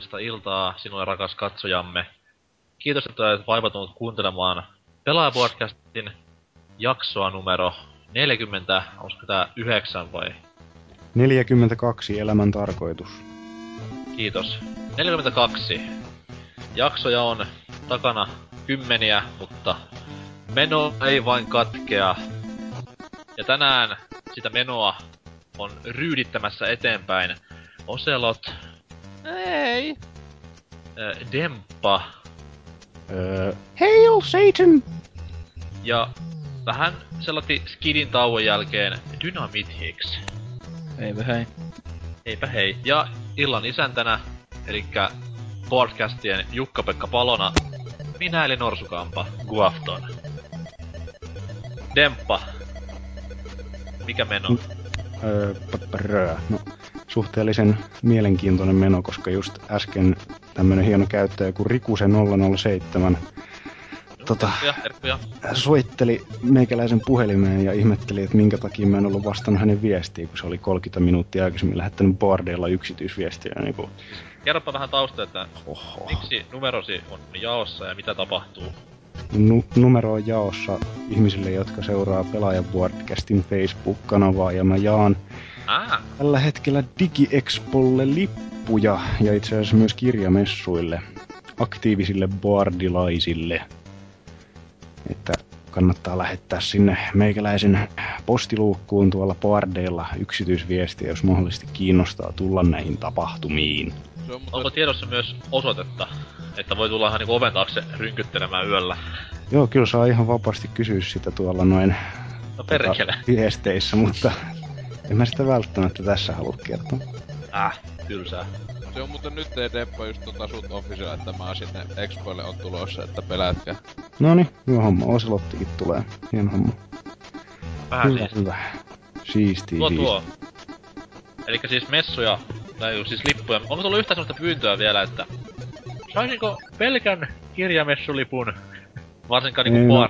harmonista iltaa sinulle rakas katsojamme. Kiitos, että olet vaivatunut kuuntelemaan Pelaajapodcastin jaksoa numero 40, onko tää 9 vai? 42 elämän tarkoitus. Kiitos. 42. Jaksoja on takana kymmeniä, mutta meno ei vain katkea. Ja tänään sitä menoa on ryydittämässä eteenpäin Oselot. Ei. Äh, Demppa. Öö, Hail Satan! Ja vähän sellainen skidin tauon jälkeen Dynamit Hicks. Eipä hei. Eipä hei. Ja illan isäntänä, eli podcastien Jukka-Pekka Palona, minä eli Norsukampa, Guafton. Demppa. Mikä meno? Öö, no, suhteellisen mielenkiintoinen meno, koska just äsken tämmönen hieno käyttäjä kuin Rikuse007 tota, Terkkuja, terkkuja. soitteli meikäläisen puhelimeen ja ihmetteli, että minkä takia mä en ollut vastannut hänen viestiin, kun se oli 30 minuuttia aikaisemmin lähettänyt Bardeilla yksityisviestiä. Niin kuin, Kerropa vähän tausta, että oho. miksi numerosi on jaossa ja mitä tapahtuu. Nu- numero on jaossa ihmisille, jotka seuraa Pelaajan Podcastin Facebook-kanavaa ja mä jaan Ah, tällä hetkellä DigiExpolle lippuja ja itse asiassa myös kirjamessuille aktiivisille boardilaisille. Että kannattaa lähettää sinne meikäläisen postiluukkuun tuolla boardeilla yksityisviestiä, jos mahdollisesti kiinnostaa tulla näihin tapahtumiin. Onko tiedossa myös osoitetta, että voi tulla ihan niinku oven taakse rynkyttelemään yöllä? Joo, kyllä saa ihan vapaasti kysyä sitä tuolla noin No perkele. viesteissä, mutta en mä sitä välttämättä tässä halua kertoa. Äh, tylsää. Se on mutta nyt ei Deppo just tota sut official, että mä sinne Expoille on tulossa, että pelätkää. Noni, hyvä homma. Oselottikin tulee. Hieno homma. Vähän hyvä, siis. hyvä. Siistiä, Tuo siistiä. tuo. Elikkä siis messuja, tai juu, siis lippuja. Onko tullut yhtään sellaista pyyntöä vielä, että saisinko pelkän kirjamessulipun, varsinkaan niinku no.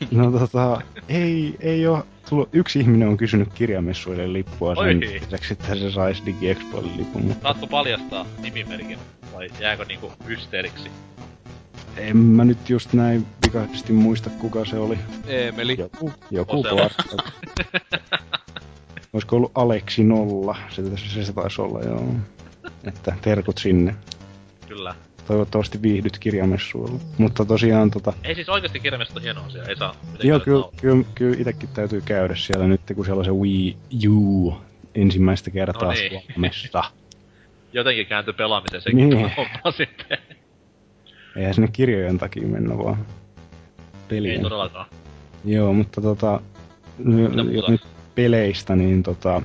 No tota, ei, ei oo tullut, yksi ihminen on kysynyt kirjamessuille lippua sen Oi. lisäksi, että se saisi DigiExpoille lipun, mutta Saatko paljastaa nimimerkin, vai jääkö niinku mysteeriksi? en mä nyt just näin pikaisesti muista kuka se oli. Eemeli. Joku, joku vasta. Olisiko ollut Aleksi Nolla? Se, se, se taisi olla, joo. Että terkut sinne. Kyllä. Toivottavasti viihdyt kirjamessuilla. Mutta tosiaan tota, Ei siis oikeesti kirjamessut on hieno asia, ei saa Joo, kyllä, kyllä, kyllä itekin täytyy käydä siellä nyt, kun siellä on se Wii U ensimmäistä kertaa No niin. Suomessa. Jotenkin kääntyi pelaamiseen sekin Niin. niin. homma sitten. Eihän sinne kirjojen takia mennä vaan ei pelien. todellakaan. Joo, mutta tota, Mitä jos nyt peleistä, niin tota,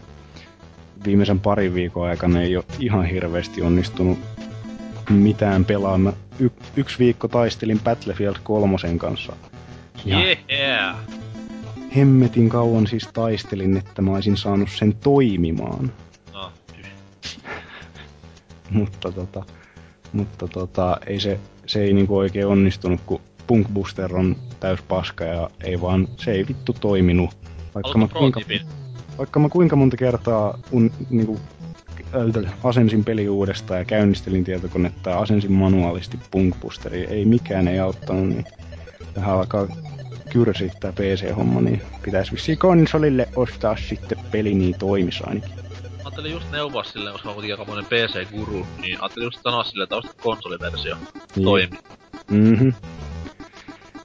viimeisen parin viikon aikana ei ole ihan hirveästi onnistunut mitään pelaamaan. Y- yksi viikko taistelin Battlefield 3 kanssa. Ja Yeah! hemmetin kauan siis taistelin, että mä olisin saanut sen toimimaan. No, mutta tota, mutta tota, ei se, se ei niinku oikein onnistunut, kun Punk Booster on täys paska ja ei vaan, se ei vittu toiminut. Vaikka mä, kuinka, vaikka mä kuinka monta kertaa un, niinku, asensin peli uudestaan ja käynnistelin tietokonetta ja asensin manuaalisti Punk Boosteria, ei mikään ei auttanut, niin vähän alkaa kyrsittää PC-homma, niin pitäisi vissiin konsolille ostaa sitten peli, niin toimisi ainakin. Ajattelin just neuvoa silleen, koska mä kuitenkin PC-guru, niin ajattelin just sanoa silleen, että osta konsoliversio. Niin. Toimi. Mhm.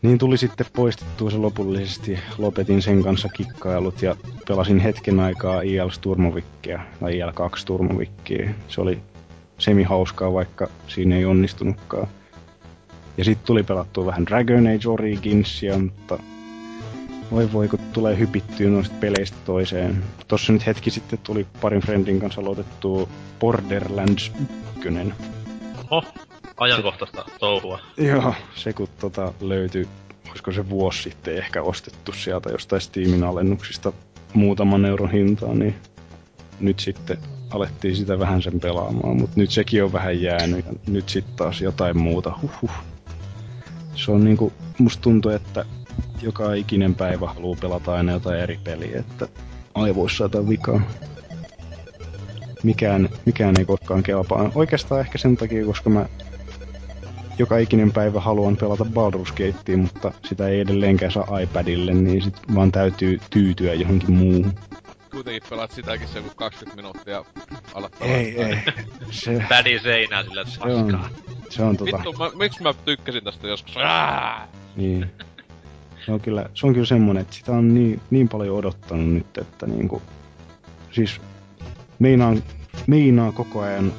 Niin tuli sitten poistettua se lopullisesti. Lopetin sen kanssa kikkailut ja pelasin hetken aikaa IL Sturmovickia, tai IL 2 Sturmovickia. Se oli semi-hauskaa, vaikka siinä ei onnistunutkaan. Ja sitten tuli pelattua vähän Dragon Age Originsia, mutta voi voi kun tulee hypittyä noista peleistä toiseen. Tossa nyt hetki sitten tuli parin friendin kanssa aloitettua Borderlands 1. Oho, ajankohtaista touhua. Joo, se kun tota löytyi, olisiko se vuosi sitten ehkä ostettu sieltä jostain Steamin alennuksista muutaman euron hintaan, niin nyt sitten alettiin sitä vähän sen pelaamaan, mutta nyt sekin on vähän jäänyt ja nyt sitten taas jotain muuta. Huhhuh. Se on niinku, musta tuntuu, että joka ikinen päivä haluaa pelata aina jotain eri peliä, että aivoissa jotain vikaa. Mikään, mikään ei koskaan kelpaa. Oikeastaan ehkä sen takia, koska mä joka ikinen päivä haluan pelata Baldur's Gatea, mutta sitä ei edelleenkään saa iPadille, niin sit vaan täytyy tyytyä johonkin muuhun. Kuitenkin pelaat sitäkin se 20 minuuttia alat Ei, ei. Se, Pädi seinää sillä, että se on, paskaa. se on tota, Vittu, mä, miksi mä tykkäsin tästä joskus? Ää! niin. Se on kyllä, se on kyllä semmonen, että sitä on niin, niin paljon odottanut nyt, että niinku, siis meinaan, meinaa koko ajan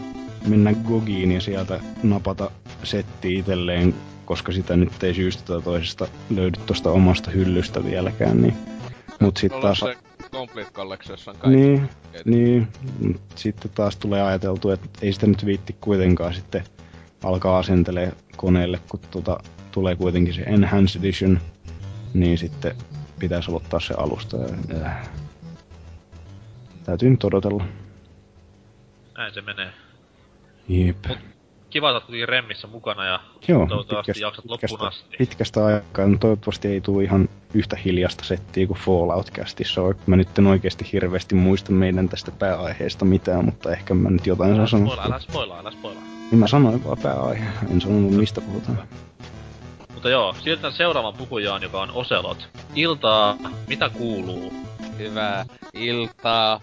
mennä Gogiin ja sieltä napata setti itselleen, koska sitä nyt ei syystä tai toisesta löydy tuosta omasta hyllystä vieläkään, niin mut on taas... se Complete Collection, jossa on kaikki. Niin, niin. mut Sitten taas tulee ajateltu, että ei sitä nyt viitti kuitenkaan sitten alkaa asentelee koneelle, kun tuota, tulee kuitenkin se Enhanced Edition, niin sitten pitäisi aloittaa se alusta. Ja, äh, täytyy nyt odotella. Näin se menee. Jep. Kiva, että kuitenkin remmissä mukana ja Joo, toivottavasti jaksat loppuun pitkästä, asti. pitkästä aikaa. No, toivottavasti ei tule ihan yhtä hiljasta settiä kuin Fallout-kästissä on. Mä nyt en oikeasti hirveästi muista meidän tästä pääaiheesta mitään, mutta ehkä mä nyt jotain Älä saan spoilaa, sanoa. älä spoilaa, älä spoilaa. Niin mä sanoin vaan pääaihe, en sanonut mistä puhutaan. Mutta joo, siirrytään seuraavan puhujaan, joka on Oselot. Iltaa, mitä kuuluu? Hyvää iltaa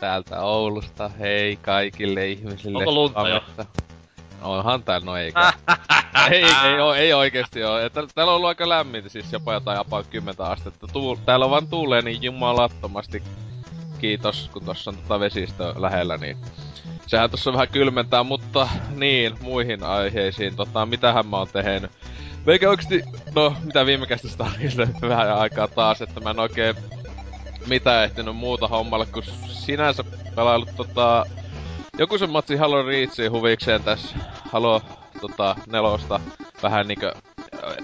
täältä Oulusta. Hei kaikille ihmisille. Onko lunta jo? Suomesta. Onhan täällä, no eikä. ei, ei, oo, ei oikeesti oo. Täällä on ollut aika lämmintä, siis jopa jotain about 10 astetta. Tuul, täällä on vaan tuulee niin jumalattomasti. Kiitos, kun tossa on tota vesistö lähellä, niin sehän tossa vähän kylmentää, mutta niin, muihin aiheisiin. Tota, mitähän mä oon tehnyt? Meikä oikeesti, no mitä viime oli vähän aikaa taas, että mä en oikein mitä ehtinyt muuta hommalle, kun sinänsä pelaillut tota... Joku sen matsi Halo Reachiin huvikseen tässä Halo tota, nelosta vähän niinkö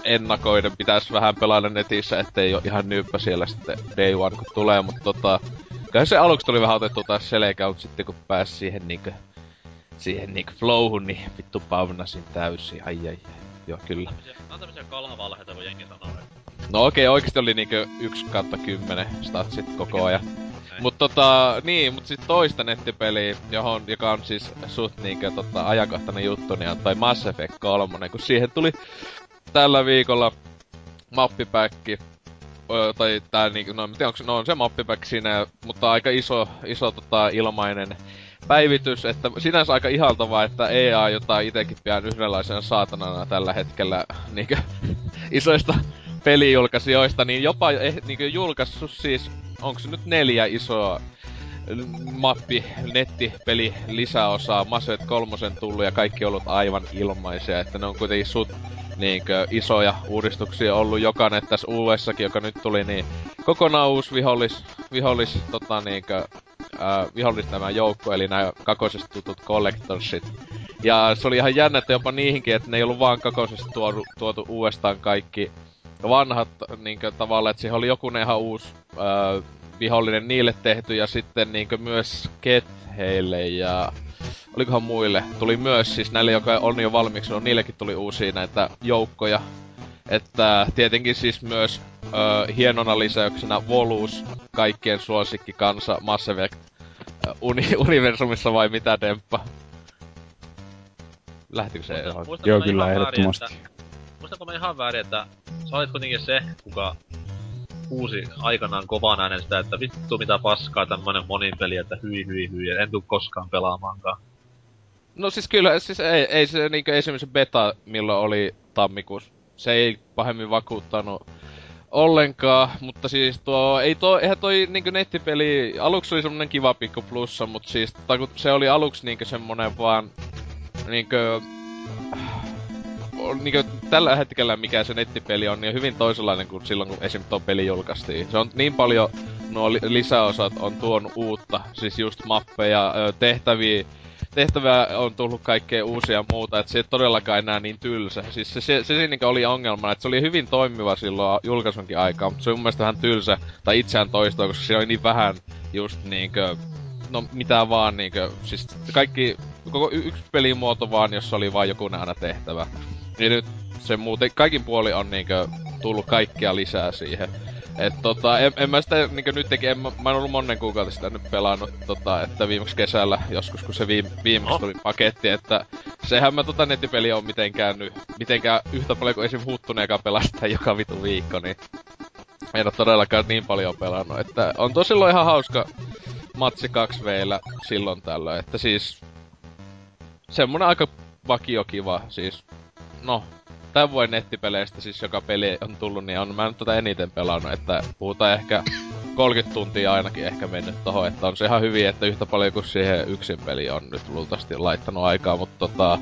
ennakoiden pitäis vähän pelailla netissä, ettei oo ihan nyyppä siellä sitten day one kun tulee, mutta tota... Kyllä se aluksi tuli vähän otettu taas selkä, mutta sitten kun pääsi siihen niinkö... Siihen niinkö flowhun, niin vittu pavnasin täysin, ai ai ai. Joo, kyllä. Nää on tämmösiä kalhavalheita, kun jengi sanoo. että No okei, okay, oikeesti oli niinkö 1 kautta 10 statsit koko ajan. Mut tota, niin, mut sit toista nettipeliä, johon, joka on siis suht niinkö tota, ajankohtainen juttu, niin on toi Mass Effect 3, kun siihen tuli tällä viikolla mappipäkki, tai tää niinku, no en tiedä, onko no on se mappipäkki siinä, mutta aika iso, iso tota, ilmainen päivitys, että sinänsä aika ihaltavaa, että EA, jota itekin pidän yhdenlaisena saatanana tällä hetkellä niinkö isoista pelijulkaisijoista, niin jopa eh, niinkö julkaissut siis, onko se nyt neljä isoa mappi, nettipeli lisäosaa, Effect 3 tullut ja kaikki ollut aivan ilmaisia, että ne on kuitenkin sut niinkö isoja uudistuksia ollut jokainen tässä uudessakin, joka nyt tuli, niin kokonaan uusi vihollis, vihollis tota niinkö, vihollis tämä joukko, eli nämä kakosesta tutut collectorsit. Ja se oli ihan jännä, että jopa niihinkin, että ne ei ollut vaan kakosesta tuotu, tuotu uudestaan kaikki vanhat niinkö tavallaan, että siihen oli joku ihan uusi ää, vihollinen niille tehty ja sitten niinkö myös Ketheille ja olikohan muille, tuli myös siis näille, joka on jo valmiiksi, no niillekin tuli uusia näitä joukkoja. Että tietenkin siis myös ö, hienona lisäyksenä Volus, kaikkien suosikki kansa Mass Effect uni- universumissa vai mitä Demppa? Lähtikö se? Joo, kyllä, väärin, ehdottomasti. että- Muistanko mä ihan väärin, että sä olit kuitenkin se, kuka huusi aikanaan kovan äänen sitä, että vittu mitä paskaa tämmönen monin peli, että hyi hyi hyi, en tuu koskaan pelaamaankaan. No siis kyllä, siis ei, ei se niinku esimerkiksi beta, milloin oli tammikuussa, se ei pahemmin vakuuttanut ollenkaan, mutta siis tuo, ei tuo, eihän toi niinku nettipeli, aluksi oli semmonen kiva pikku plussa, mutta siis tai kun se oli aluksi niinku semmonen vaan, niinku, on niinku tällä hetkellä mikä se nettipeli on, niin on hyvin toisenlainen kuin silloin, kun esim. tuo peli julkaistiin. Se on niin paljon, nuo li- lisäosat on tuonut uutta, siis just mappeja, tehtäviä, tehtävää on tullut kaikkea uusia muuta, että se ei todellakaan enää niin tylsä. Siis se, se, se siinä oli ongelma, että se oli hyvin toimiva silloin julkaisunkin aikaa, mutta se on mun mielestä vähän tylsä, tai itseään toistoa, koska se oli niin vähän just niinkö, no mitä vaan niinkö, siis kaikki, koko yksi pelimuoto vaan, jossa oli vain joku aina tehtävä. Niin nyt se muuten, kaikin puoli on niinkö tullut kaikkia lisää siihen. Et tota, en, en mä sitä niinku nytkin, en, mä, en ollut monen kuukautta sitä nyt pelannut, tota, että viimeksi kesällä joskus, kun se viime, viimeksi oh. tuli paketti, että sehän mä tota nettipeli on mitenkään nyt, mitenkään yhtä paljon kuin esim. huuttuneekaan pelastaa joka vitu viikko, niin en ole todellakaan niin paljon pelannut, että on tosi ihan hauska matsi 2 v silloin tällöin, että siis semmonen aika vakio kiva, siis no, tämän vuoden nettipeleistä siis joka peli on tullut, niin on mä nyt tota eniten pelannut, että puhutaan ehkä 30 tuntia ainakin ehkä mennyt tohon, että on se ihan hyvin, että yhtä paljon kuin siihen yksin peli on nyt luultavasti laittanut aikaa, mutta tota...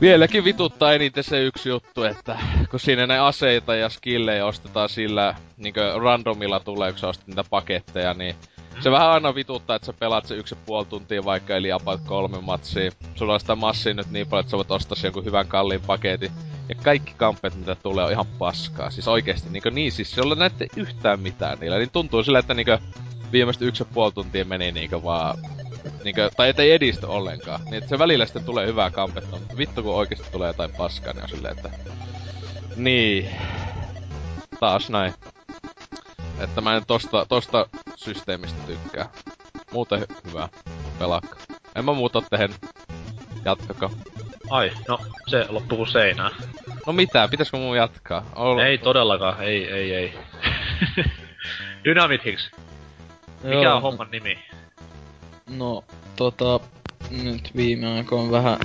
Vieläkin vituttaa eniten se yksi juttu, että kun siinä ne aseita ja skillejä ostetaan sillä niinkö randomilla tulee, kun sä ostat niitä paketteja, niin se vähän aina vituttaa, että sä pelaat se yksi puoli tuntia vaikka, eli apat kolme matsia. Sulla on sitä massia nyt niin paljon, että sä voit ostaa jonkun hyvän kalliin paketin. Ja kaikki kampet, mitä tulee, on ihan paskaa. Siis oikeesti, niin, niin siis se näette yhtään mitään niillä. Niin tuntuu sillä, että niin viimeistä yksi puoli tuntia meni niin vaan Niinkö, tai ettei edistä ollenkaan. Niin se välillä sitten tulee hyvää kampetta, mutta vittu kun oikeesti tulee jotain paskaa, niin on silleen, että... Niin. Taas näin. Että mä en tosta, tosta systeemistä tykkää. Muuten hy- hyvä. Pelakka. En mä muuta tehen. Jatkaka. Ai, no se loppuu kuin seinään. No mitä, pitäisikö mun jatkaa? Ol... Ei todellakaan, ei, ei, ei. Dynamit Hicks. Mikä Joo. on homman nimi? No, tota, nyt viime aikoina vähän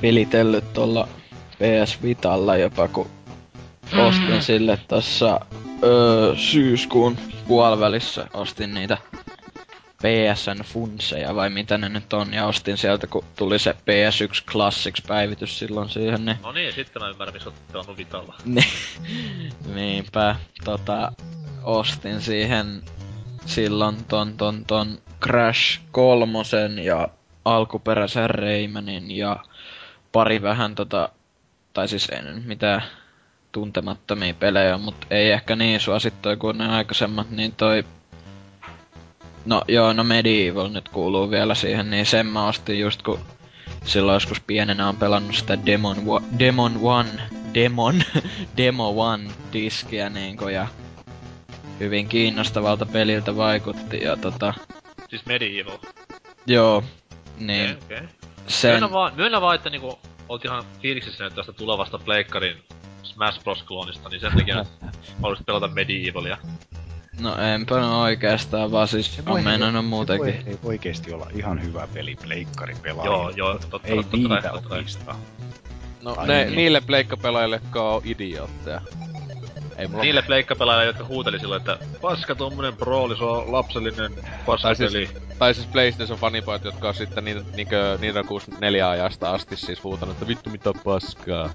pelitellyt tuolla PS Vitalla jopa, kun ostin sille tossa öö, syyskuun puolivälissä ostin niitä PSN funseja vai mitä ne nyt on, ja ostin sieltä, kun tuli se PS1 Classics-päivitys silloin siihen, niin... No niin, sitten mä ymmärrän, missä oot pelannut Vitalla. Niinpä, tota, ostin siihen silloin ton, ton, ton Crash kolmosen ja alkuperäisen Raymanin ja pari vähän tota, tai siis ei nyt mitään tuntemattomia pelejä, mutta ei ehkä niin suosittuja kuin ne aikaisemmat, niin toi... No joo, no Medieval nyt kuuluu vielä siihen, niin sen mä ostin just kun silloin joskus pienenä on pelannut sitä Demon, Wa- Demon One, Demon, Demo One diskiä niinku ja hyvin kiinnostavalta peliltä vaikutti ja tota... Siis Medieval? Joo, niin. Okay, okay. Sen... Myönnä vaan, myönnä vaan, että niinku oot ihan fiiliksissä nyt tästä tulevasta Pleikkarin Smash Bros-kloonista, niin sen takia haluaisit pelata Medievalia. No enpä no oikeastaan, vaan siis se on meinannut muutenkin. Se voi oikeesti olla ihan hyvä peli pleikkarin pelaaja. Joo, joo, totta, Ei totta, niitä totta, totta. No Ai ne, niin. niille pleikkapelaajille, jotka on idiootteja. Ei mulla... Niille pleikkapelaajille, jotka huuteli silloin, että paska tommonen brooli, se on lapsellinen tai siis, tai siis PlayStation fanipojat, jotka on sitten niitä, niinkö, niitä 64 ajasta asti siis huutanut, että vittu mitä paskaa.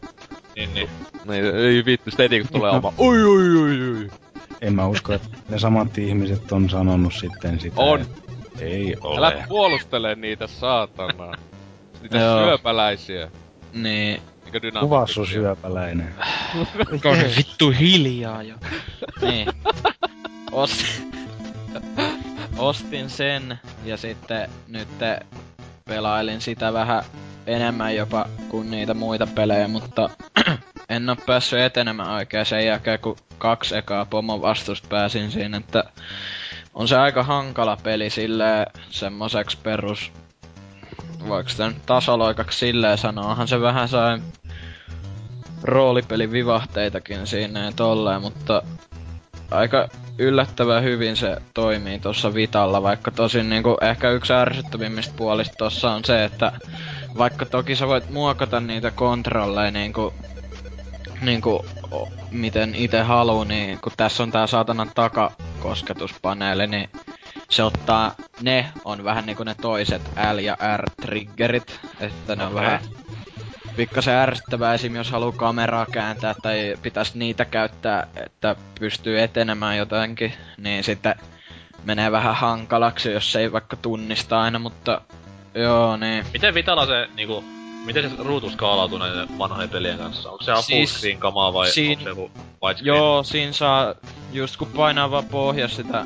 Niin, niin. Niin, ei vittu, sitten kun tulee oma, oi oi oi oi. En mä usko, että ne samat ihmiset on sanonut sitten sitä. On. Ei ole. Älä puolustele niitä saatanaa. Niitä syöpäläisiä. Niin. Kuvaa sun syöpäläinen. Onko vittu hiljaa jo? niin. Ostin... Ostin sen ja sitten nyt pelailin sitä vähän enemmän jopa kuin niitä muita pelejä, mutta en oo päässyt etenemään oikein sen jälkeen, kun kaksi ekaa pomon vastusta pääsin siinä, että on se aika hankala peli silleen semmoseks perus voiko sitä nyt tasoloikaksi silleen sanoa, onhan se vähän sai roolipelin vivahteitakin siinä ja tolleen, mutta aika yllättävän hyvin se toimii tuossa Vitalla, vaikka tosin niinku ehkä yksi ärsyttävimmistä puolista tossa on se, että vaikka toki sä voit muokata niitä kontrolleja niinku, niinku miten itse haluu, niin kun tässä on tää saatanan takakosketuspaneeli, niin se ottaa, ne on vähän niinku ne toiset L ja R-triggerit, että ne on okay. vähän pikkasen ärsyttävää esim. jos haluaa kameraa kääntää tai pitäisi niitä käyttää, että pystyy etenemään jotenkin, niin sitten menee vähän hankalaksi, jos ei vaikka tunnista aina, mutta joo niin. Miten Vitala se niinku, miten se ruutu skaalautuu näiden vanhojen pelien kanssa? Onko se siis, full screen kamaa vai siin, onko se joku? Joo, siinä saa, just kun painaa vaan pohja sitä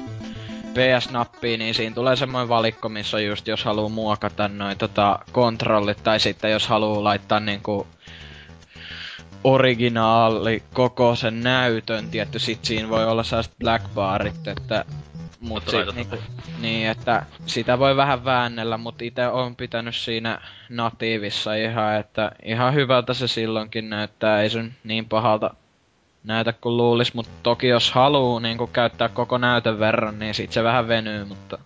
PS-nappia, niin siinä tulee semmoinen valikko, missä just jos haluaa muokata noin tota kontrollit, tai sitten jos haluaa laittaa niinku originaali koko sen näytön, tietty sit siinä voi olla sellaiset black barit, että Mut Totta sit, niinku, niin, että sitä voi vähän väännellä, mutta itse on pitänyt siinä natiivissa ihan, että ihan hyvältä se silloinkin näyttää, ei se nyt niin pahalta näytä kuin luulis, mutta toki jos haluu niin käyttää koko näytön verran, niin sit se vähän venyy, mutta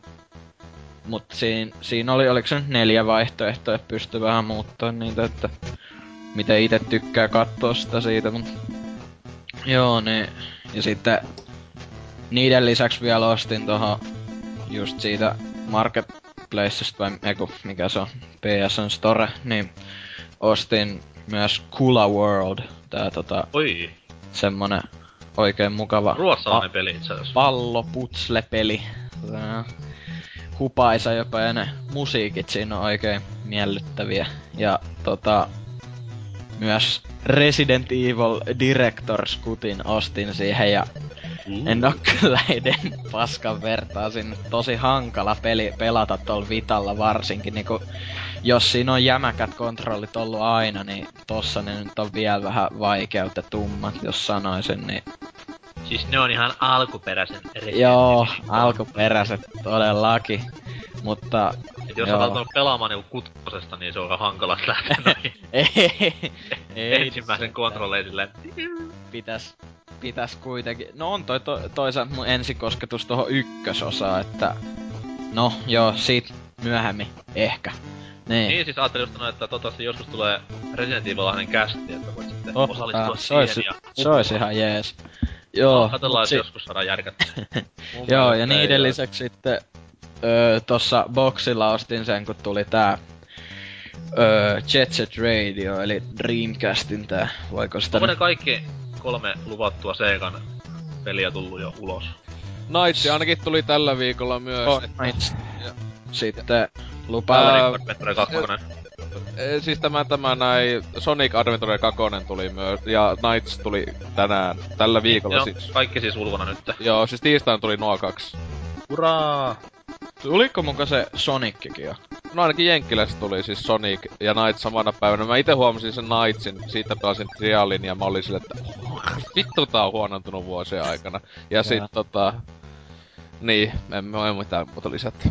mut siinä, siinä oli, oliko se nyt neljä vaihtoehtoa, että pystyy vähän muuttaa niitä, että miten itse tykkää katsoa sitä siitä, mutta joo, niin, ja sitten niiden lisäksi vielä ostin tohon just siitä Marketplacesta vai eiku, mikä se on, PSN Store, niin ostin myös Kula World, tää tota, Oi, semmonen oikein mukava ruotsalainen peli itse asiassa. Tää Hupaisa jopa ja ne musiikit siinä on oikein miellyttäviä. Ja tota, myös Resident Evil Director's Cutin ostin siihen ja en oo kyllä eden paskan vertaa sinne. Tosi hankala peli pelata tuolla Vitalla varsinkin. Niinku, jos siinä on jämäkät kontrollit ollut aina, niin tossa ne nyt on vielä vähän vaikeutetummat, jos sanoisin. Niin Siis ne on ihan alkuperäisen Joo, alkuperäiset todellakin. Mutta Et jos alkanut pelaamaan niinku kutkosesta, niin se on hankala lähteä noihin ei, ei ensimmäisen kontrollein silleen. pitäis, pitäis kuitenkin. No on toi to, toisaalta mun ensikosketus tohon ykkösosaan, että no joo, siitä myöhemmin ehkä. Niin. Niin siis ajattelin just noin, että toivottavasti joskus tulee Resident Evil kästi, että voit sitten Totta, osallistua se ois, siihen ja se ois ihan jees. Joo, Katsellaan, mut että si- joskus saadaan järkättyä. Mun Joo, ja niiden oo. lisäksi sitten öö, tossa boxilla ostin sen, kun tuli tää öö, Jet Set Radio, eli Dreamcastin tää, voiko sitä Onko ne kaikki kolme luvattua Segan peliä tullut jo ulos? Knights ainakin tuli tällä viikolla myös. Oh, että- ja- Sitten lupaa... Adventure 2. Eh, Siis tämä, tämä näin, Sonic Adventure 2 tuli myös, ja Knights tuli tänään, tällä viikolla Joo, siis. kaikki siis ulkona nyt. Joo, siis tiistaina tuli nuo kaksi. Uraa! Tuliko muka se Sonickikin jo? No ainakin Jenkkilässä tuli siis Sonic ja Knights samana päivänä. Mä itse huomasin sen Knightsin, siitä pelasin Trialin ja mä olin sille, että vittu tää on huonontunut vuosien aikana. Ja sit tota... Niin, en mä mitään muuta lisätty.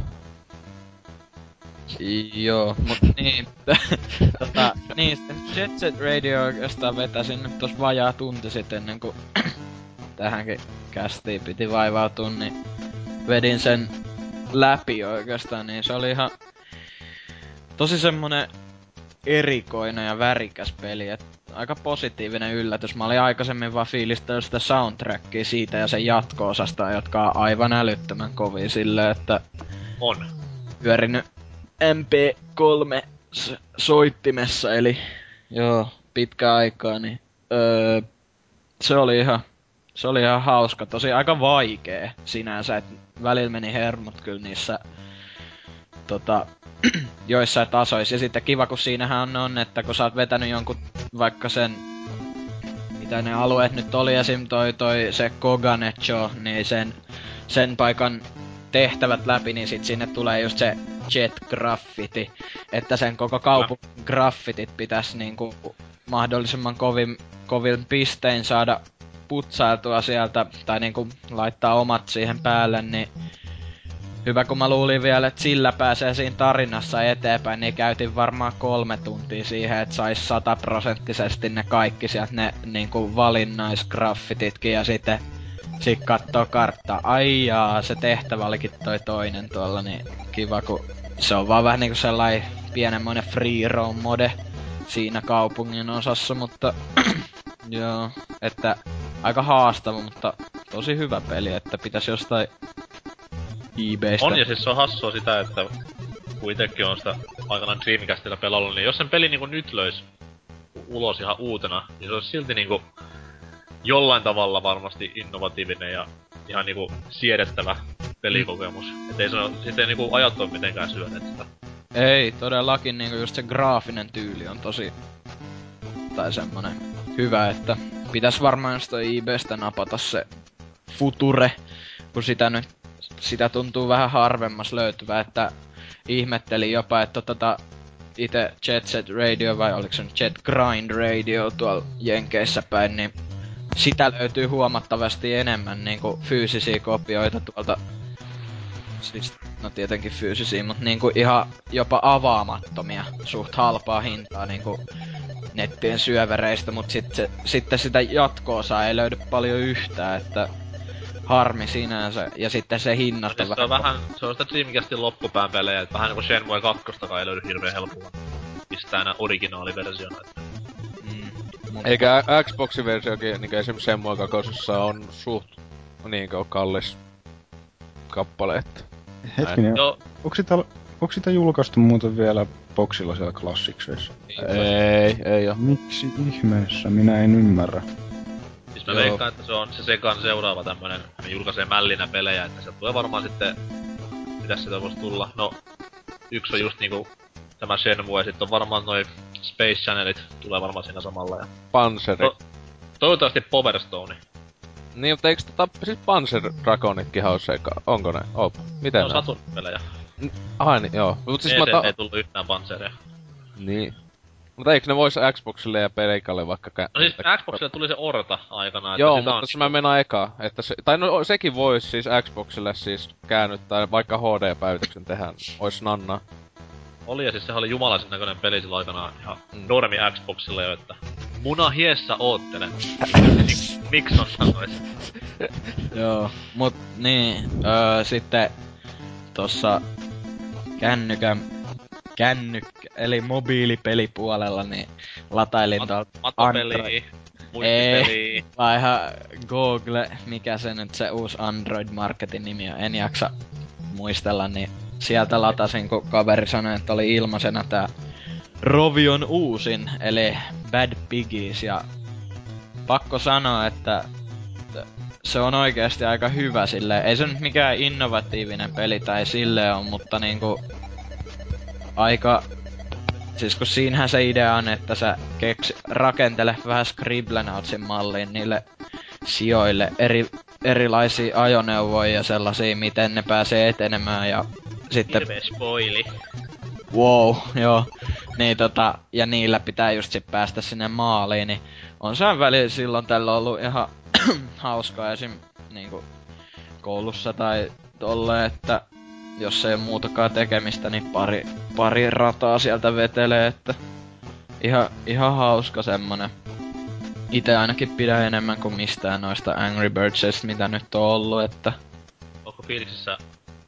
Joo, mut niin. tota, niin, sitten Jet Set Radio oikeastaan vetäsin nyt tos vajaa tunti sitten ennen kuin tähänkin kästiin piti vaivautua, niin vedin sen läpi oikeastaan, niin se oli ihan tosi semmonen erikoinen ja värikäs peli, et aika positiivinen yllätys. Mä olin aikaisemmin vaan fiilistellyt sitä soundtrackia siitä ja sen jatko-osasta, jotka on aivan älyttömän kovia silleen, että On. pyörinyt MP3 s- soittimessa, eli joo, pitkä aikaa, niin öö, se oli ihan, se oli ihan hauska, tosi aika vaikee sinänsä, että välillä meni hermot kyllä niissä tota, joissain tasoissa. Ja sitten kiva, kun siinähän on, että kun sä oot vetänyt jonkun vaikka sen mitä ne alueet nyt oli, esim. toi, toi se Koganecho, niin sen, sen paikan tehtävät läpi, niin sit sinne tulee just se jet graffiti, että sen koko kaupungin graffitit pitäisi niinku mahdollisimman kovin, kovin pistein saada putsailtua sieltä, tai niinku laittaa omat siihen päälle, niin Hyvä kun mä luulin vielä, että sillä pääsee siinä tarinassa eteenpäin, niin käytin varmaan kolme tuntia siihen, että sais sataprosenttisesti ne kaikki sieltä ne niinku valinnaisgraffititkin ja sitten sit kattoo karttaa. Ai jaa, se tehtävä olikin toi toinen tuolla, niin kiva kun se on vaan vähän niinku sellainen pienemmoinen free roam mode siinä kaupungin osassa, mutta joo, että aika haastava, mutta tosi hyvä peli, että pitäisi jostain eBaystä. On ja siis se on hassua sitä, että kun itekin on sitä aikanaan Dreamcastilla pelannut, niin jos sen peli niinku nyt löis ulos ihan uutena, niin se olisi silti niinku jollain tavalla varmasti innovatiivinen ja ihan niinku siedettävä pelikokemus. Et ei se oo, sit ei niinku ajat oo mitenkään syöneet sitä. Ei, todellakin niinku just se graafinen tyyli on tosi... Tai semmonen hyvä, että pitäis varmaan jostain eBaystä napata se Future, kun sitä nyt, sitä tuntuu vähän harvemmas löytyvä, että ihmettelin jopa, että tota itse Jet Set Radio vai oliko se nyt Jet Grind Radio tuolla Jenkeissä päin, niin sitä löytyy huomattavasti enemmän niinku fyysisiä kopioita tuolta siis no tietenkin fyysisiä, mutta niinku ihan jopa avaamattomia suht halpaa hintaa niinku nettien syövereistä, mutta sit se, sitten sitä jatkoosaa ei löydy paljon yhtään, että harmi sinänsä. Ja sitten se hinnat on, vähän... se on vähän... Se on sitä Dreamcastin loppupään pelejä, että vähän niinku Shenmue 2 ei löydy hirveen helpolla pistää enää originaaliversiona. Että... Eikä Xboxin versiokin, niinku esimerkiksi Shenmue 2 on suht niinku kallis kappale, että... Hetkinen, onko sitä, onko sitä julkaistu muuten vielä boxilla siellä klassikseissa? Ei, ei oo. Miksi ihmeessä? Minä en ymmärrä. Siis mä Joo. veikkaan, että se on se sekan seuraava tämmönen, me julkaisee mällinä pelejä, että sieltä tulee varmaan sitten... Mitäs sitä voisi tulla? No, yksi on just niinku tämä Shenmue, ja sitten on varmaan noin Space Channelit tulee varmaan siinä samalla. Ja... Panseri. To- toivottavasti Power Stone. Niin, mutta eikö tota, siis Panzer Dragonitkin ole seka? Onko ne? Op. Miten ne on Saturn-pelejä. Ai niin, joo. Mut siis mä ta- ei tullut yhtään Panzeria. Niin. Mutta eikö ne vois Xboxille ja Pelikalle vaikka kä- No siis Xboxille tuli se Orta aikana. Joo, mutta on... se mä menen eka. Että se, tai no sekin vois siis Xboxille siis käännyttää, vaikka HD-päivityksen tehdä, ois nanna. Oli ja siis sehän oli jumalaisen näköinen peli sillä aikana ihan normi Xboxilla jo, että Muna hiessä oottelen. Miksi on sanois? Joo, mut niin, öö, sitten tossa kännykän kännykkä, eli mobiilipelipuolella, niin latailin Mat- tuolta Android. Ei, vaan ihan Google, mikä se nyt se uusi Android-marketin nimi on, en jaksa muistella, niin sieltä latasin, kun kaveri sanoi, että oli ilmaisena tää Rovion uusin, eli Bad Piggies, ja pakko sanoa, että se on oikeasti aika hyvä sille. Ei se nyt mikään innovatiivinen peli tai sille on, mutta niinku aika... Siis kun siinähän se idea on, että sä keks, rakentele vähän Scribblenautsin malliin niille sijoille eri, erilaisia ajoneuvoja ja sellaisia, miten ne pääsee etenemään ja sitten... Hirvee spoili. Wow, joo. Niin tota, ja niillä pitää just sit päästä sinne maaliin, niin on se välillä silloin tällä ollut ihan hauskaa esim. niinku koulussa tai tolle, että jos ei muutakaan tekemistä, niin pari, pari rataa sieltä vetelee, että ihan, ihan hauska semmonen. Itse ainakin pidän enemmän kuin mistään noista Angry Birdsista, mitä nyt on ollut, että... Onko fiiliksissä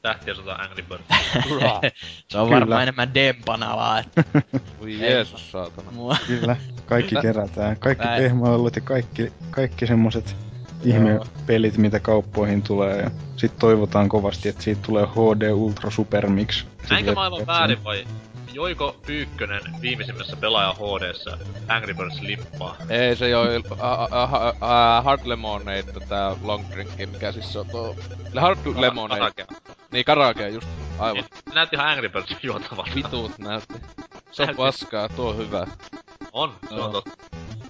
tähtiösota Angry Birds? se on Kyllä. varmaan enemmän dempanalaa, että... Voi Jeesus saatana. Mua. Kyllä, kaikki kerätään. Kaikki pehmoillut ja kaikki, kaikki semmoset ihme pelit, mitä kauppoihin tulee. Ja sit toivotaan kovasti, että siitä tulee HD Ultra Super Mix. Näinkö mä aivan väärin vai joiko Pyykkönen viimeisimmässä pelaaja hd Angry Birds lippaa? Ei se joi Hard Lemonade, tää long drinki, mikä siis on tuo... Hard Lemonade. Karakea. Niin, karakea, just. Aivan. Niin, näytti ihan Angry Birds juotavalta. Vituut näytti. Se on paskaa, tuo on hyvä. On, se on totta.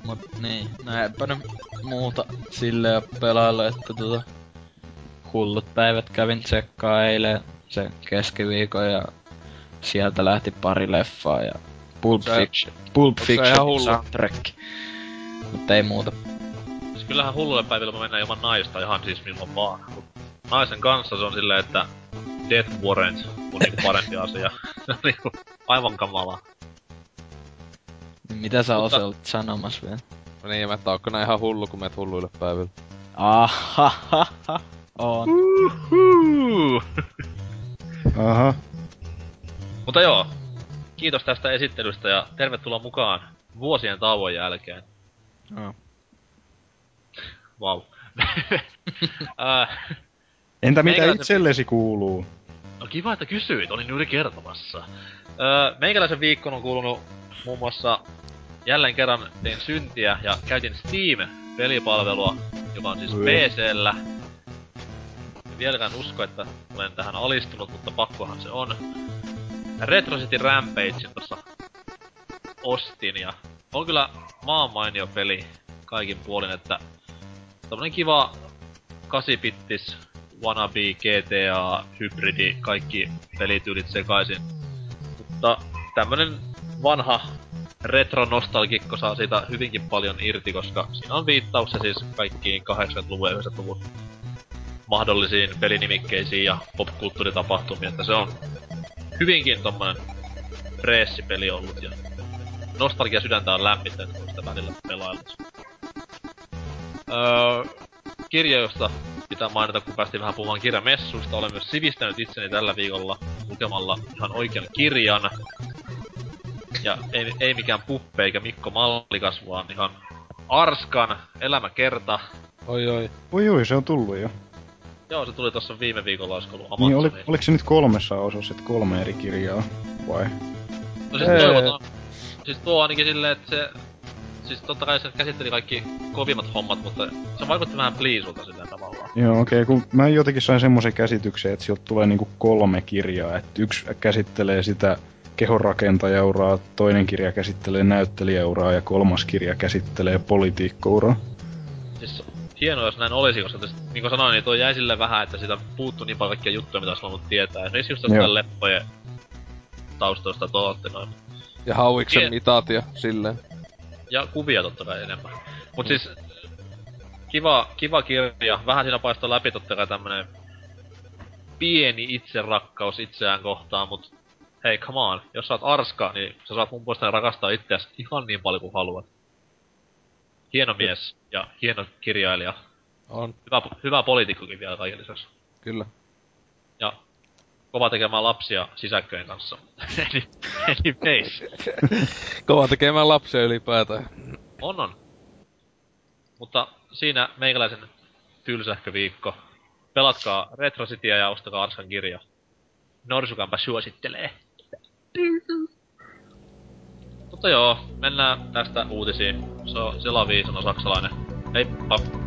Mut niin, näinpä ne muuta silleen pelailla, että tota... Hullut päivät kävin tsekkaa eilen se keskiviikon ja sieltä lähti pari leffaa ja Pulp se, Fiction, Pulp Fiction soundtrack. Mutta ei muuta. Siis kyllähän hulluille päivillä me mennään ilman naista ihan siis milloin vaan. Naisen kanssa se on silleen, että Death Warrant on niinku parempi asia. niinku aivan kamalaa. Mitä sä Mutta... olit sanomassa vielä? No niin, mä ootko nää ihan hullu, kun meet hulluille päiville. Ahahaha. On. Aha. Mutta joo, kiitos tästä esittelystä ja tervetuloa mukaan vuosien tauon jälkeen. Oh. Vau. Entä mitä itsellesi kuuluu? No kiva, että kysyit, olin juuri kertomassa. Öö, meikäläisen viikkoon on kuulunut muun muassa jälleen kerran tein syntiä ja käytin Steam-pelipalvelua, joka on siis PCllä. Vieläkään usko, että olen tähän alistunut, mutta pakkohan se on. Retro City Rampagein tossa ostin ja on kyllä maan mainio peli kaikin puolin, että tämmönen kiva 8-bittis wannabe GTA hybridi kaikki pelityylit sekaisin. Mutta tämmönen vanha retro-nostalgikko saa siitä hyvinkin paljon irti, koska siinä on viittauksia siis kaikkiin 80-luvun ja 90-luvun mahdollisiin pelinimikkeisiin ja popkulttuuritapahtumiin, että se on hyvinkin tommonen freessipeli ollut ja nostalgia sydäntä on lämmittänyt, kun sitä välillä pelaillut. Öö, kirja, josta pitää mainita, kun päästiin vähän puhumaan kirjamessuista. Olen myös sivistänyt itseni tällä viikolla lukemalla ihan oikean kirjan. Ja ei, ei mikään puppe eikä Mikko Mallikas, vaan ihan Arskan elämäkerta. Oi oi. Oi oi, se on tullut jo. Joo, se tuli tossa viime viikolla, olisiko ollut Niin, oli, Amazonin. oliko se nyt kolmessa osassa, että kolme eri kirjaa? Vai? No siis Ei. toivotaan. Siis tuo ainakin silleen, että se... Siis totta kai se käsitteli kaikki kovimmat hommat, mutta se vaikutti vähän pliisulta silleen tavallaan. Joo, okei, okay, kun mä jotenkin sain semmoisen käsityksen, että sieltä tulee niinku kolme kirjaa, että yksi käsittelee sitä kehonrakentajauraa, toinen kirja käsittelee näyttelijäuraa ja kolmas kirja käsittelee politiikkouraa. Siis hienoa, jos näin olisi, koska tästä, niin kuin sanoin, niin tuo jäi sille vähän, että siitä puuttui niin paljon kaikkia juttuja, mitä olisi halunnut tietää. Esimerkiksi just tästä leppojen taustoista tuotte noin. Ja hauiksen Tie- mitat ja silleen. Ja kuvia totta kai enemmän. Mut siis, kiva, kiva kirja. Vähän siinä paistoi läpi totta kai tämmönen pieni itserakkaus itseään kohtaan, mut hei, come on. Jos sä oot arska, niin sä saat mun puolestani rakastaa itseäsi ihan niin paljon kuin haluat. Hieno mies ja hieno kirjailija. On, Hyvä, hyvä poliitikkokin vielä kaiken lisäksi. kyllä. Ja kova tekemään lapsia sisäkköjen kanssa. eli, eli meis. Kova tekemään lapsia ylipäätään. On on. Mutta siinä meikäläisen tylsähköviikko. Pelatkaa Retro Cityä ja ostakaa Arskan kirja. Norsukampa suosittelee. Mutta joo, mennään tästä uutisiin. Se on sanoo saksalainen. Heippa!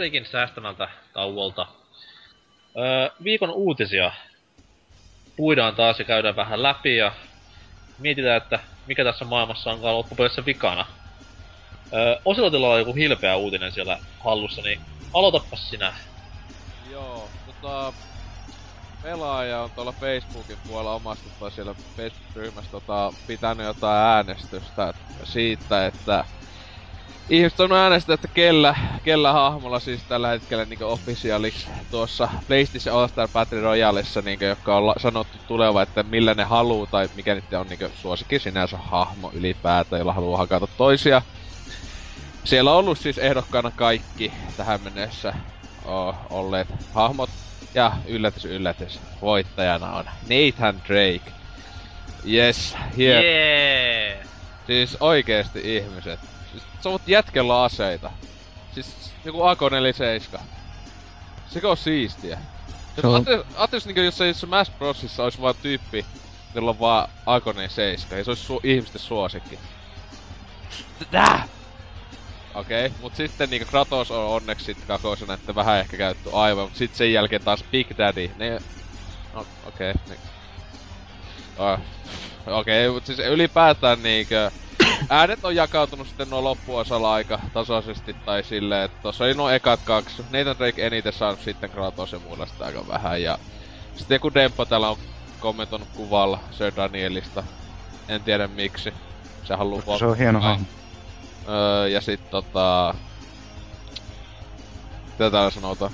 Musiikin säästämältä tauolta. Öö, viikon uutisia puidaan taas ja käydään vähän läpi ja mietitään, että mikä tässä maailmassa onkaan loppupeleissä vikana. Öö, Osilotilla on joku hilpeä uutinen siellä hallussa, niin aloitapas sinä. Joo, tota... Pelaaja on tuolla Facebookin puolella omasta tai siellä Facebook-ryhmässä tota, pitänyt jotain äänestystä siitä, että ihmiset on äänestänyt, että kellä, kellä hahmolla siis tällä hetkellä niin officialiksi tuossa PlayStation All Star Battle Royaleissa, niin joka on sanottu tuleva, että millä ne haluu tai mikä nyt on niin suosikin sinänsä hahmo ylipäätään, jolla haluaa hakata toisia. Siellä on ollut siis ehdokkaana kaikki tähän mennessä o- olleet hahmot. Ja yllätys yllätys, voittajana on Nathan Drake. Yes, hieno. Yeah! Siis oikeesti ihmiset. Sä voit jätkellä aseita. Siis joku AK-47. Sekö on siistiä? Se on- Ajattelis niinku jos ei Smash Brosissa olisi vaan tyyppi, jolla on vaan Agone 7, ja se olisi su- ihmisten suosikki. Tää! Okei, okay, mut sitten niinku Kratos on onneksi sit kakosena, että vähän ehkä käytetty aivan, mut sit sen jälkeen taas Big Daddy, ne... No, okei, okay, niin. Oh. Okei, okay, mut siis ylipäätään niinkö... Äänet on jakautunut sitten nuo loppuosalla aika tasaisesti tai silleen, että tossa oli nuo ekat kaksi. Nathan Drake eniten saanut sitten Kratos ja muilla sitä aika vähän ja... Sitten joku Demppo täällä on kommentoinut kuvalla Sir Danielista. En tiedä miksi. Se haluu Koska se on hieno hahmo. Öö, ja sit tota... Mitä täällä sanotaan?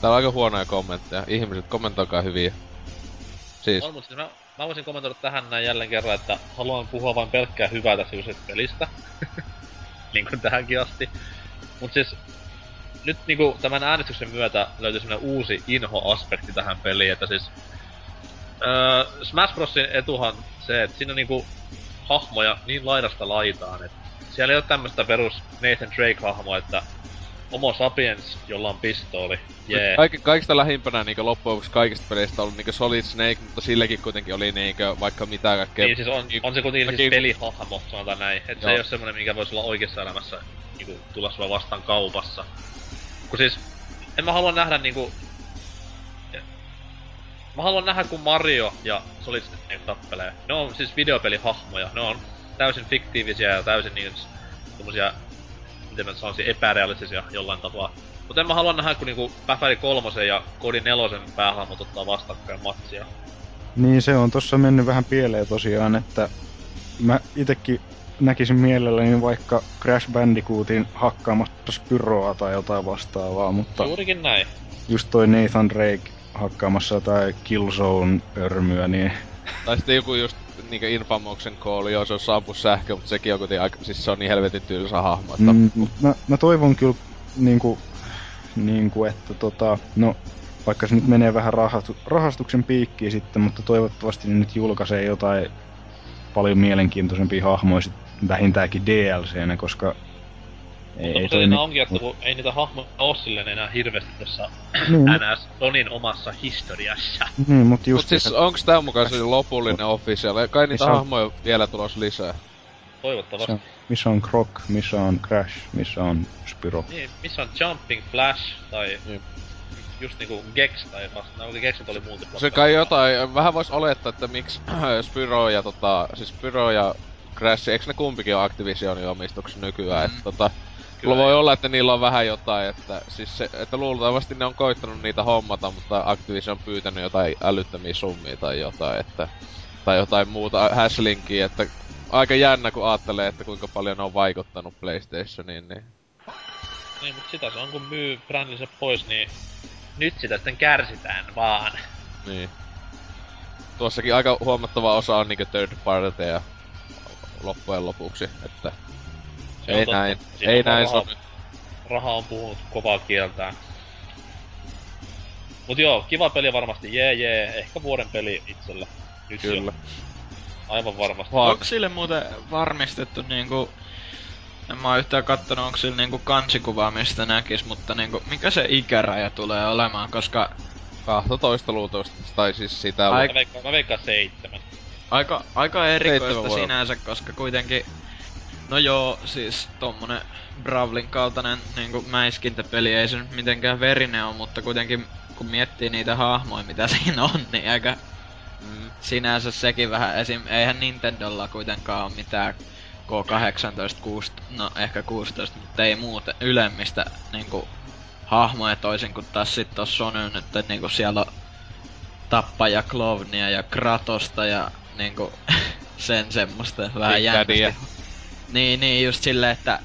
Täällä on aika huonoja kommentteja. Ihmiset, kommentoikaa hyviä. Siis, On, mutta siis mä, voisin kommentoida tähän näin jälleen kerran, että haluan puhua vain pelkkää hyvää tästä kyseisestä pelistä. niin kuin tähänkin asti. Mut siis, nyt niinku tämän äänestyksen myötä löytyi semmonen uusi inho-aspekti tähän peliin, että siis... Öö, Smash Brosin etuhan se, että siinä on niinku hahmoja niin laidasta laitaan, että siellä ei ole tämmöstä perus Nathan Drake-hahmoa, että Homo sapiens, jolla on pistooli, jee. Yeah. Kaik, kaikista lähimpänä niinku loppujen lopuksi kaikista peleistä on ollut niinku Solid Snake, mutta silläkin kuitenkin oli niinku vaikka mitä kaikkea. Niin siis on, on se kuitenkin siis pelihahmo, sanotaan näin. Se Joo. ei ole semmonen, mikä voisi olla oikeassa elämässä niinku, tulla sua vastaan kaupassa. Kun siis, en mä halua nähdä niinku... Mä haluan nähdä, kun Mario ja Solid Snake tappelee. Ne on siis videopelihahmoja. Ne on täysin fiktiivisiä ja täysin niin tommosia, miten mä sanoisin, epärealistisia jollain tapaa. Mutta en mä halua nähdä, kun niinku Päfäri kolmosen ja Kodi nelosen päähahmot ottaa vastakkain matsia. Niin se on tossa mennyt vähän pieleen tosiaan, että mä itekin näkisin mielelläni vaikka Crash Bandicootin hakkaamassa Spyroa tai jotain vastaavaa, mutta Juurikin näin. just toi Nathan Drake hakkaamassa jotain Killzone-örmyä, niin Tai sitten joku just niinku Infamoksen kooli, joo se on saapu sähkö, mutta sekin on kuitenkin aika, siis se on niin helvetin tylsä hahmo, että... mm, mä, mä, toivon kyllä niinku, niinku, että tota, no vaikka se nyt menee vähän rahastu, rahastuksen piikkiin sitten, mutta toivottavasti ne nyt julkaisee jotain paljon mielenkiintoisempia hahmoja sit vähintäänkin DLCnä, koska ei, Mutta ei se onkin, että kun ei niitä hahmoja oo silleen enää hirveästi tossa Niin, NS Sonin omassa historiassa. niin mutta Mut just siis onks tää mukaan se lopullinen official? Kai niitä on- hahmoja vielä tulos lisää. Toivottavasti. se, missä on Croc, missä on Crash, missä on Spyro. Niin, missä on Jumping Flash tai Niin. just niinku Gex tai vasta. No okei, Gex nyt oli multiplayer. Se kai jotain, vähän vois olettaa, että miksi Spyro ja tota, siis Spyro ja Crash, eiks ne kumpikin ole Activisionin omistuksessa nykyään, Mm. että tota, Kyllä. Voi olla, että niillä on vähän jotain, että siis se, että luultavasti ne on koittanut niitä hommata, mutta Activision on pyytänyt jotain älyttömiä summia tai jotain, että tai jotain muuta häslinkiä, että aika jännä kun ajattelee, että kuinka paljon ne on vaikuttanut PlayStationiin, niin Niin, mut sitä se on kun myy brändinsä pois, niin nyt sitä sitten kärsitään vaan. Niin. Tuossakin aika huomattava osa on niinku third partyja loppujen lopuksi, että ei totta. näin, ei näin raha, sovi. raha on puhunut kovaa kieltään. Mut joo, kiva peli varmasti, jee jee, ehkä vuoden peli itsellä. Nyt Kyllä. Jo. Aivan varmasti. Vaan- Onko sille muuten varmistettu niinku... En mä oo yhtään kattonut, onko sillä niinku kansikuvaa, mistä näkis, mutta niinku, mikä se ikäraja tulee olemaan, koska 12 luultavasti, tai siis sitä Ai- Mä veikkaan, mä veikkaan seitsemän. aika, aika erikoista sinänsä, koska kuitenkin... No joo, siis tommonen Brawlin kaltainen niinku mäiskintäpeli ei se nyt mitenkään verinen on, mutta kuitenkin kun miettii niitä hahmoja, mitä siinä on, niin aika Mm. sinänsä sekin vähän esim. Eihän Nintendolla kuitenkaan ole mitään K18, 6, no ehkä 16, mutta ei muuten ylemmistä niinku hahmoja toisin kuin taas sit tossa Sonyn, että niinku siellä on tappaja Klovnia ja Kratosta ja niinku sen semmoista vähän jännästi. Niin, niin, just silleen, että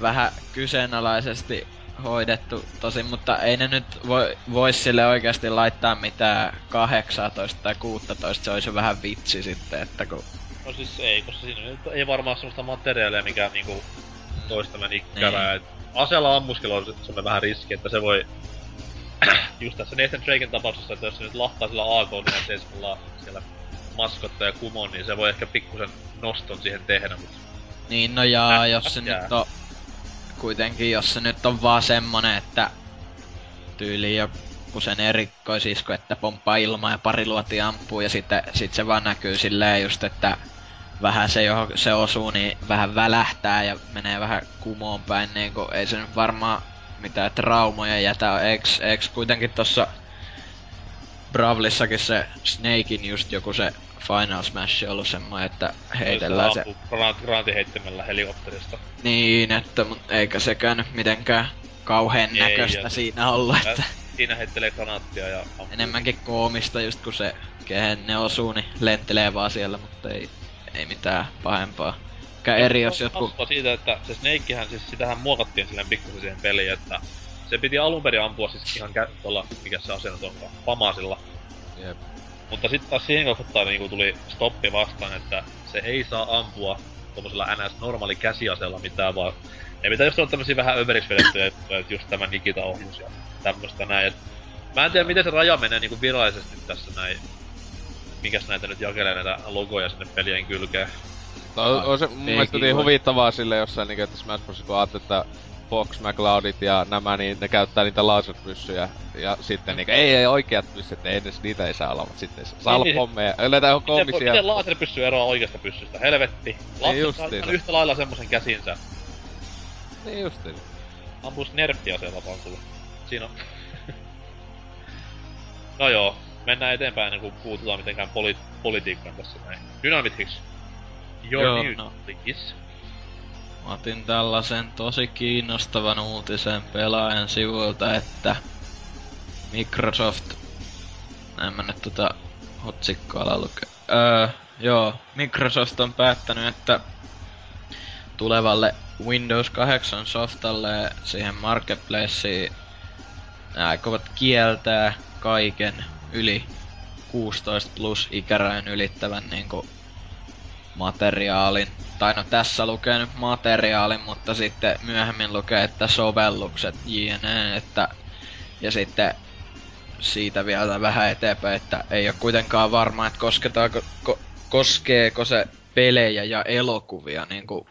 vähän kyseenalaisesti hoidettu tosin, mutta ei ne nyt voi, vois sille oikeasti laittaa mitään 18 tai 16, se olisi vähän vitsi sitten, että kun... No siis ei, koska siinä nyt ei varmaan semmoista materiaalia, mikä niinku toistamen ikkärää. Niin. Niin. Aseella ammuskelu on semmoinen vähän riski, että se voi... just tässä Nathan Draken tapauksessa, että jos se nyt lahtaa sillä AK ja seiskulla siellä maskotta ja kumon, niin se voi ehkä pikkusen noston siihen tehdä, mutta Niin, no jaa, Äh, jos se nyt on... Kuitenkin, jos se nyt on vaan semmonen, että tyyliin joku sen erikoisisko, että pomppaa ilmaa ja pari luoti ampuu ja sitten sit se vaan näkyy silleen just, että vähän se, johon se osuu, niin vähän välähtää ja menee vähän kumoon päin, niin kuin ei se nyt varmaan mitään traumoja jätä. Eiks, eiks kuitenkin tossa Bravlissakin se Snakein just joku se Final Smash ollut semmoinen, että heitellään se... Granti heittämällä helikopterista. Niin, että mut eikä sekään nyt mitenkään kauhean ei, näköistä siinä ollut, että... Siinä heittelee granaattia ja ampuu. Enemmänkin koomista just kun se, kehen ne osuu, niin lentelee vaan siellä, mutta ei, ei mitään pahempaa. Mikä eri jos jotkut... siitä, että se Snakehän, siis sitähän muokattiin silleen pikkusen siihen peliin, että se piti alun perin ampua siis ihan kä- tuolla, mikä se asennus onkaan, Famasilla. Jep. Mutta sitten taas siihen kohtaan niinku tuli stoppi vastaan, että se ei saa ampua tuommoisella NS normaali käsiasella mitään, vaan ne pitää just olla tämmösiä vähän överiksi vedettyjä että just tämä Nikita-ohjus ja tämmöstä näin. Et mä en tiedä miten se raja menee niinku virallisesti tässä näin. Mikäs näitä nyt jakelee näitä logoja sinne pelien kylkeen. No, on se mun mielestä niin huvittavaa sille jossain niinku, että Smash Bros. kun ajattelee, että Fox McCloudit ja nämä, niin ne käyttää niitä laserpyssyjä. Ja sitten niinku, ei, ei oikeat pyssyt, ei edes niitä ei saa olla, mutta sitten saa olla niin, niin. pommeja. Yleensä on koomisia. Miten, miten laserpyssy eroaa oikeasta pyssystä? Helvetti. Lapset saa yhtä lailla semmosen käsinsä. Niin justiin. Ampuis nerfia siellä vaan sulla. Siinä on. no joo, mennään eteenpäin ennen kuin puututaan mitenkään poli- politiikkaan tässä näin. Dynamit Your Joo, news, no. please. Otin tällaisen tosi kiinnostavan uutisen pelaajan sivuilta, että Microsoft... En mä nyt tota otsikkoa lukea. Öö, joo, Microsoft on päättänyt, että tulevalle Windows 8 softalle siihen marketplaceen aikovat kieltää kaiken yli 16 plus ikärajan ylittävän niinku materiaalin. Tai no tässä lukee nyt materiaalin, mutta sitten myöhemmin lukee, että sovellukset jne. Että, ja sitten siitä vielä vähän eteenpäin, että ei ole kuitenkaan varma, että kosketaanko, ko, koskeeko se pelejä ja elokuvia niin kuin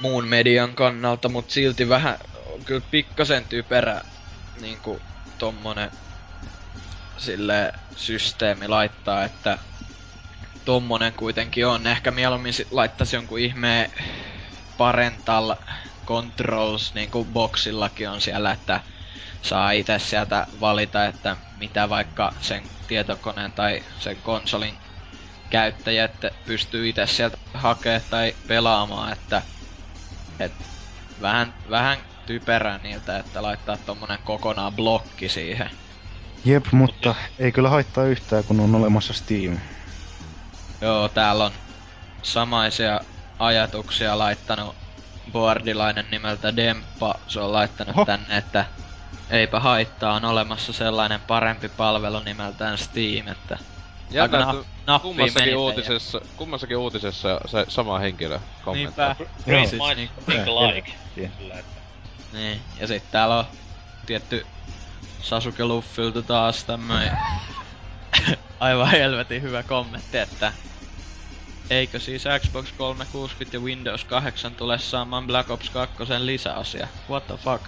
muun median kannalta, mutta silti vähän kyllä pikkasen typerä niin kuin tommonen sille systeemi laittaa, että tommonen kuitenkin on. Ehkä mieluummin laittaisi jonkun ihmeen parental controls, niin kuin boxillakin on siellä, että saa itse sieltä valita, että mitä vaikka sen tietokoneen tai sen konsolin käyttäjät pystyy itse sieltä hakemaan tai pelaamaan, että et vähän, vähän typerää niiltä, että laittaa tommonen kokonaan blokki siihen. Jep, mutta ei kyllä haittaa yhtään, kun on olemassa Steam. Joo, täällä on samaisia ajatuksia laittanut boardilainen nimeltä Demppa. Se on laittanut Oho. tänne, että eipä haittaa, on olemassa sellainen parempi palvelu nimeltään Steam, että Jännä, na- kummassakin uutisessa, ja... kummassakin uutisessa se sama henkilö kommentoi. Niinpä. Pretty siis, much niin, like. Niin, ja sitten täällä on tietty Sasuke Luffilta taas tämmöinen aivan helvetin hyvä kommentti, että Eikö siis Xbox 360 ja Windows 8 tule saamaan Black Ops 2 lisäosia? What the fuck?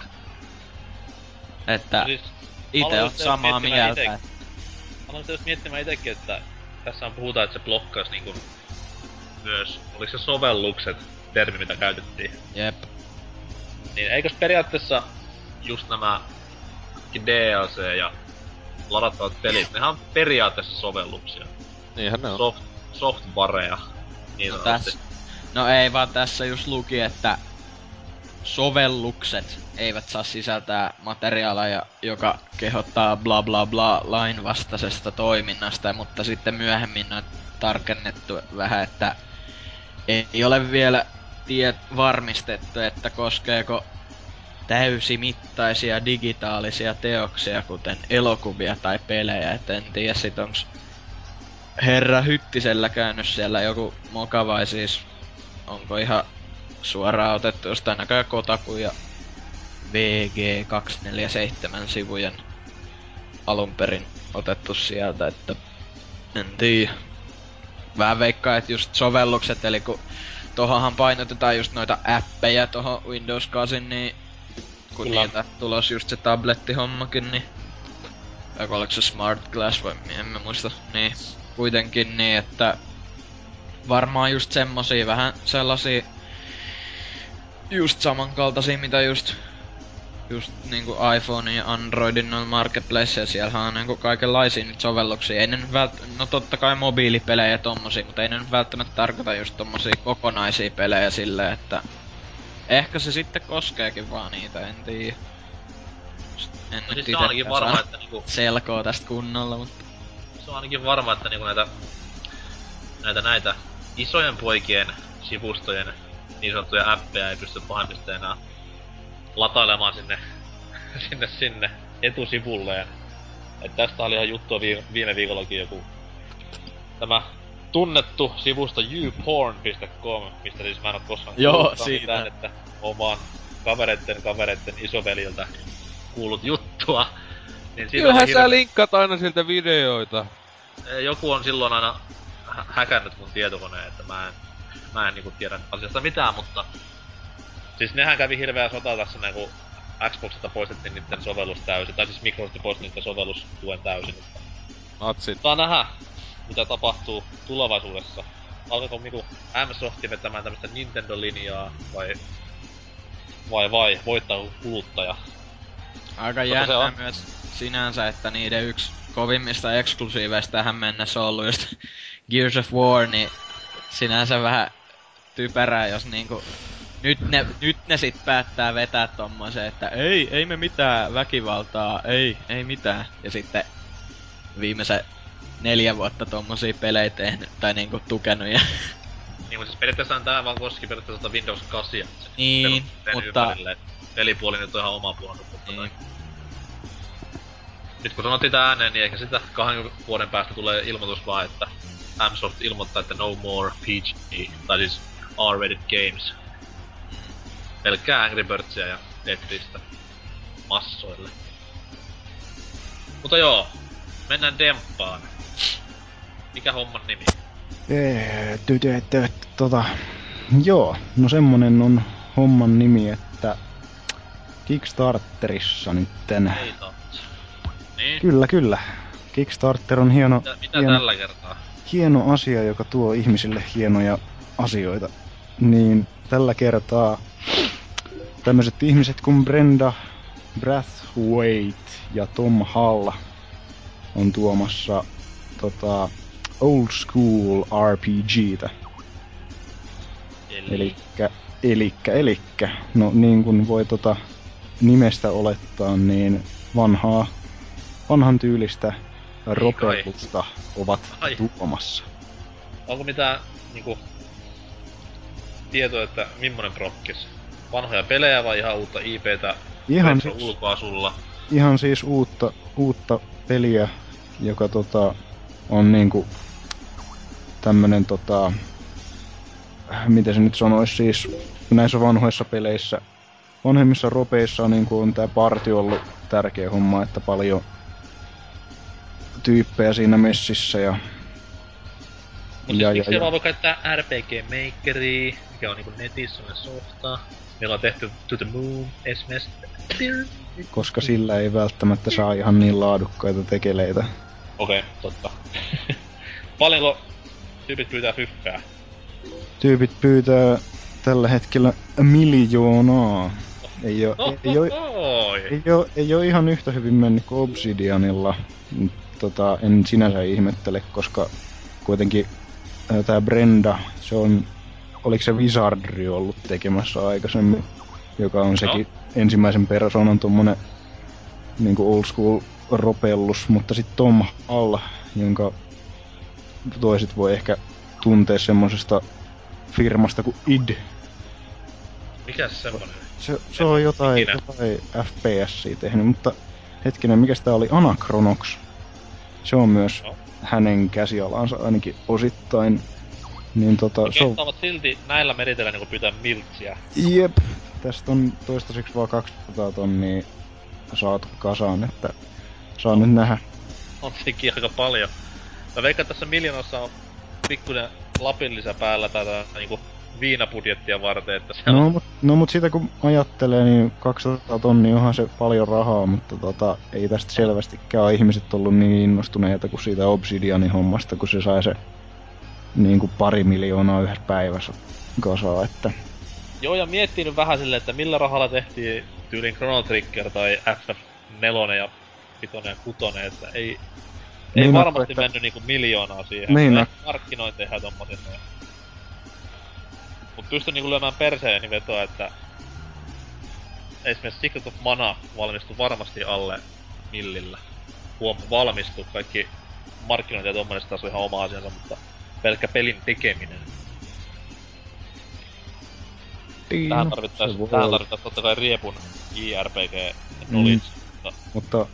Että siis, ite on samaa mieltä. Ite, aloin just miettimään itekin, että tässä on puhutaan, että se blokkaus niinku myös, oliko se sovellukset termi, mitä käytettiin? Jep. Niin eikös periaatteessa just nämä DLC ja ladattavat pelit, nehän on periaatteessa sovelluksia. Niinhän ne on. Soft, softwareja. Niin no, tässä, no ei vaan tässä just luki, että sovellukset eivät saa sisältää materiaalia, joka kehottaa bla bla bla lain vastaisesta toiminnasta, mutta sitten myöhemmin on tarkennettu vähän, että ei ole vielä tiet varmistettu, että koskeeko täysimittaisia digitaalisia teoksia, kuten elokuvia tai pelejä. Et en tiedä sit onks herra Hyttisellä käynyt siellä joku moka vai siis onko ihan suoraan otettu jostain näköjään Kotaku ja VG247 sivujen alun perin otettu sieltä, että en tiedä. Vähän veikkaa, että just sovellukset, eli kun tohonhan painotetaan just noita appeja tohon Windows 8, niin kun Kyllä. niitä tulos just se tablettihommakin, niin... Tai oliko se Smart Glass vai en mä muista. Niin, kuitenkin niin, että... Varmaan just semmosia vähän sellaisia... Just samankaltaisia, mitä just... Just niinku iPhone ja Androidin noilla marketplace ja siellähän on niinku kaikenlaisia nyt sovelluksia. Ei ne nyt vält... No totta kai mobiilipelejä ja tommosia, mutta ei ne nyt välttämättä tarkoita just tommosia kokonaisia pelejä silleen, että... Ehkä se sitten koskeekin vaan niitä, en tiedä. En No siis se on ainakin varma, että niinku, selkoa tästä kunnolla, mutta... se on ainakin varma, että niinku näitä, näitä, näitä isojen poikien sivustojen niin sanottuja appeja ei pysty pahemmista enää latailemaan sinne, sinne, sinne etusivulleen. Et tästä oli ihan juttua viime, viime viikollakin joku tämä tunnettu sivusto youporn.com, mistä siis mä en oo koskaan Joo, siitä. mitään, että oman kavereitten kavereitten isoveljiltä kuullut juttua. Niin Kyllähän oli sä hirve- linkkaat aina siltä videoita. Eh, joku on silloin aina hä- häkännyt mun tietokoneen, että mä en, mä en niinku tiedä asiasta mitään, mutta... Siis nehän kävi hirveä sota tässä näin, kun Xboxilta poistettiin niiden sovellus täysin, tai siis Microsoft poisti niiden sovellustuen täysin. Natsit. saa nähdä, mitä tapahtuu tulevaisuudessa. Alkaako niinku M-Softi vetämään tämmöstä Nintendo-linjaa, vai... Vai vai, voittaa kuluttaja. Aika jännä myös sinänsä, että niiden yksi kovimmista eksklusiiveista tähän mennessä on ollut just Gears of War, niin sinänsä vähän typerää, jos niinku... Nyt ne, nyt ne sit päättää vetää tommosen, että ei, ei me mitään väkivaltaa, ei, ei mitään. Ja sitten viimeisen neljä vuotta tommosia pelejä tehnyt, tai niinku tukenut ja... Niin, mutta siis periaatteessa tää vaan koski periaatteessa tota Windows 8. sen Niin, mutta- ympärille. Pelipuoli nyt on ihan oma puolensa totta kai. Niin. Nyt kun sanottiin tää ääneen, niin ehkä sitä kahden vuoden päästä tulee ilmoitus vaan, että Msoft ilmoittaa, että no more PG, tai siis R-rated games. Pelkkää Angry Birdsia ja Tetristä massoille. Mutta joo, mennään demppaan. Mikä homman nimi? Ee, tytö, tö, tota, joo, no semmonen on homman nimi, että Kickstarterissa nytten. Ei. Niin, Kyllä, kyllä. Kickstarter on hieno, mitä, mitä hieno, tällä kertaa? hieno asia, joka tuo ihmisille hienoja asioita. Niin tällä kertaa tämmöiset ihmiset kuin Brenda Brathwaite ja Tom Hall on tuomassa tota, old school RPGtä. Eli, Elikkä, elikkä, elikkä. No niin kuin voi tota nimestä olettaa, niin vanhaa, vanhan tyylistä ropellusta ovat Ai. tuomassa. onko mitään niinku tietoa, että millainen prokkis? Vanhoja pelejä vai ihan uutta IPtä Ihan siis, ulkoasulla? ihan siis uutta, uutta peliä, joka tota, on niinku tämmönen tota, miten se nyt sanoisi siis näissä vanhoissa peleissä, vanhemmissa ropeissa on, niinku on tää parti ollut tärkeä homma, että paljon tyyppejä siinä messissä ja Mut Ja- siis ja- ja. vaan voi käyttää RPG Makeria, mikä on niinku netissä on softa. Meillä on tehty To the Moon esimerkiksi. koska sillä ei välttämättä saa ihan niin laadukkaita tekeleitä. Okei, okay, totta. Paljonko tyypit pyytää fyffää? Tyypit pyytää tällä hetkellä miljoonaa. Ei oo, No, ei, oo, ei, oo, ei oo ihan yhtä hyvin mennyt kuin Obsidianilla. Tota, en sinänsä ihmettele, koska kuitenkin tää Brenda, se on, oliko se Wizardry ollut tekemässä aikaisemmin, joka on sekin ensimmäisen persoonan tommonen niinku old school ropellus, mutta sitten Tom Hall, jonka toiset voi ehkä tuntea semmosesta firmasta kuin id. Mikäs semmonen? Se, se on jotain, Ikinä. jotain FPSiä tehnyt, mutta hetkinen, mikä tää oli? Anachronox. Se on myös No. hänen käsialansa ainakin osittain. Niin tota, se on, silti näillä meriteillä niinku pyytää miltsiä. jep, tästä on toistaiseksi vaan 200 tonnia saatu kasaan, että saa nyt nähdä. On sekin aika paljon. Mä veikkaan, tässä miljoonassa on pikkuinen lapin lisä päällä tai tää niinku viinapudjettia varten, että se No, on... mut, no mut sitä kun ajattelee, niin 200 tonnia onhan se paljon rahaa, mutta tota, ei tästä selvästikään ole ihmiset ollut niin innostuneita kuin siitä Obsidianin hommasta, kun se sai se niin kuin pari miljoonaa yhdessä päivässä kasaa, että Joo, ja miettii nyt vähän silleen, että millä rahalla tehtiin tyylin Chrono Trigger tai FF4 ja 5 ja 6, että ei... Ei Niin, varmasti että- mennyt niinku miljoonaa siihen. Niin, Niin, no. Markkinoin tehdään tommosen noin. Mut pystyn niinku lyömään perseeni vetoa, että... Esimerkiksi Secret of Mana valmistui varmasti alle millillä. Huom, valmistui. Kaikki markkinointi ja tommonen taas on ihan oma asiansa, mutta pelkkä pelin tekeminen. Tähän No, tarvittais, tähän tarvittais totta kai riepun JRPG knowledge. Mm. Mutta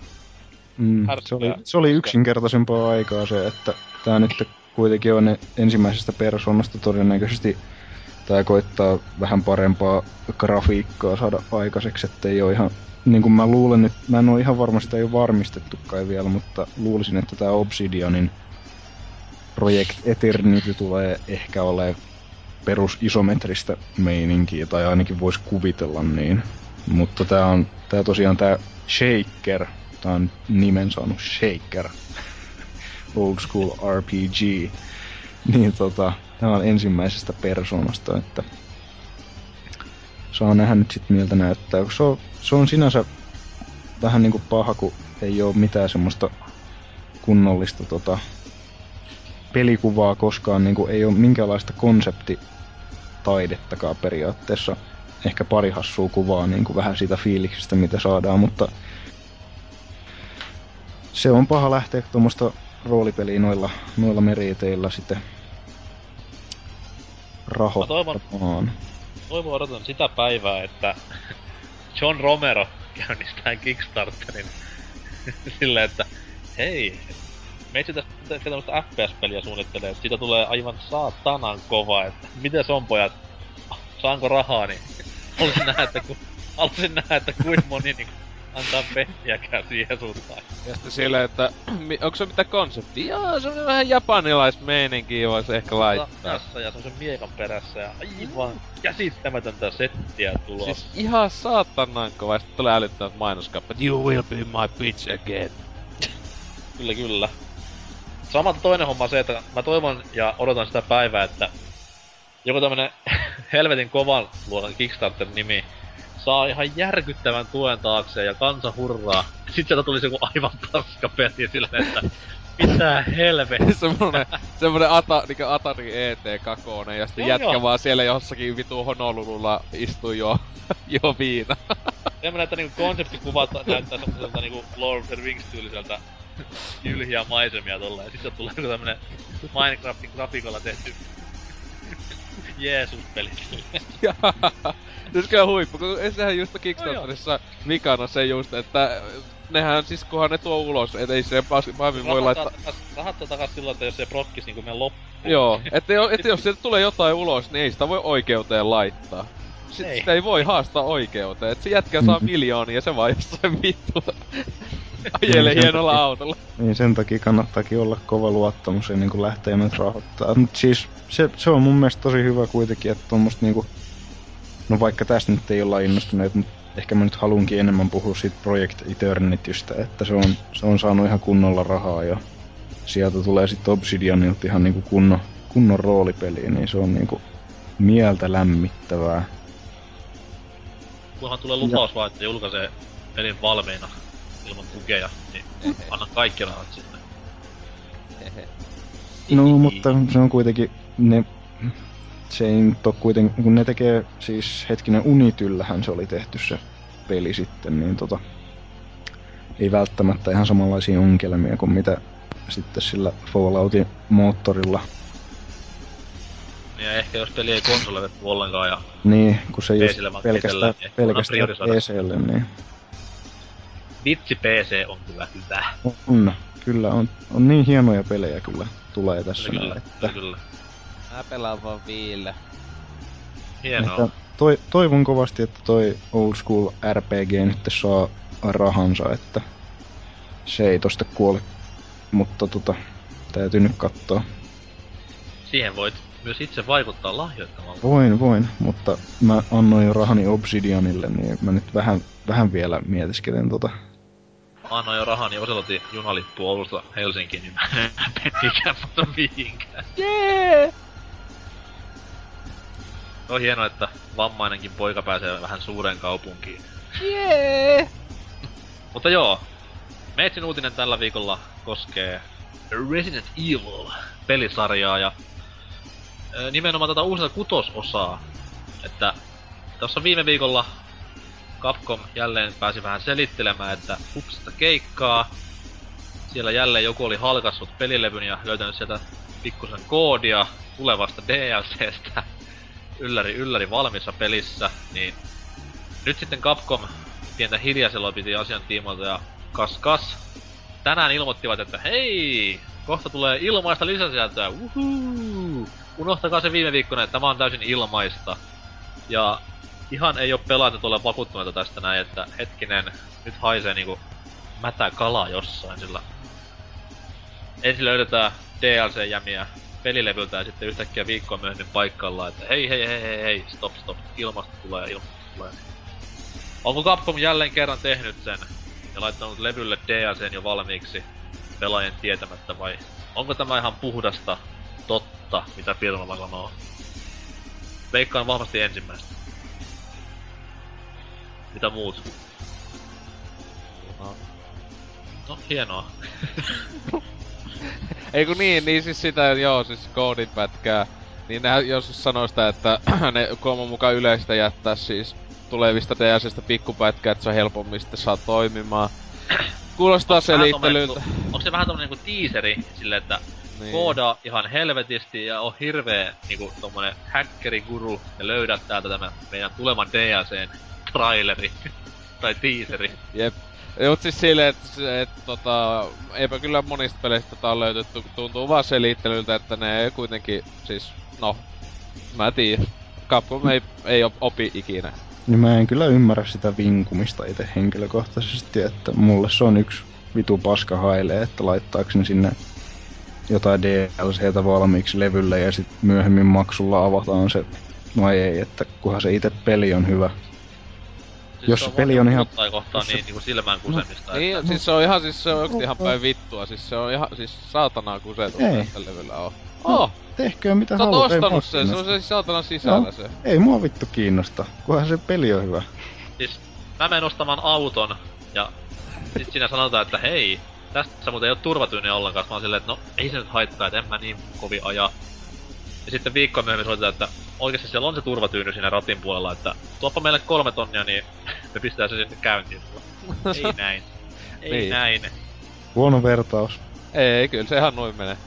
mm, se, oli, se oli yksinkertaisempaa aikaa se, että tämä nyt kuitenkin on ensimmäisestä persoonasta todennäköisesti tämä koittaa vähän parempaa grafiikkaa saada aikaiseksi, että ei ole ihan, niin kuin mä luulen nyt, mä en ole ihan varma, sitä ei ole varmistettu kai vielä, mutta luulisin, että tämä Obsidianin Project Eternity tulee ehkä olemaan perus isometristä meininkiä, tai ainakin voisi kuvitella niin. Mutta tää on, tää tosiaan tää Shaker, tää on nimen saanut Shaker, Old School RPG, niin tota, tää on ensimmäisestä persoonasta, että saa nähdä nyt sit miltä näyttää. Se on, se on sinänsä vähän niinku paha, kun ei oo mitään semmoista kunnollista tota, pelikuvaa koskaan, niinku ei oo minkäänlaista konseptitaidettakaan periaatteessa. Ehkä pari hassua kuvaa niinku vähän siitä fiiliksestä, mitä saadaan, mutta se on paha lähteä tuommoista roolipeliä noilla, noilla meriteillä sitten rahoittamaan. Toivon odotan sitä päivää, että John Romero käynnistää Kickstarterin silleen, että hei, meitsi tästä ehkä tämmöstä FPS-peliä suunnittelee, että siitä tulee aivan saatanan kova, että miten on pojat, saanko rahaa, niin haluaisin nähdä, että ku, nähdä, että kuinka moni niin antaa pehmiäkään siihen suuntaan. Ja sitten silleen, että onko se mitään konsepti? Jaa, se on vähän japanilaismeininkiä, voisi ehkä laittaa. Tässä ja semmosen miekan perässä ja aivan käsittämätöntä settiä tulossa. Siis ihan saatanan kova. Sitten tulee älyttömät mainoskappat. You will be my bitch again. Kyllä, kyllä. Samalta toinen homma on se, että mä toivon ja odotan sitä päivää, että joku tämmönen helvetin kovan luokan Kickstarter-nimi saa ihan järkyttävän tuen taakse ja kansa hurraa. Sitten sieltä tulisi joku aivan paska peli silleen, että mitä helvettiä. semmonen, semmonen Ata, niinkö Atari ET kakone ja sitten Joo, jätkä joo. vaan siellä jossakin vitu Honolululla istuu jo, jo viina. Semmonen, että niinku konseptikuvat näyttää semmoiselta niinku Lord of the Rings tyyliseltä jylhiä maisemia tolleen. Sitten tulee joku tämmönen Minecraftin grafiikolla tehty Jeesus-peli. Se on kyllä huippu, kun sehän just Kickstarterissa vikana se just, että nehän siis kunhan ne tuo ulos, et ei se pahemmin voi laittaa... Takas, rahat on takas silloin, että jos se prokkis niinku mene loppuun. Joo, että jo, et jos sieltä tulee jotain ulos, niin ei sitä voi oikeuteen laittaa. Sitten Ei. sitä ei voi haastaa oikeuteen, että se jätkä saa Mhm. miljoonia ja se vaan jossain vittu ajelee Niin, sen hienolla takia. autolla. Niin sen takia kannattaakin olla kova luottamus ja niinku lähteä nyt rahoittaa. Mut siis se, se on mun mielestä tosi hyvä kuitenkin, että tuommoista niinku... No vaikka tästä nyt ei olla innostuneet, mutta ehkä mä nyt halunkin enemmän puhua siitä Project Eternitystä, että se on, se on saanut ihan kunnolla rahaa ja sieltä tulee sitten Obsidianilta ihan niinku kunnon, kunnon roolipeliä, niin se on niinku mieltä lämmittävää. Kunhan tulee lupaus vaan, että julkaisee pelin valmiina ilman tukeja, niin anna kaikki rahat sinne. No, mutta se on kuitenkin, ne, se ei nyt oo kuitenkin, kun ne tekee, siis hetkinen Unityllähän se oli tehty se peli sitten, niin tota, ei välttämättä ihan samanlaisia ongelmia kuin mitä sitten sillä Falloutin moottorilla. Ja ehkä jos peli ei konsoleille ollenkaan ja Niin, kun se vaan pelkästään, niin pelkästään. PClle, niin vitsi PC on kyllä hyvä. on, kyllä on, on niin hienoja pelejä kyllä tulee tässä Kyllä, näin, että kyllä. Mä pelaan vaan viillä. Hienoa. Että toi, toivon kovasti, että toi old school RPG nyt saa rahansa, että se ei tosta kuole. Mutta tota, täytyy nyt katsoa. Siihen voit myös itse vaikuttaa lahjoittamalla. Voin, voin, mutta mä annoin jo rahani Obsidianille, niin mä nyt vähän, vähän vielä mietiskelen tota. Mä annoin jo rahani Oselotin junalippu Oulusta Helsinkiin, niin mä en mihinkään. Jee! On hienoa, että vammainenkin poika pääsee vähän suureen kaupunkiin. Jee! Mutta joo, Meitsin uutinen tällä viikolla koskee Resident Evil pelisarjaa ja nimenomaan tätä uusinta kutososaa. Että tuossa viime viikolla Capcom jälleen pääsi vähän selittelemään, että hupsista keikkaa. Siellä jälleen joku oli halkassut pelilevyn ja löytänyt sieltä pikkusen koodia tulevasta DLCstä ylläri ylläri valmissa pelissä, niin nyt sitten Capcom pientä hiljaisella piti asian tiimoilta ja kas kas. Tänään ilmoittivat, että hei, kohta tulee ilmaista lisäsisältöä, uhuu. Unohtakaa se viime viikkona, että tämä on täysin ilmaista. Ja ihan ei oo pelaajat ole vakuuttuneita tästä näin, että hetkinen, nyt haisee niinku mätä kala jossain, sillä ensin löydetään DLC-jämiä pelilevyltä ja sitten yhtäkkiä viikkoa myöhemmin paikalla, että hei hei hei hei hei, stop stop, ilmasta tulee, ilmasta tulee. Onko Capcom jälleen kerran tehnyt sen ja laittanut levylle DLCn jo valmiiksi pelaajien tietämättä vai onko tämä ihan puhdasta totta, mitä firma sanoo? Veikkaan vahvasti ensimmäistä. Mitä muut? No, no hienoa. Ei kun niin, niin siis sitä, joo, siis koodin pätkää. Niin nää jos sanoo sitä, että ne koomon mukaan yleistä jättää siis tulevista DLCstä pikkupätkää, että se on helpommin sitten saa toimimaan. Kuulostaa Onks selittelyltä. niinku- Onko se vähän tommonen niinku teaseri sille, että Niin. koodaa ihan helvetisti ja on hirveä niinku tommonen häkkeriguru ja löydät täältä tämä meidän tulevan DLCn traileri tai teaseri. Jep. Mut siis silleen, että et, tota, eipä kyllä monista peleistä tota on löytetty, tuntuu vaan selittelyltä, että ne kuitenkin, siis, no, mä tiedän. Capcom ei, ei op- opi ikinä. Niin mä en kyllä ymmärrä sitä vinkumista itse henkilökohtaisesti, että mulle se on yksi vitu paska haile, että laittaako ne sinne jotain DLCtä valmiiksi levylle ja sitten myöhemmin maksulla avataan se vai ei, että kunhan se itse peli on hyvä. Siis Jos se se peli on ihan- Tai kohtaan jos se- niin niinku silmään kusemista. No, Niin, siis se on ihan, siis se on oikeesti ihan päin vittua, siis se on ihan, siis saatanaa kusetus Ei. tästä levyllä on. Oh, Tehkö mitä sä oot haluat, ei mua ostanut sen, se on se siis saatanan sisällä Joo. se. Ei mua vittu kiinnosta, kunhan se peli on hyvä. Siis mä menen ostamaan auton ja sit siinä sanotaan, että hei, tästä muuten ei oo turvatyyniä ollenkaan. Mä oon silleen, että no ei se nyt haittaa, että en mä niin kovin aja. Ja sitten viikko myöhemmin soitetaan, että oikeesti siellä on se turvatyyny siinä ratin puolella, että tuoppa meille kolme tonnia, niin me pistää se sinne käyntiin. Ei näin. Ei Niin. näin. Huono vertaus. Ei, kyllä se ihan noin menee.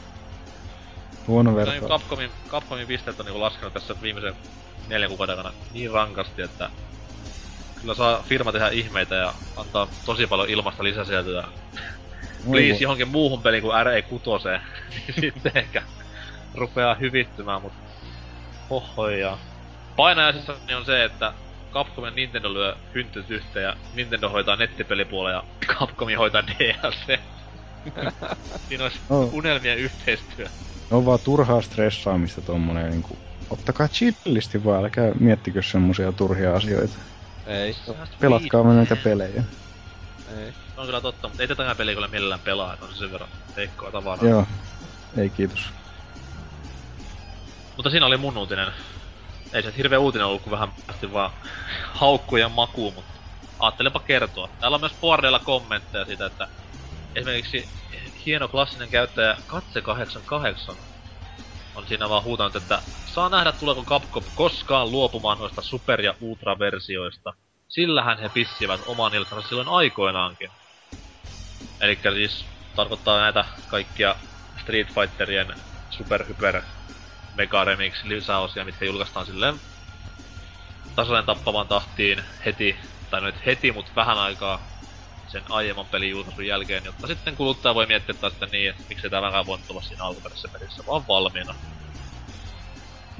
Huono Vertaus. vertaus. Capcomin, Capcomin pisteet on niinku laskenut tässä viimeisen neljän kuukauden aikana niin rankasti, että kyllä saa firma tehdä ihmeitä ja antaa tosi paljon ilmasta lisäsieltä please johonkin muuhun peliin kuin RE6, niin sitten ehkä rupeaa hyvittymään, mut hohoja. Painajaisissa niin on se, että Capcom ja Nintendo lyö hyntyt yhteen ja Nintendo hoitaa nettipelipuolella ja Capcom hoitaa DLC. Siinä olisi Oh. unelmien yhteistyö. on vaan turhaa stressaamista tommonen niinku... Ottakaa chillisti vaan, älkää miettikö semmosia turhia asioita. Ei, Pelatkaa me näitä pelejä. ei. Se on kyllä totta, mutta ei tätäkään peliä kyllä millään pelaa, että on se sen verran heikkoa tavaraa. Joo. Ei kiitos. Mutta siinä oli mun uutinen. Ei se hirveä uutinen ollut, kun vähän päästiin vaan haukkujen makuun, mutta ajattelepa kertoa. Täällä on myös Boardella kommentteja siitä, että esimerkiksi hieno klassinen käyttäjä Katse88 on siinä vaan huutanut, että saa nähdä tuleeko Capcom koskaan luopumaan noista super- ja ultra-versioista. Sillähän he pissivät oman iltansa silloin aikoinaankin. Eli siis tarkoittaa näitä kaikkia Street Fighterien super hyper Mega Remix lisäosia, mitkä julkaistaan silleen tasaisen tappavaan tahtiin heti, tai nyt heti, mutta vähän aikaa sen aiemman pelin julkaisun jälkeen, jotta sitten kuluttaja voi miettiä taas sitten niin, että miksei tämä vähän voinut olla siinä alkuperäisessä pelissä, vaan valmiina.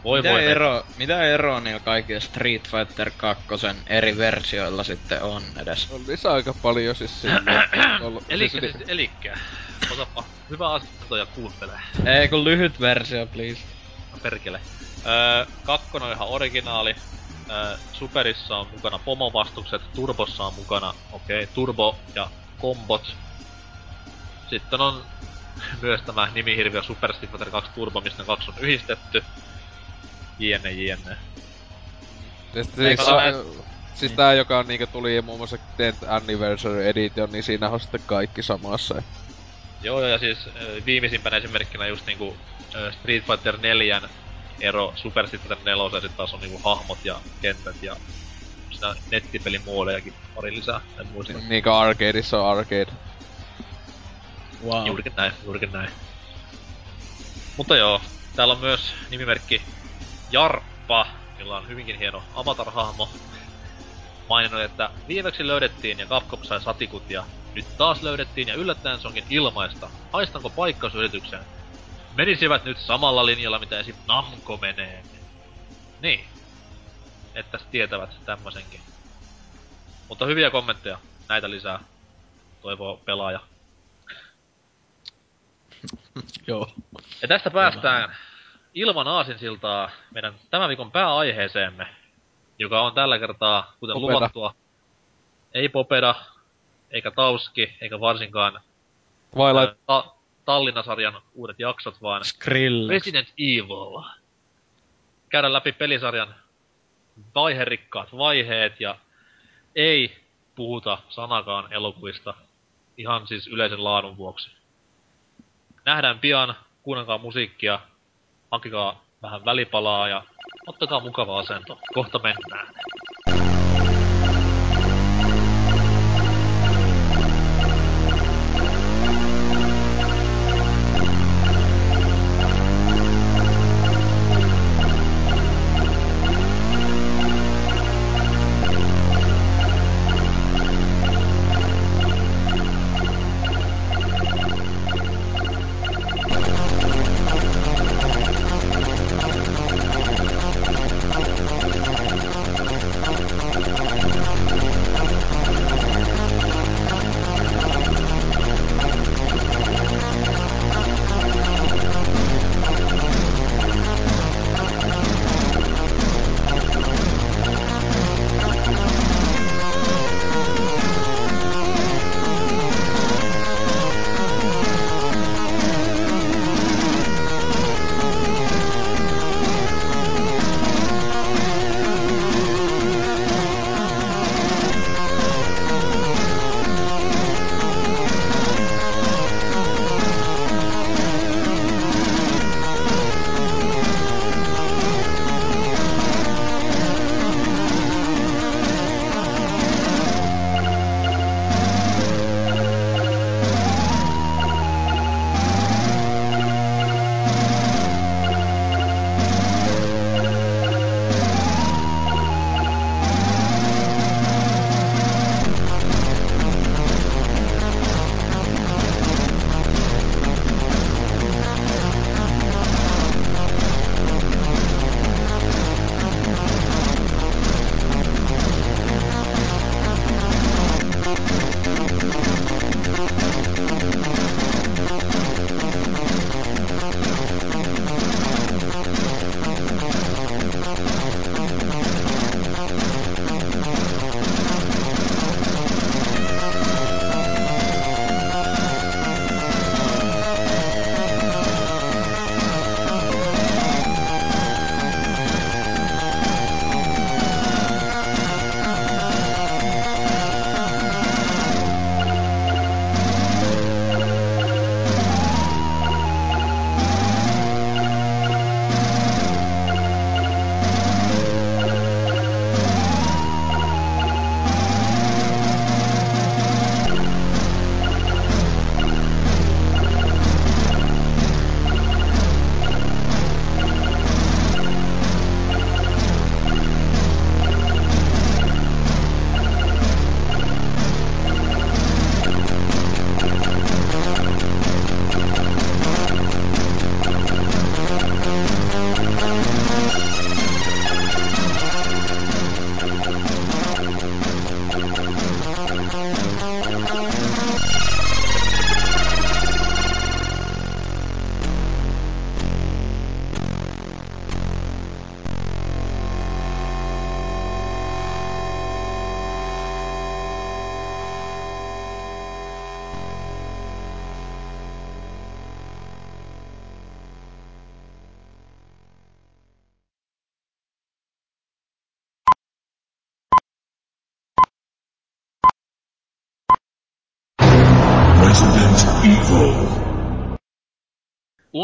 Voi Mitä, voi ero, mitä eroa niillä kaikilla Street Fighter 2 eri versioilla sitten on edes? On lisää aika paljon siis siinä. ollut- Elikkä siis- siis, elikkä. Otapa hyvä asento ja kuuntele. Ei kun lyhyt versio, please. Perkele. Öö, kakkonen on ihan originaali. Öö, Superissa on mukana pomovastukset, Turbossa on mukana, okei, okay, Turbo ja kombot. Sitten on myös tämä nimihirviö Super Street Fighter 2 Turbo, mistä kaksi on yhdistetty. Jne, jne. Siis, siis tää, joka on, niinku tuli muun muassa 10th Anniversary Edition, niin siinä on sitten kaikki samassa. Joo, ja siis viimeisimpänä esimerkkinä just niinku Street Fighter 4 ero Super Street Fighter 4 ja sit taas on niinku hahmot ja kentät ja sitä nettipelimuodejakin pari lisää, en muista. Ni- niinku arcadeissa on arcade. Wow. Juurikin näin, juurikin näin. Mutta joo, täällä on myös nimimerkki Jarppa, jolla on hyvinkin hieno avatar-hahmo. Maininnut, että viimeksi löydettiin ja Capcom sai satikut ja nyt taas löydettiin ja yllättäen se onkin ilmaista. Haistanko paikkausylityksen? Menisivät nyt samalla linjalla, mitä esim. Namco menee. Niin. Että tietävät tämmösenkin. Mutta hyviä kommentteja. Näitä lisää. Toivoo pelaaja. Joo. Ja tästä päästään ilman aasinsiltaa meidän tämän viikon pääaiheeseemme, joka on tällä kertaa, kuten popeda. luvattua, ei popeda, eikä tauski, eikä varsinkaan Twilight. Ta- Tallinna-sarjan uudet jaksot, vaan Skrillex. Resident Evil. Käydä läpi pelisarjan vaiherikkaat vaiheet ja ei puhuta sanakaan elokuvista ihan siis yleisen laadun vuoksi. Nähdään pian, kuunnelkaa musiikkia, hankkikaa vähän välipalaa ja ottakaa mukava asento. Kohta mennään.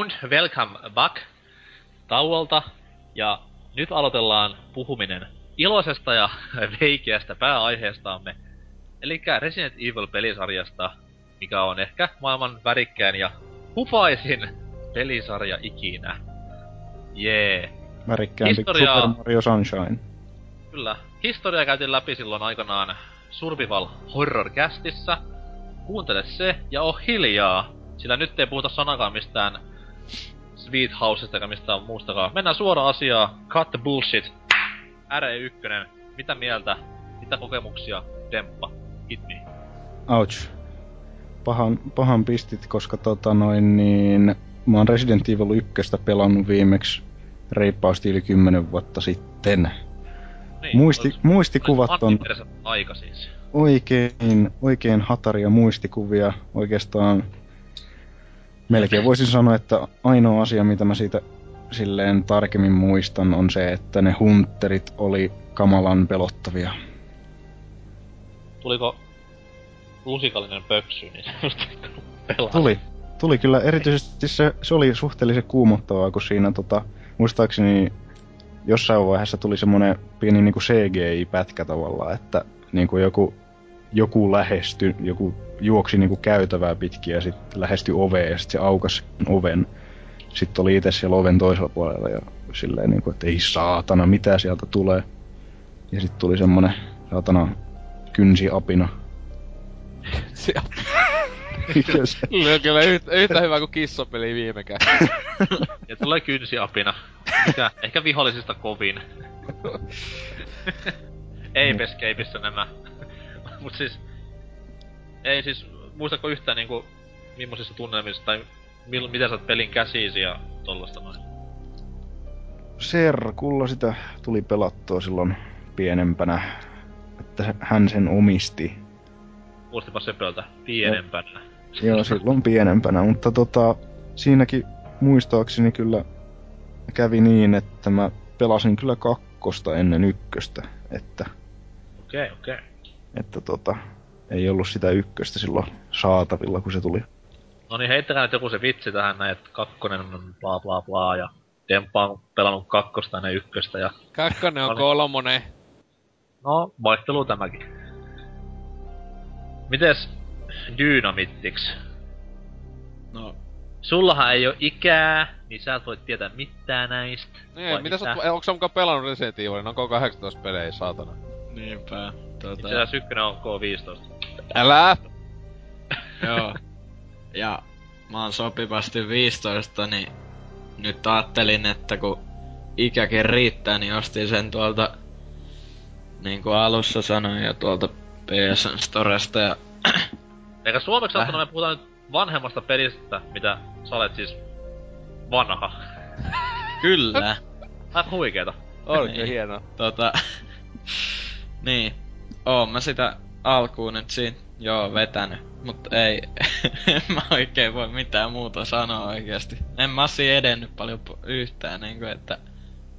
Und welcome back tauolta. Ja nyt aloitellaan puhuminen iloisesta ja veikeästä pääaiheestamme. Eli Resident Evil-pelisarjasta, mikä on ehkä maailman värikkään ja hupaisin pelisarja ikinä. Jee. Yeah. Värikkäämpi Historiaa- Super Mario Sunshine. Kyllä. Historia käytiin läpi silloin aikanaan Survival Horror-kästissä. Kuuntele se ja oo hiljaa, sillä nyt ei puhuta sanakaan mistään Sweet Housesta eikä mistään muustakaan. Mennään suoraan asiaan. Cut the bullshit. RE1. Mitä mieltä? Mitä kokemuksia? Demppa. Hit me. Ouch. Pahan, pahan pistit, koska tota noin niin... Mä oon Resident Evil 1 pelannut viimeksi reippaasti yli 10 vuotta sitten. Niin, Muisti, olis- muistikuvat olis on aika siis. oikein, oikein hataria muistikuvia. Oikeastaan melkein voisin sanoa, että ainoa asia, mitä mä siitä silleen tarkemmin muistan, on se, että ne hunterit oli kamalan pelottavia. Tuliko lusikallinen pöksy niin pelasit? Tuli. Tuli kyllä, erityisesti se, se oli suhteellisen kuumottavaa, kun siinä tota, muistaakseni jossain vaiheessa tuli semmonen pieni niinku CGI-pätkä tavallaan, että niinku joku, joku lähesty, joku juoksi niinku käytävää pitkin ja sitten lähestyi oveen ja sitten se aukas oven. Sitten oli itse siellä oven toisella puolella ja silleen niinku, että ei saatana, mitä sieltä tulee. Ja sitten tuli semmonen saatana kynsiapina. Se on kyllä yhtä, yhtä hyvä kuin kissapeli viimekään. Ja tulee kynsiapina. Mikä? Ehkä vihollisista kovin. Ape Escapeissa nämä. Mut siis... Ei siis... Muistatko yhtään niinku... Millaisissa tunnelmissa tai... Mil, miten sä oot pelin käsiisi ja tollasta noin? Serkulla sitä tuli pelattua silloin pienempänä, että hän sen omisti. Kuulostipa sepöltä pienempänä. Joo, silloin pienempänä, mutta tota, siinäkin muistaakseni kyllä kävi niin, että mä pelasin kyllä kakkosta ennen ykköstä, että, Okei, okay, okei. Okay. Että tota, ei ollut sitä ykköstä silloin saatavilla, kun se tuli. No niin, heittäkää nyt joku se vitsi tähän näin, että kakkonen on bla bla bla ja Demppa on pelannut kakkosta ennen ykköstä ja... Kakkonen on Oli. kolmonen. No, vaihtelu tämäkin. Mites Dynamittiksi? No, Sullahan ei oo ikää, niin sä et voi tietää mitään näistä. Niin, mitä sä oot, onko sä mukaan pelannut Resident Evilin? Onko 18 pelejä, saatana? niinpä. Tota, Itse asiassa ykkönen on K15. Älä! joo. Ja mä oon sopivasti 15, niin nyt ajattelin, että kun ikäkin riittää, niin ostin sen tuolta, niin kuin alussa sanoin, ja tuolta PSN Storesta, ja Eikä suomeksi Väh- sanottuna me puhutaan nyt vanhemmasta pelistä, mitä sä olet siis vanha. kyllä. Aivan huikeeta. On kyllä Niin. hienoa. tota, niin, oon mä sitä alkuun nyt siinä, joo, vetänyt. Mutta ei, en mä oikein voi mitään muuta sanoa oikeasti. En mä siinä edennyt paljon yhtään, niinku että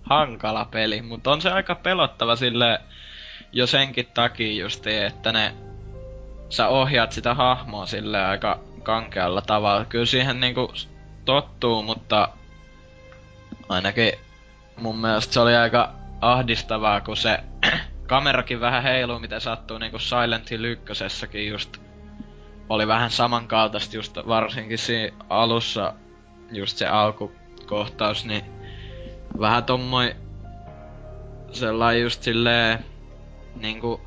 hankala peli, mutta on se aika pelottava sille jo senkin takia justi, että ne sä ohjaat sitä hahmoa sille aika kankealla tavalla. Kyllä siihen niinku tottuu, mutta ainakin mun mielestä se oli aika ahdistavaa, kun se kamerakin vähän heiluu, miten sattuu niinku Silent Hill ykkösessäkin just. Oli vähän samankaltaista just varsinkin siinä alussa just se alkukohtaus, niin vähän tommoi sellainen just silleen niinku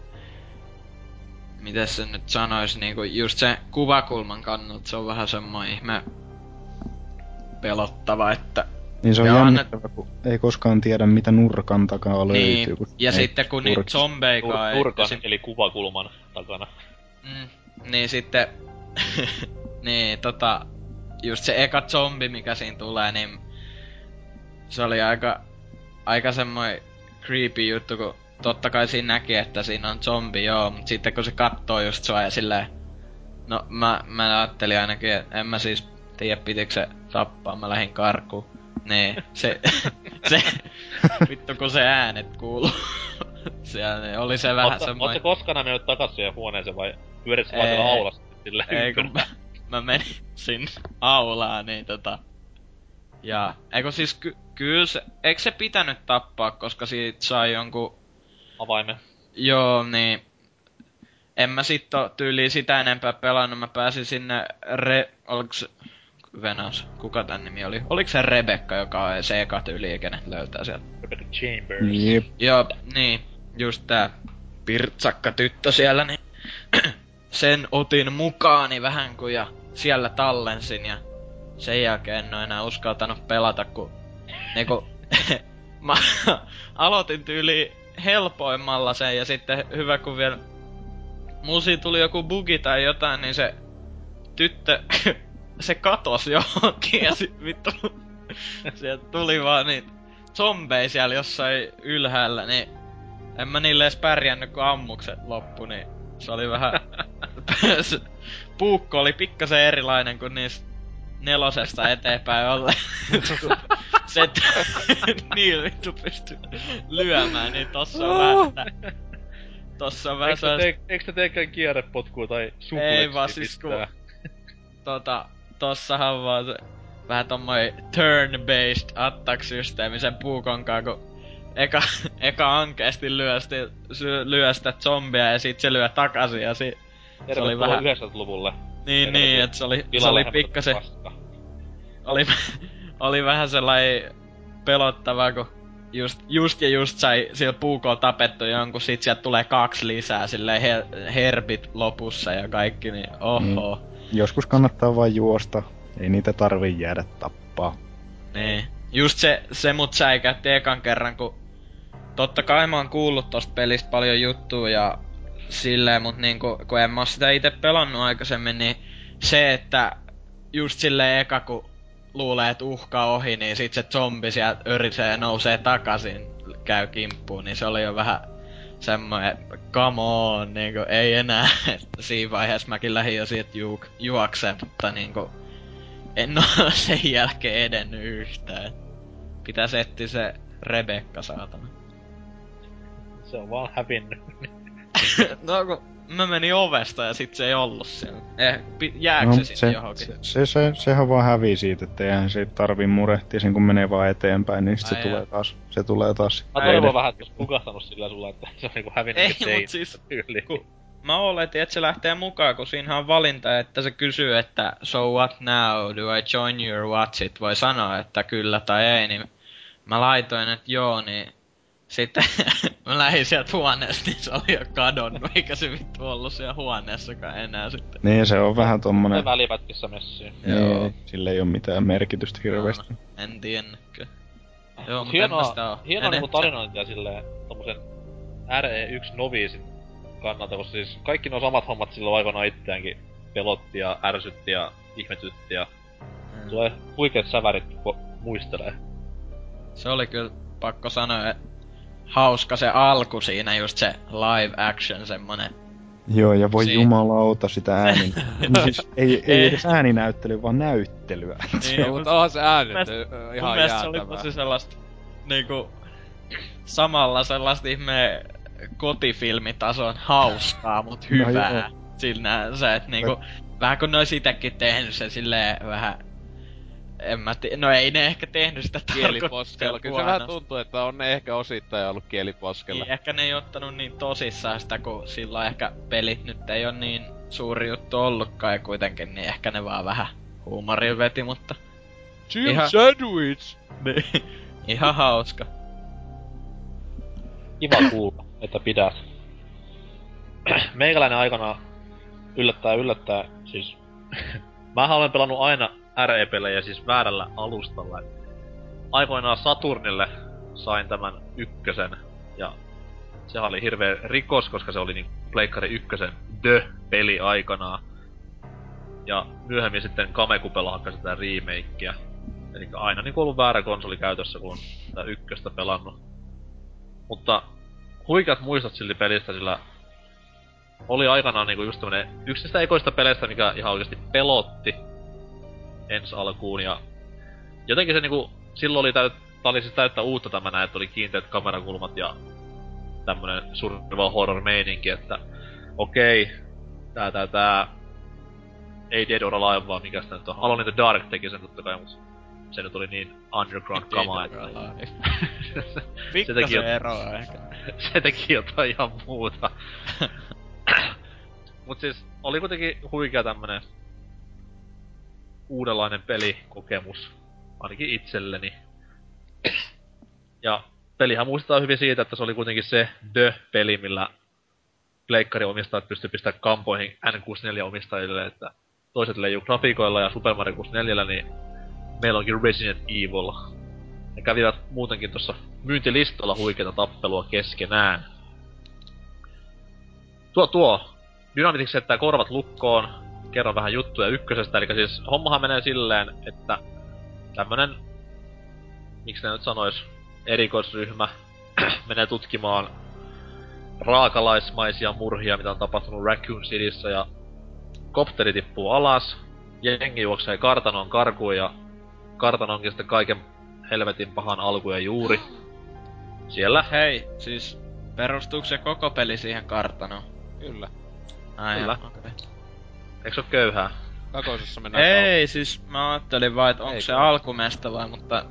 miten se nyt sanois, niinku just se kuvakulman kannalta se on vähän semmoinen ihme pelottava, että Niin se on jännittävä, kun ei koskaan tiedä, mitä nurkan takaa löytyy. niin, kun ja ei sitten kun niitä zombeikaan ei Turkan, esim- eli kuvakulman takana. Mm, niin sitten... niin, tota... Just se eka zombi, mikä siinä tulee, niin... Se oli aika... Aika semmoinen creepy juttu, kun totta kai siinä näki, että siinä on zombi, joo, mutta sitten kun se kattoo just sua ja silleen... No, mä, mä ajattelin ainakin, että en mä siis tiedä, pitikö se tappaa, mä lähdin karkuun. Niin, se... se... vittu kun se äänet kuuluu. Siellä niin oli se vähän Oot semmoinen... sä koskaan mennyt takas siihen huoneeseen vai pyörit sä vaan siellä aulassa silleen Ei kun mä, mä menin sinne aulaan, niin tota... Ja, eikö siis ky- kyllä se, eikö se pitänyt tappaa, koska siitä sai jonkun, Avaimen. joo niin, en mä sit tyyliin sitä enempää pelannut, mä pääsin sinne re, oliks, Venäs, kuka tän nimi oli? Oliko se Rebekka, joka on se eka tyyli, kenet löytää sieltä? Rebecca Chambers. Jep. Joo, niin, just tää pirtsakka tyttö siellä, niin sen otin mukaani vähän kun ja siellä tallensin ja sen jälkeen en oo enää uskaltanut pelata, kun niinku, mä aloitin tyyli helpoimmalla sen ja sitten hyvä kun vielä musi tuli joku bugi tai jotain, niin se tyttö, se katos johonkin ja sit vittu, sieltä tuli vaan niin zombeja siellä jossain ylhäällä, niin en mä niille edes pärjännyt, kun ammukset loppu, niin se oli vähän... se puukko oli pikkasen erilainen kuin niistä nelosesta eteenpäin olle. se et, niin vittu pysty lyömään, niin tossa on vähän tää- Tossa on vähän Eikö te, sellaista- teekään kierrepotkua tai suplexia Ei vaan siis kun- tota, tossahan vaan se vähän tommoinen turn-based attack-systeemi sen puukonkaan, kun eka, eka ankeesti lyö, sy- lyö sitä zombia ja sit se lyö takaisin ja si- se oli Tervetuloa vähän, 90-luvulle. niin niin, et se oli, se oli pikkasen, oli, oli vähän sellainen pelottava, kun just, just ja just sai sillä puukolla tapettu jonkun, sit sieltä tulee kaksi lisää, silleen her, herbit lopussa ja kaikki, niin oho. Joskus kannattaa vain juosta. Ei niitä tarvi jäädä tappaa. Niin. Just se, se mut säikäytti ekan kerran, kun totta kai mä oon kuullut tosta pelistä paljon juttuja ja silleen, mut niinku, kun en mä oo sitä itse pelannut aikaisemmin, niin se, että just silleen eka kun luulee, että uhka ohi, niin sit se zombi sieltä örisee ja nousee takaisin, käy kimppuun, niin se oli jo vähän semmoinen, come on, niinku, ei enää. Että siinä vaiheessa mäkin lähdin jo siitä juok, juokseen, mutta niinku, en oo sen jälkeen edennyt yhtään. Pitäis etsiä se Rebekka, saatana. Se on vaan hävinnyt. no kun mä menin ovesta ja sit se ei ollut siellä. Eh, pi- jääkö No, se mut sinne se, johonkin? se, se, se, sehän vaan hävii siitä, että eihän siitä tarvii murehtia sen kun menee vaan eteenpäin, niin sit se tulee taas, se tulee taas. Mä Ei, toivon edes- vähän, että nukahtanut sillä sulla, että se on niinku hävinnyt Ei, se mut siis- tyyliin. ku- Mä oletin, että se lähtee mukaan, kun siinähän on valinta, että se kysyy, että so what now, do I join you or what? Sit voi sanoa, että kyllä tai ei, niin mä laitoin, että joo, niin sitten mä lähdin sieltä huoneesta, niin se oli jo kadonnut, eikä se vittu ollut siellä huoneessakaan enää sitten. Niin se on vähän tommonen, Ne välipätkissä messiin. Joo. niin, sillä ei oo mitään merkitystä hirveästi. En tiennytkö. Joo, Mut mutta hienoa, oo. hienoa En- niinku tarinointia silleen tommosen RE1 noviisin kannalta, koska siis kaikki nuo samat hommat silloin aikoinaan itseäänkin pelotti ja ärsytti ja ihmetytti ja Mm. tulee huikeet sävärit, kun muistelee. Se oli kyllä pakko sanoa, että hauska se alku siinä, just se live action semmonen. Joo, ja voi Siin- jumalauta sitä äänin. no siis ei, ei edes ääninäyttely, vaan näyttelyä. Niin, No, mut mutta onhan se ääni Mun nyt mun ihan mielestä se oli jäätävää. tosi sellaista, niinku, samalla sellaista ihme kotifilmitason hauskaa, mut No hyvää. joo. Siinä se, että niinku, vähän kun ne ois itekin tehnyt sen silleen vähän, en mä tii, no ei ne ehkä tehnyt sitä Kieliposkella. Kyllä se vähän tuntuu, että on ne ehkä osittain ollut kieliposkella. Niin, ehkä ne ei ottanut niin tosissaan sitä, kun silloin ehkä pelit nyt ei ole niin suuri juttu ollutkaan ja kuitenkin, niin ehkä ne vaan vähän huumorin veti, mutta Jim Ihan- Sandwich! niin, ihan hauska. Kiva kuulla, että pidät. Meikäläinen aikana yllättää yllättää, siis... Mähän olen pelannut aina RE-pelejä siis väärällä alustalla. Aikoinaan Saturnille sain tämän ykkösen, ja sehän oli hirveä rikos, koska se oli niin Pleikkari ykkösen The-peli aikanaan. Ja myöhemmin sitten Kamekupella hakkasi tätä remakea. Eli aina niin ollut väärä konsoli käytössä, kun on tätä ykköstä pelannut. Mutta huikeat muistot silti pelistä, sillä oli aikanaan niinku just tämmönen yksi niistä ekoista peleistä, mikä ihan oikeasti pelotti ensi alkuun ja jotenkin se niinku, silloin oli täyt, tää oli siis täyttä uutta tämä näin, että oli kiinteät kamerakulmat ja tämmönen survival horror meininki, että okei, tää tää tää ei Dead or Alive, vaan mikä sitä nyt on. Alone in the Dark teki sen totta kai, mut se nyt oli niin underground kamaa, että... se teki jot- eroa ehkä. se teki jotain ihan muuta. Mut siis oli kuitenkin huikea tämmönen uudenlainen pelikokemus, ainakin itselleni. Ja pelihän muistaa hyvin siitä, että se oli kuitenkin se The-peli, millä pleikkari-omistajat pystyi pistämään kampoihin N64-omistajille, että toiset leijuu grafiikoilla ja Super Mario 64, niin meillä onkin Resident Evil. Ne kävivät muutenkin tuossa myyntilistalla huikeita tappelua keskenään. Tuo tuo. Dynamitix jättää korvat lukkoon. Kerron vähän juttuja ykkösestä. Eli siis hommahan menee silleen, että tämmönen, miksi ne nyt sanois, erikoisryhmä menee tutkimaan raakalaismaisia murhia, mitä on tapahtunut Raccoon Cityssä ja kopteri tippuu alas, jengi juoksee kartanoon karkuun ja kartano onkin sitten kaiken helvetin pahan alku ja juuri. Siellä Hei, siis perustuuko se koko peli siihen kartanoon? Kyllä. Ai Kyllä. okei. Eikö se oo köyhää? Kakoisessa mennään Ei, siis mä ajattelin vaan, että onko se alkumesta vai, mutta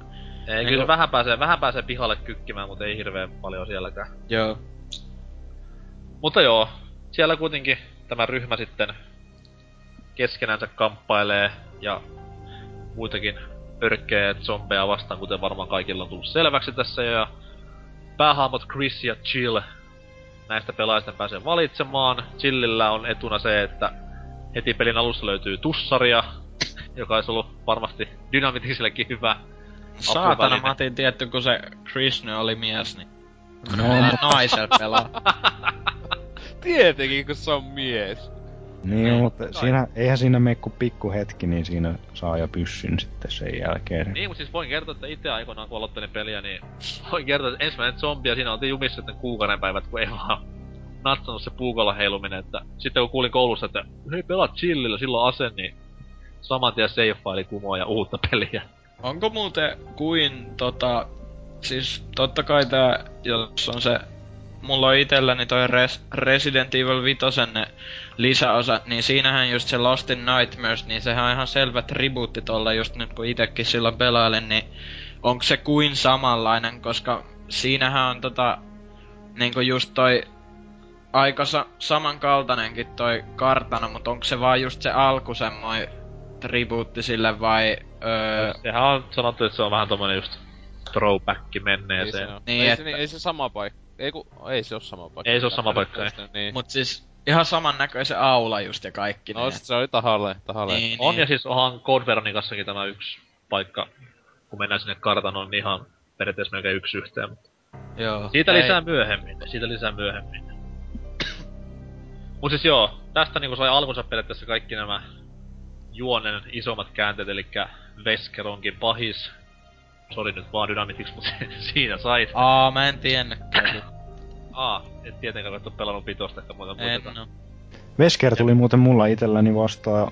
Ei, Niinku- kyllä se vähän pääsee, vähän pääsee pihalle kykkimään, mutta ei hirveän paljon sielläkään. joo. Mutta joo, siellä kuitenkin tämä ryhmä sitten keskenänsä kamppailee ja muitakin örkkejä zombeja vastaan, kuten varmaan kaikilla on tullut selväksi tässä. Ja päähahmot Chris ja Chill näistä pelaajista pääsee valitsemaan. Chillillä on etuna se, että heti pelin alussa löytyy tussaria, joka olisi ollut varmasti Dynamitisillekin hyvä. Saatana, mä otin tietty, kun se Krishna oli mies, niin No, naisella pelaa. Tietenkin, kun se on mies. niin, mutta siinä, eihän siinä mene kuin pikku hetki, niin siinä saa jo pyssyn sitten sen jälkeen. Niin, mutta siis voin kertoa, että itse aikoinaan kun aloittelin peliä, niin voin kertoa, että ensimmäinen zombi ja siinä oltiin jumissa sitten kuukauden päivät, kun ei vaan natsannut se puukolla heiluminen, että sitten kun kuulin koulussa, että hei pelaat chillillä, silloin ase, niin saman tien save-faili kumoa ja uutta peliä. Onko muuten kuin tota... Siis totta kai tää, jos on se... Mulla on itelläni toi Res, Resident Evil 5 ne niin siinähän just se Lost in Nightmares, niin sehän on ihan selvä tribuutti tolle just nyt kun itekin silloin pelailen, niin onko se kuin samanlainen, koska siinähän on tota niinku just toi aika sa- samankaltainenkin toi kartano, mutta onko se vaan just se alku semmoinen tribuutti sille vai öö, Sehän on sanottu, että se on vähän tommonen just throwback Ei menneeseen. se, oo. Niin, ei, että- se, ei se sama paikka. Ei, ku, ei se oo sama paikka. Ei se oo sama paikka, ei. Niin. Mut siis ihan samannäköisen aula just ja kaikki. No niin, se oli tahalle, tahalle. niin, On niin. ja siis onhan Code Veronicassakin tämä yksi paikka, kun mennään sinne kartanoon, niin ihan periaatteessa melkein yksi yhteen. Mutta Joo. Siitä Ei, lisää myöhemmin, siitä lisää myöhemmin. Mut siis joo, tästä niinku sai alkunsa periaatteessa kaikki nämä juonen isommat käänteet, eli Vesker onkin pahis. Sori nyt vaan Dynamitix, mutta siinä sait. Aa, mä en tiennytkään. Aa, et tietenkään et oo pelannut pitosta, että muuta en muisteta. oo. Vesker tuli muuten mulla itselläni vastaan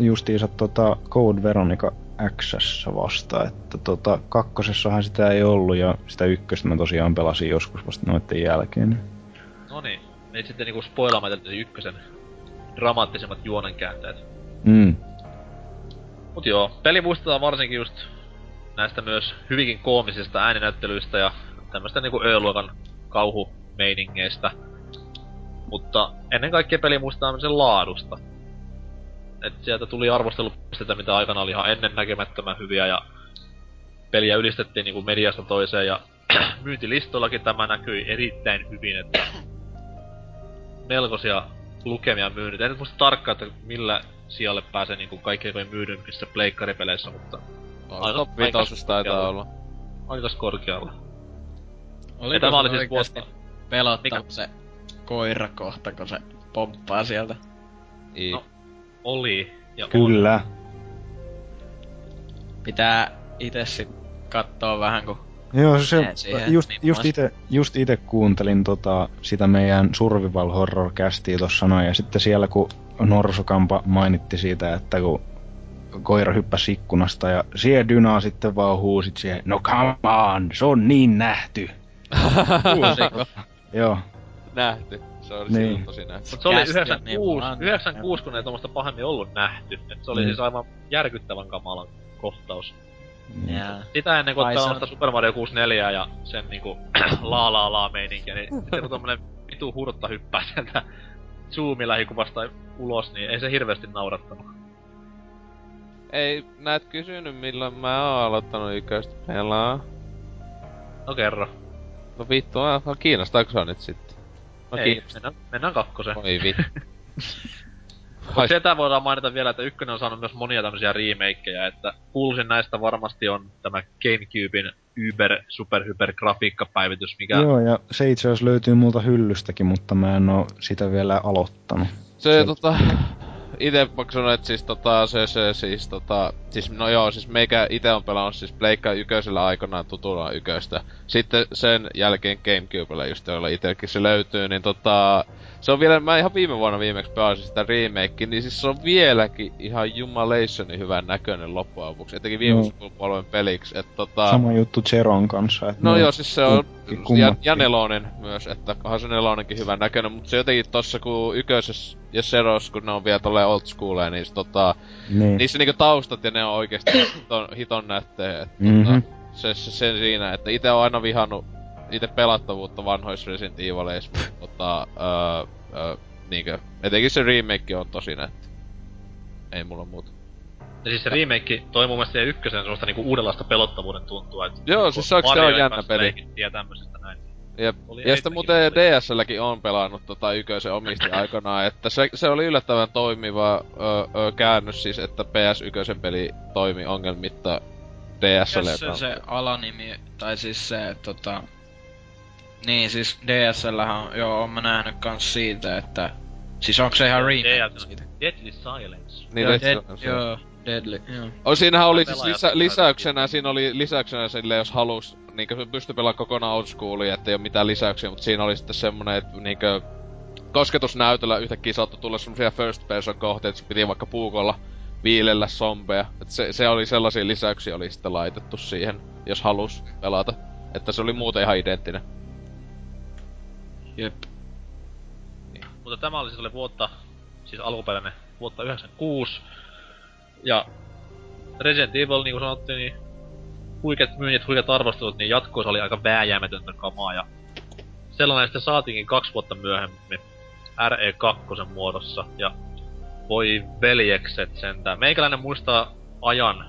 justiinsa tota Code Veronica X vastaan, että tota kakkosessahan sitä ei ollut ja sitä ykköstä mä tosiaan pelasin joskus vasta noitten jälkeen. niin- No niin, ei sitten niinku spoilaamaan tätä ykkösen dramaattisemmat juonenkäänteet. Mm. Mut joo, peli muistetaan varsinkin just näistä myös hyvinkin koomisista ääninäyttelyistä ja tämmöistä niinku Ö-luokan kauhumeiningeistä. Mutta ennen kaikkea peli muistetaan sen laadusta. Et sieltä tuli arvostelupisteitä, mitä aikana oli ihan ennen näkemättömän hyviä ja peliä ylistettiin niinku mediasta toiseen ja myyntilistoillakin tämä näkyi erittäin hyvin, että melkoisia lukemia myynnit. En nyt muista tarkkaan, että millä sijalle pääsee niinku kaikkein myydymmissä pleikkaripeleissä, mutta Aika top vitosessa taitaa korkealla. olla. aika korkealla. Ja tämä oli siis vuotta. pelottava Mikä? se koira kohta, kun se pomppaa sieltä? I. No. Oli. Ja Kyllä. Pitää itse sit kattoo vähän, kun Joo, se, just, niin just, ite, just ite kuuntelin tota, sitä meidän Survival Horror castia tossa noin, ja sitten siellä kun Norsukampa mainitti siitä, että kun koira hyppäsi ikkunasta ja siellä Dynaa sitten vaan huusit siihen, no come on, se on niin nähty. Joo, Nähty. Se oli Niin. tosi nähty. Mut se oli Kästiä 96, niin. 96 kun ei tuommoista pahemmin ollut nähty. Et se oli Niin. siis aivan järkyttävän kamalan kohtaus. Jaa. Sitä ennen kuin pelannut on- sitä Super Mario 64 ja sen niinku laa laa laa meininkiä, niin sitten kun tommonen vitu hurtta hyppää sieltä zoomi lähikuvasta ulos, niin ei se hirveästi naurattanut. Ei, näet kysynyt milloin mä oon aloittanut yköistä pelaa. No kerro. No vittu, mä, no kiinnostaako se nyt sitten? No ei, kiinnostaa. mennään, mennään kakkoseen. Oi vittu. Mut sitä voidaan mainita vielä, että ykkönen on saanut myös monia tämmöisiä remakeja, että kuuluisin näistä varmasti on tämä Gamecubein Uber Super Hyper grafiikkapäivitys, mikä... Joo, ja se itse asiassa löytyy multa hyllystäkin, mutta mä en oo sitä vielä aloittanut. Se, Se- tota... Ite että siis tota, se, se siis tota, siis no joo, siis meikä ite on pelannut siis Pleikka yköisellä aikanaan tutuna yköistä. Sitten sen jälkeen Gamecubella just joilla itellekin se löytyy, niin tota, se on vielä, mä ihan viime vuonna viimeksi pelasin sitä remake, niin siis se on vieläkin ihan jumalationin hyvän näköinen loppujen lopuksi, etenkin viime Joo. sukupolven peliksi, että tota... Sama juttu Zeron kanssa. Että No joo, siis se on ja, ja nelonen myös, että onhan se nelonenkin hyvän näköinen, mutta se jotenkin tossa kun yköisessä ja Seros, kun ne on vielä tolleen old schoolia, niin se, tota, Niin. niissä niinku taustat ja ne on oikeesti hiton, hiton nättejä, että Mhm. tota, se, se, sen siinä, että itse on aina vihannut itse pelattavuutta vanhoissa Resident Evileissa, mutta tota, öö, öö, niinkö, etenkin se remake on tosi nätti. Ei mulla muuta. Ja siis se remake toi mun mielestä ykkösen semmoista niinku uudenlaista pelottavuuden tuntua, että... Joo, niinku siis se on- se Mariojen jännä peli. Ja tämmöisestä näin. Jep. Oli Ja sitten muuten. DSLläkin on pelannut tota yköisen omisti aikanaan, että se, se oli yllättävän toimiva ö, ö, käännös siis, että PS1 peli toimi ongelmitta DSL. Mikäs se, se alanimi, tai siis se, tota... Niin, siis DSLhän on, joo, oon mä nähnyt kans siitä, että... Siis onko se ihan remake siitä? Deadly Silence. Niin, joo, Dead Dead, Silence, joo, Deadly, joo. Oh, siinähän oli siis lisä, lisäyksenä, siinä oli lisäyksenä sille, jos halus, niinkö se pystyi pelaamaan kokonaan old schoolia, ettei oo mitään lisäyksiä, mutta siinä oli sitten semmonen, että niinkö kosketusnäytöllä yhtäkkiä saattoi tulla semmosia first person kohteita, että se piti vaikka puukolla viilellä zombeja. Et se, se oli sellaisia lisäyksiä oli sitten laitettu siihen, jos halus pelata. Että se oli muuten ihan identtinen. Jep. Mutta tämä oli siis oli vuotta, siis alkuperäinen vuotta 96. Ja Resident Evil, niin kuin sanottiin, niin huikeat myynnit, huikeat arvostelut, niin jatkoosa oli aika vääjäämätöntä kamaa. Ja sellainen sitten saatiinkin kaksi vuotta myöhemmin RE2 muodossa. Ja voi veljekset sentään. Meikäläinen muistaa ajan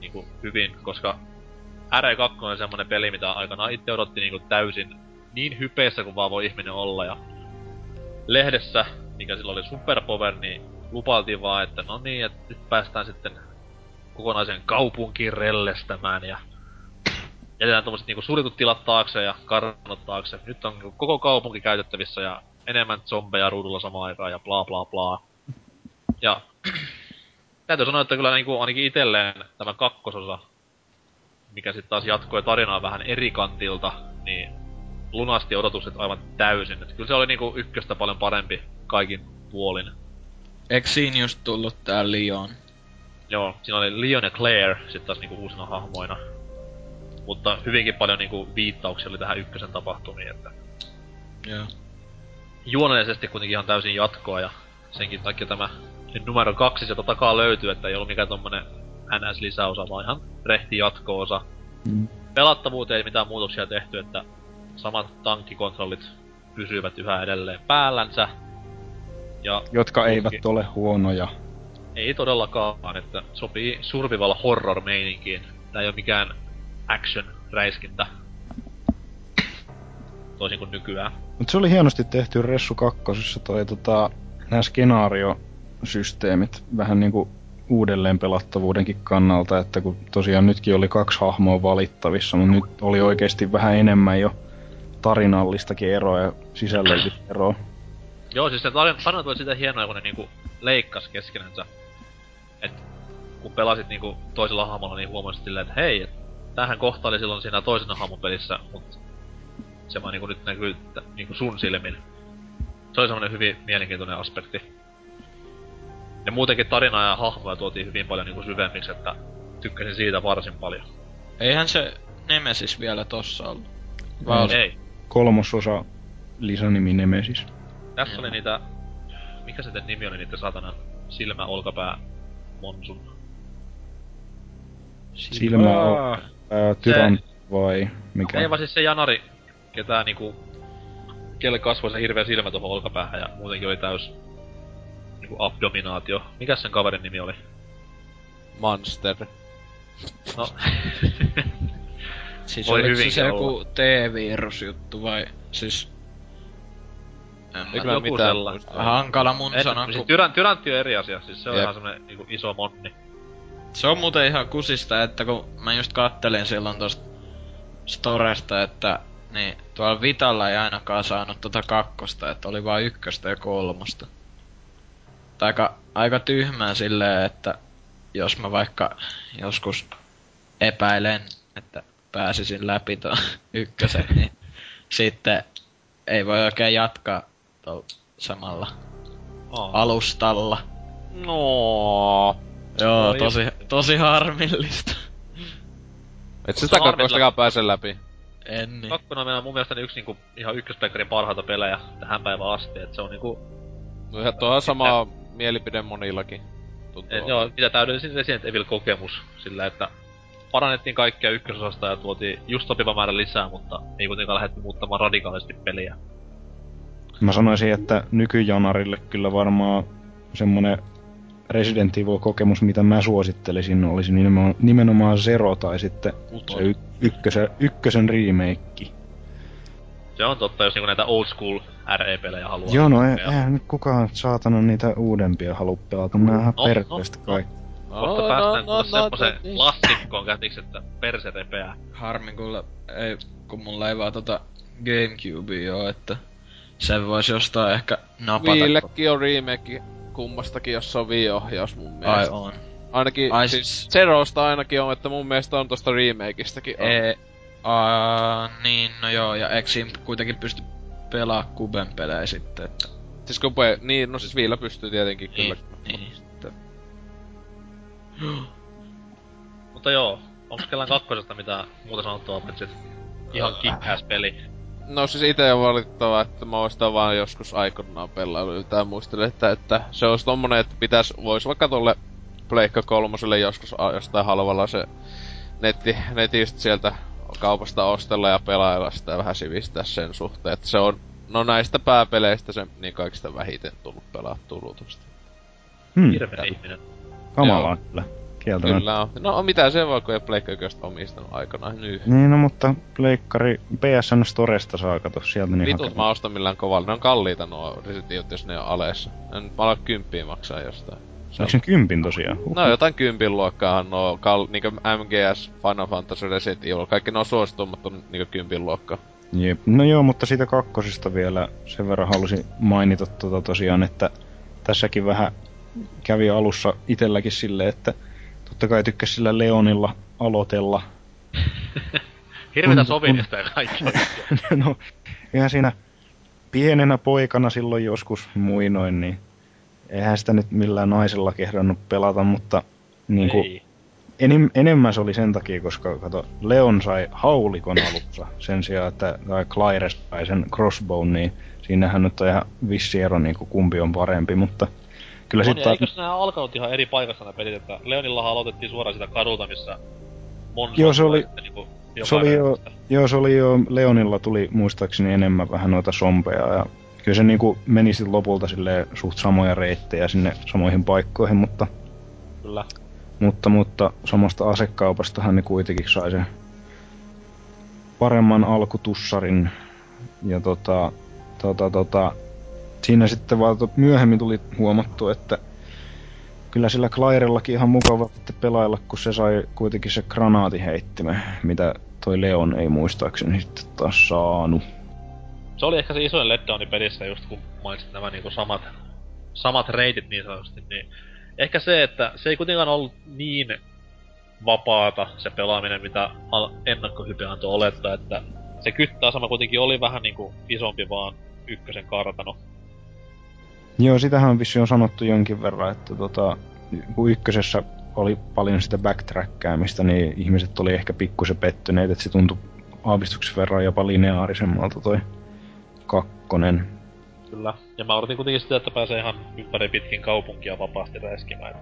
niin kuin hyvin, koska RE2 on semmonen peli, mitä aikanaan itse odotti niin kuin täysin niin hypeissä kuin vaan voi ihminen olla. Ja lehdessä, mikä silloin oli Superpower, niin lupailtiin vaan, että no niin, että nyt päästään sitten kokonaisen kaupunkiin rellestämään ja jätetään tommoset niinku suljetut tilat taakse ja karnot taakse. Nyt on koko kaupunki käytettävissä ja enemmän zombeja ruudulla samaan aikaan ja bla bla bla. Ja täytyy sanoa, että kyllä niinku ainakin itselleen tämä kakkososa, mikä sitten taas jatkoi tarinaa vähän eri kantilta, niin lunasti odotukset aivan täysin. Et kyllä se oli niinku ykköstä paljon parempi kaikin puolin. Eikö siinä just tullut tää Leon? Joo, siinä oli Leon ja Claire sit taas niinku uusina hahmoina. Mutta hyvinkin paljon niinku viittauksia oli tähän ykkösen tapahtumiin, että Joo. juonellisesti kuitenkin ihan täysin jatkoa ja senkin takia tämä numero kaksi sieltä takaa löytyy, että ei ollut mikään tommonen NS-lisäosa, vaan ihan rehti jatko-osa. Mm. Pelattavuuteen ei mitään muutoksia tehty, että samat tankkikontrollit pysyvät yhä edelleen päällänsä. Ja Jotka Toki. eivät ole huonoja. ei todellakaan, että sopii survival horror meininkiin. Tää ei ole mikään action räiskintä. Toisin kuin nykyään. Mutta se oli hienosti tehty Ressu kakkosessa toi tota, nämä skenaariosysteemit vähän niinku uudelleen pelattavuudenkin kannalta, että kun tosiaan nytkin oli kaksi hahmoa valittavissa, mutta nyt oli oikeasti vähän enemmän jo tarinallistakin eroa ja sisällöllistä eroa. Joo, siis se tarin- tarinat oli sitä hienoja, kun ne niinku leikkas keskenänsä. Et kun pelasit niinku toisella hahmolla, niin huomasit silleen, että hei, et tämähän kohta oli silloin siinä toisena hahmopelissä, mut se vaan niinku nyt näkyy t- niinku sun silmin. Se oli semmonen hyvin mielenkiintoinen aspekti. Ja muutenkin tarinaa ja hahmoja tuotiin hyvin paljon niinku syvemmiksi, että tykkäsin siitä varsin paljon. Eihän se Nemesis vielä tossa ollut. Vai Ei. oli? Ei. Kolmososa lisänimi Nemesis. Tässä oli niitä... Mikä se nimi oli niitä satana silmä, olkapää, monsun? Silmä Aa. on ää, tyran vai mikä? Ei vaan siis se janari, ketä niinku... Kelle kasvoi se hirveä silmä tuohon olkapäähän ja muutenkin oli täys... Niinku abdominaatio. Mikäs sen kaverin nimi oli? Monster. No... Siis Voi oliko se joku T-virusjuttu vai siis... En Eikö mä joku mitään sellainen. muista? Hankala mun En, sanoa, siis kun tyran, tyrantti on eri asia, siis se on Jep. ihan semmonen niinku iso monni. se on muuten ihan kusista, että kun mä just kattelin silloin tosta Storesta, että niin tuolla Vitalla ei ainakaan saanut tota kakkosta, että oli vaan ykköstä ja kolmosta. Tai aika, aika tyhmää silleen, että jos mä vaikka joskus epäilen, että pääsisin läpi tuon ykkösen, niin sitten ei voi oikein jatkaa samalla Oh. alustalla. No. Joo, Oi. tosi, tosi harmillista. Et Se sitä kakkostakaan pääse läpi. En niin. Kakkonen on meillä mun mielestä yksi niinku ihan ykköspekkarin parhaita pelejä tähän päivään asti, et se on niinku... No ihan tuohon sama mielipide monillakin. Tuntuu. Et, joo, mitä täydellisin Resident Evil-kokemus sillä, että parannettiin kaikkia ykkösosasta ja tuotiin just sopiva määrä lisää, mutta ei kuitenkaan lähdetty muuttamaan radikaalisti peliä. Mä sanoisin, että nykyjanarille kyllä varmaan semmonen Resident Evil-kokemus, mitä mä suosittelisin, olisi nimenomaan, nimenomaan Zero tai sitten se y- ykkösen, ykkösen remake. Se on totta, jos niinku näitä old school RE-pelejä haluaa. Joo, no ei, eihän nyt kukaan saatana niitä uudempia halua pelata. Ihan No, perkeestä no, kaikki. Kohta päästään no, no, semmoiseen klassikkoon kätiksi, että perse repeää. Harmi kun, ei, kun mulla ei vaan tota Gamecube oo, että sen voisi jostain ehkä napata. Viillekin on remake kummastakin, jos se on Wii-ohjaus mun Ai mielestä. on. Ainakin, Ai siis siis- Zerosta ainakin on, että mun mielestä on tosta remakeista on. E, a, niin, no joo, ja siinä kuitenkin pysty pelaa Kuben pelejä sitten, että... Siis kun pe- niin, no siis Viillä pystyy tietenkin kyllä. Niin. Mutta- Mutta joo, onks kellään kakkosesta mitään muuta sanottua, paitsi ihan kick peli. No siis ite on valitettavaa, että mä oon sitä vaan joskus aikanaan pelailu tai muistelen, että, että se olisi tommonen, että pitäis, vois vaikka tolle Pleikka kolmoselle joskus a- jostain halvalla se netti, netistä sieltä kaupasta ostella ja pelailla sitä ja vähän sivistää sen suhteen, että se on, no näistä pääpeleistä se niin kaikista vähiten tullut pelattua luultavasti. Hmm, Hirveä ihminen. kamalaa kyllä. Kieltämättä. Kyllä on. No mitä se voi, kun ei Pleikka omistanut aikanaan nyt. Niin, no mutta pleikkari PSN Storesta saa kato sieltä niin Vitut hakemaan. mä ostan millään kovalla. Ne on kalliita nuo Resident jos ne on aleessa. En nyt mä ala kymppiä maksaa jostain. Se on- Eikö se kympin tosiaan? Huh. No jotain kympin luokkaahan nuo kal- niinku MGS, Final Fantasy, Resident Evil. Kaikki ne on suositummat on niinku kympin luokkaa. Jep. No joo, mutta siitä kakkosista vielä sen verran halusin mainita tota tosiaan, että tässäkin vähän kävi alussa itelläkin silleen, että totta kai tykkäs sillä Leonilla aloitella. Hirvetä Kun- sovinista ja kaikki. no, eihän siinä pienenä poikana silloin joskus muinoin, niin eihän sitä nyt millään naisella kehdannut pelata, mutta niin kuin, enim, enemmän se oli sen takia, koska kato, Leon sai haulikon alussa sen sijaan, että tai Claire sai sen crossbow, niin siinähän nyt on ihan vissi ero, niin kuin kumpi on parempi, mutta kyllä sitten ja eikös nää alkanut ihan eri paikassa nämä pelit, että Leonillahan aloitettiin suoraan sitä kadulta, missä Monzo Joo, se oli- niinku se oli jo, joo, se oli jo, Leonilla tuli muistaakseni enemmän vähän noita sompeja ja kyllä se niinku meni sitten lopulta silleen suht samoja reittejä sinne samoihin paikkoihin, mutta, Kyllä. mutta, mutta samasta asekaupastahan ne kuitenkin sai sen paremman alkutussarin ja tota, tota, tota, siinä sitten vaan myöhemmin tuli huomattu, että kyllä sillä Clairellakin ihan mukava sitten pelailla, kun se sai kuitenkin se granaatiheittimen, mitä toi Leon ei muistaakseni sitten taas saanut. Se oli ehkä se isoin letdowni pelissä, just kun mainitsit nämä niinku samat, samat reitit niin sanotusti, niin ehkä se, että se ei kuitenkaan ollut niin vapaata se pelaaminen, mitä ennakkohype antoi olettaa, että se kyttäasema kuitenkin oli vähän niinku isompi vaan ykkösen kartano. Joo, sitähän on vissi on sanottu jonkin verran, että tota, kun ykkösessä oli paljon sitä backtrackkäämistä, niin ihmiset oli ehkä pikkusen pettyneet, että se tuntui aavistuksen verran jopa lineaarisemmalta toi kakkonen. Kyllä. Ja mä odotin kuitenkin sitä, että pääsee ihan ympäri pitkin kaupunkia vapaasti räiskimään.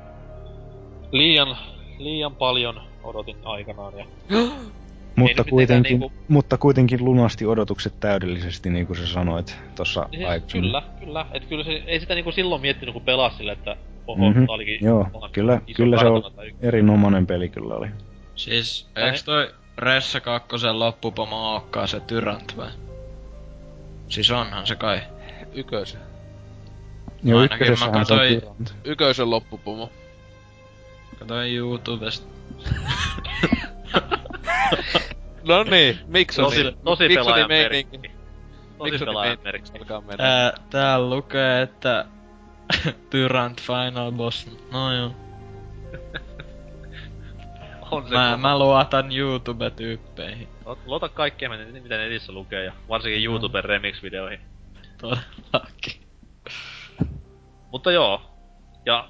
Liian, liian paljon odotin aikanaan ja... Mutta kuitenkin, mitenkään mutta kuitenkin lunasti odotukset täydellisesti, niin kuin sä sanoit tuossa Siis, aikaisemmin. kyllä, kyllä. Et kyllä se, ei sitä niinku silloin miettinyt, kun pelasi sille, että oho, Mhm, tää olikin Joo, kyllä, kyllä se on erinomainen peli kyllä oli. Siis, eiks toi Ressa 2 loppupomo ookaan se Tyrant vai? Siis onhan se kai. Ykösen. Joo, ainakin mä katsoin- Tyrant. Ykösen loppupomo. Katoin YouTubesta. No niin, miksi on Tosi, tosi Miksoni meininki? merkki. Tosi pelaajan merkki. Tää, täällä lukee, että Tyrant Final Boss. No joo. On se Mä, kova. mä luotan YouTube-tyyppeihin. Ot- Luota kaikkea, mitä- mitä netissä lukee, ja varsinkin YouTuben remix-videoihin. Todellakin. Mutta joo. Ja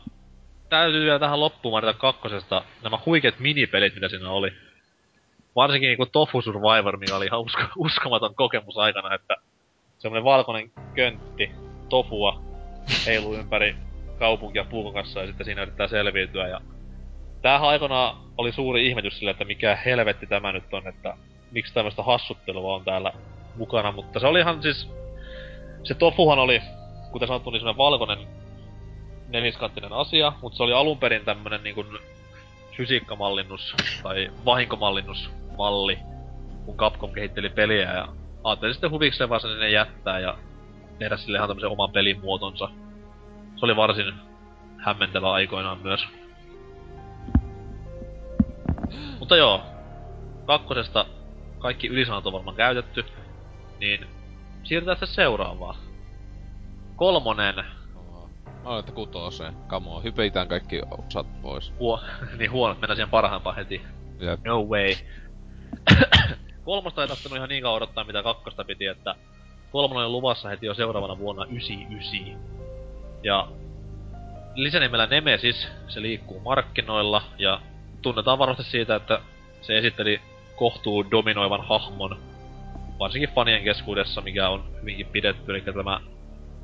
täytyy vielä tähän loppuun mainita kakkosesta nämä huikeat minipelit, mitä siinä oli. Varsinkin niinku Tofu Survivor, mikä oli ihan usko, uskomaton kokemus aikana, että semmonen valkoinen köntti tofua heiluu ympäri kaupunkia puukon kanssa ja sitten siinä yrittää selviytyä. Ja tämähän aikanaan oli suuri ihmetys sille, että mikä helvetti tämä nyt on, että miksi tämmöistä hassuttelua on täällä mukana, mutta se oli ihan siis... Se tofuhan oli, kuten sanottu, niin semmonen valkoinen neliskanttinen asia, mutta se oli alun perin tämmönen niinku fysiikkamallinnus tai vahinkomallinnusmalli, kun Capcom kehitteli peliä ja ajattelin sitten huvikseen vaan sinne jättää ja tehdä sille ihan tämmösen oman pelimuotonsa. Se oli varsin hämmentävä aikoinaan myös. Mutta joo, kakkosesta kaikki ylisanat on varmaan käytetty, niin siirrytään sitten seuraavaan. Kolmonen No, että kutoseen. Come on, hypitään kaikki osat pois. Huo, niin huono, mennään siihen parhaimpaan heti. Jep. No way. Kolmosta ei tarvinnut ihan niin kauan odottaa mitä kakkosta piti, että kolmonen oli luvassa heti jo seuraavana vuonna 99. Ja lisänimellä Nemesis, se liikkuu markkinoilla ja tunnetaan varmasti siitä, että se esitteli kohtuu dominoivan hahmon, varsinkin fanien keskuudessa, mikä on hyvinkin pidetty, eli tämä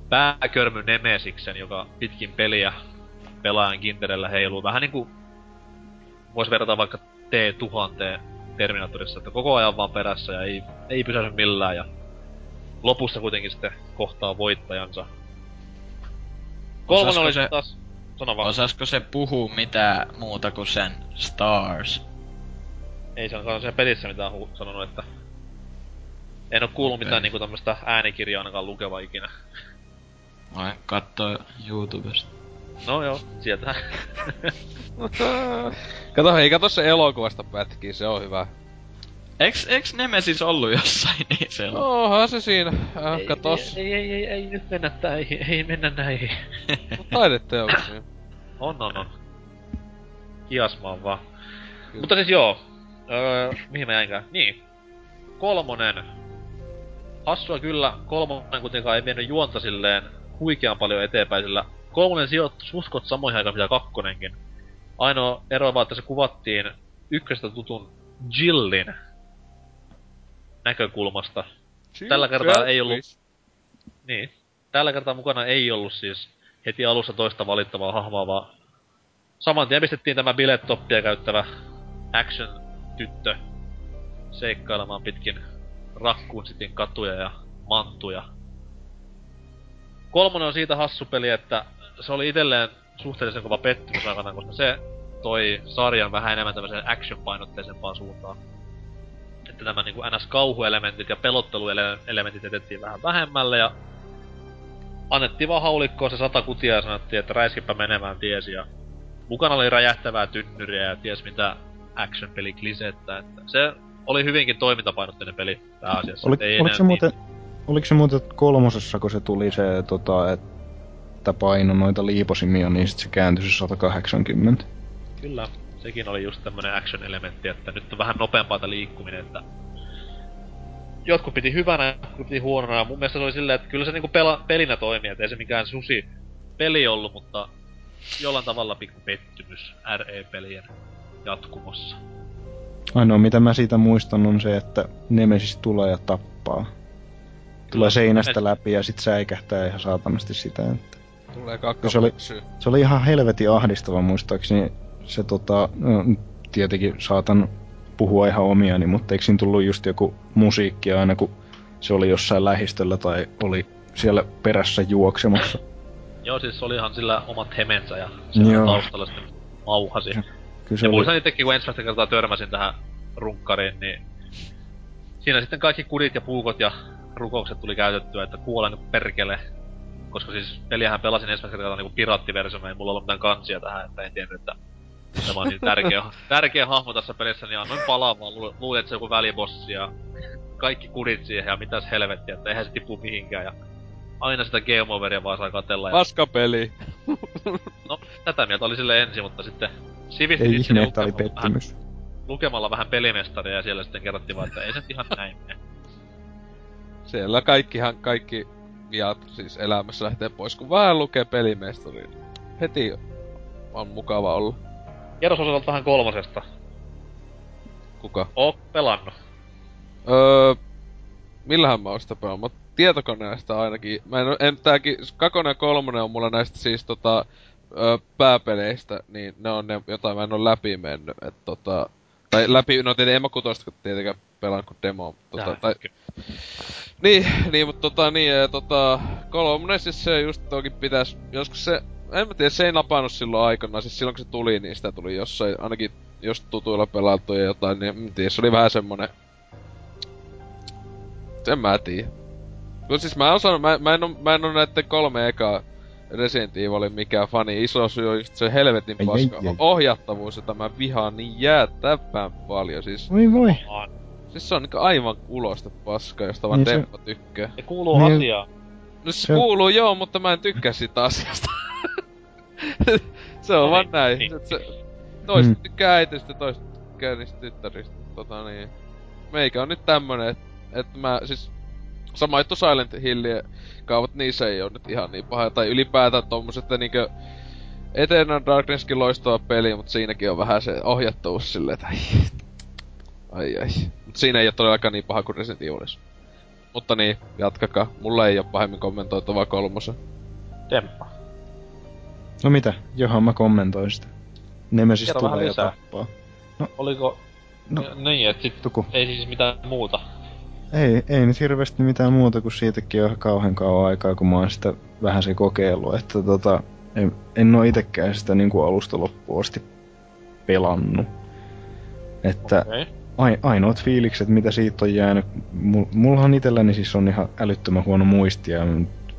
pääkörmy Nemesiksen, joka pitkin peliä pelaajan kinterellä heiluu. Vähän niinku vois verrata vaikka T-1000 Terminatorissa, että koko ajan vaan perässä ja ei, ei pysähdy millään ja lopussa kuitenkin sitten kohtaa voittajansa. Kolmonen Osasko oli se- taas... Sano vaan. Osasko se puhuu mitään muuta kuin sen Stars? Ei se ainakaan siellä pelissä mitään hu- sanonut, että... En oo kuullut Okei. mitään niinku tämmöstä äänikirjaa ainakaan lukeva ikinä. Vai kattoo YouTubesta? No joo, sieltä. Kato, hei, kato se elokuvasta pätkiä, se on hyvä. Eiks, eiks Nemesis ollut jossain niin se on? Onhan se siinä. Äh, katos. Ei, ei, ei, ei, nyt mennä näihin, ei mennä näihin. Taideteoksia. On, on, on. Kiasmaan vaan. Mutta siis joo. Öö, mihin mä jäinkään? Niin. Kolmonen. Hassua kyllä, kolmonen kuitenkaan ei vienyt juonta silleen huikean paljon eteenpäin, sillä kolmonen sijoittui suskot samoihin aikaan mitä kakkonenkin. Ainoa ero vaan, että se kuvattiin ykköstä tutun Jillin näkökulmasta. Tällä kertaa ei ollut- Niin. Tällä kertaa mukana ei ollut siis heti alussa toista valittavaa hahmoa, vaan saman tien pistettiin tämä bilettoppia käyttävä action-tyttö seikkailemaan pitkin Raccoon Cityn katuja ja mantuja. Kolmonen on siitä hassu peli, että se oli itselleen suhteellisen kova pettymys aikana, koska se toi sarjan vähän enemmän tämmöiseen action-painotteisempaan suuntaan. Että nämä niinku NS-kauhuelementit ja pelotteluelementit jätettiin vähän vähemmälle ja annettiin vaan haulikkoon se sata kutia ja sanottiin, että räiskipä menemään tiesi ja mukana oli räjähtävää tynnyriä ja ties mitä action-peli klisettä, että se oli hyvinkin toimintapainotteinen peli pääasiassa. Oli, ei oliko, se muuten, oliko se muuten kolmosessa, kun se tuli se, tota, että paino noita liiposimia, niin sit se kääntyi se 180? Niin, kyllä, sekin oli just tämmönen action-elementti, että nyt on vähän nopeampaa tää liikkuminen, että jotkut piti hyvänä, jotkut piti huonona, mun mielestä se oli silleen, että kyllä se niinku pela, pelinä toimii, että ei se mikään susi peli ollut, mutta jollain tavalla pikku pettymys RE-pelien jatkumossa. Ainoa mitä mä siitä muistan on se, että Nemesis tulee ja tappaa. tulee seinästä läpi ja sit säikähtää ihan saatanasti sitä. Että. Tulee kakka Se oli- Se oli ihan helvetin ahdistava muistaakseni. Se tota, no, tietenkin saatan puhua ihan omiani, mutta eikö siinä tullut just joku musiikki aina, kun se oli jossain lähistöllä tai oli siellä perässä juoksemassa. Joo, siis olihan sillä omat hemensä ja Joo. siellä taustalla sitten mauhasi. Kyllä se Ja oli, muistan itsekin, kun ensimmäistä kertaa törmäsin tähän runkkariin, niin siinä sitten kaikki kudit ja puukot ja rukoukset tuli käytettyä, että kuolen nyt perkele. Koska siis peliähän pelasin ensimmäistä kertaa niinku piraattiversiona, ei mulla ollut mitään kansia tähän, että en tiennyt, että tämä on niin tärkeä, tärkeä hahmo tässä pelissä, niin annoin palaa vaan, lu- luulin, että se on joku välibossi ja kaikki kudit siihen ja mitäs helvettiä, että eihän se tipu mihinkään ja aina sitä game overia vaan saa katella. Ja, Paskapeli. no, tätä mieltä oli sille ensin, mutta sitten sivistin ei ihme, että oli lukemalla vähän- pettymys. lukemalla vähän pelimestaria ja siellä sitten kerrottiin vaan, että ei se ihan näin mene. Siellä kaikkihan, kaikki viat siis elämässä lähtee pois, kun vähän lukee pelimestariin. Heti on mukava olla. Kerros osalta vähän kolmosesta. Kuka? Oot pelannut. Öö, millähän mä oon sitä pelannut? Tietokoneesta ainakin. Mä en, en tääkin, kakonen ja kolmonen on mulla näistä siis tota, öö, pääpeleistä, niin ne on ne, jota mä en oo läpi mennyt. Et tota, tai läpi, no tietenkin en mä kutosta tietenkään pelaan kuin demo. mutta Tota, Jaa, tai, ky- niin, niin, mutta tota niin, ja tota, kolmonen siis se just toki pitäis, joskus se, en mä tiedä, se ei napannut silloin aikana, siis silloin kun se tuli, niin sitä tuli jossain, ainakin jos tutuilla pelattu ja jotain, niin en tiedä, se oli vähän semmonen, en mä tiedä. Kun siis mä osaan, mä, mä, en oo, mä en oo näitten kolme ekaa Resident Evilin mikään fani. Iso syy on just se helvetin paska ai, ai. ohjattavuus, jota mä vihaan niin jäätävän paljon. Siis, Voi voi. Siis se on niinku aivan ulosta paska, josta vaan Niin se- Teppo tykkää. Se kuuluu Niin. asiaan. No se, Se- kuuluu joo, mutta mä en tykkää siitä asiasta. se on No vaan niin, näin. niin. Se, se, toiset Hmm. tykkää äitistä, toiset tykkää niistä tyttäristä. Tota niin. Meikä on nyt tämmönen, että et mä siis... Sama juttu Silent Hillien kaavat, niissä ei oo nyt ihan niin paha. Tai ylipäätään tommoset, että niinkö... Eternal Darknesskin loistava peli, mutta siinäkin on vähän se ohjattavuus silleen, että ai, ai. Mut siinä ei oo todellakaan niin paha kuin Resident Evilissa. Mutta niin, jatkakaa. Mulla ei oo pahemmin kommentoitavaa kolmosen. Temppa. No mitä, johan mä kommentoin sitä. Nemesis Kerro vähän tulee ja tappaa. Oliko... No. No. Niin, et sit Tuku. ei siis mitään muuta. Ei, ei nyt hirveästi mitään muuta kuin siitäkin on kauhean kauan aikaa, kun mä oon sitä vähän se kokeillut, että tota, en, en oo itekään sitä niin kuin alusta loppuun asti pelannut. Että. Okay. Ai, ainoat fiilikset, mitä siitä on jäänyt, mul, mullahan itselläni siis on ihan älyttömän huono muisti ja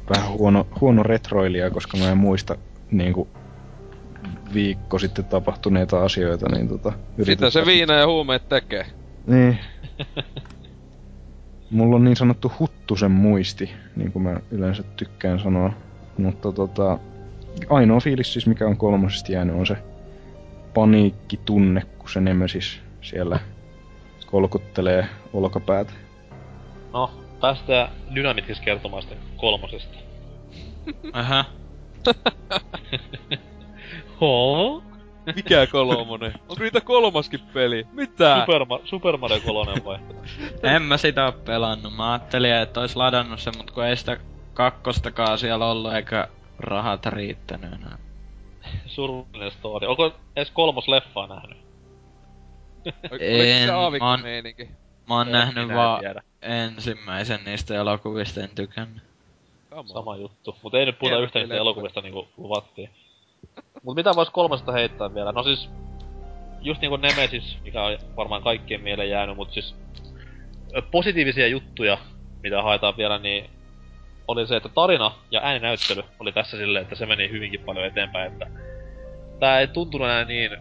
vähän huono, huono retroilia, koska mä en muista niin kuin viikko sitten tapahtuneita asioita, niin tota... Sitä se viina ja huumeet tekee. niin. Mulla on niin sanottu huttusen muisti, niin kuin mä yleensä tykkään sanoa. Mutta tota, ainoa fiilis siis, mikä on kolmosesta jäänyt, on se paniikkitunne, kun se Nemesis siellä kolkuttelee olkapäätä. No, päästään Dynamitkis kertomaan sitten kolmosesta. Aha. Hoo? Mikä kolmonen? Onko niitä kolmaskin peli? Mitä? Super, Ma- Super Mario 3 vai? En mä sitä oo pelannut. Mä ajattelin, että ois ladannut sen, mut kun ei sitä kakkostakaan siellä ollut, eikä rahat riittänyt enää. Surullinen story. Onko edes kolmos leffaa nähnyt? En, se mä oon-? Mä oon nähnyt vaan tiedä. ensimmäisen niistä elokuvista, en tykännyt. Come on. Sama juttu. Mut ei nyt puhuta Hieno yhtä niistä elokuvista niinku luvattiin. Mut mitä vois kolmesta heittää vielä? No siis... Just niinku Nemesis, mikä on varmaan kaikkien mieleen jäänyt, mut siis... Positiivisia juttuja, mitä haetaan vielä, niin... Oli se, että tarina ja ääninäyttely oli tässä silleen, että se meni hyvinkin paljon eteenpäin, että... Tää ei tuntunut enää niin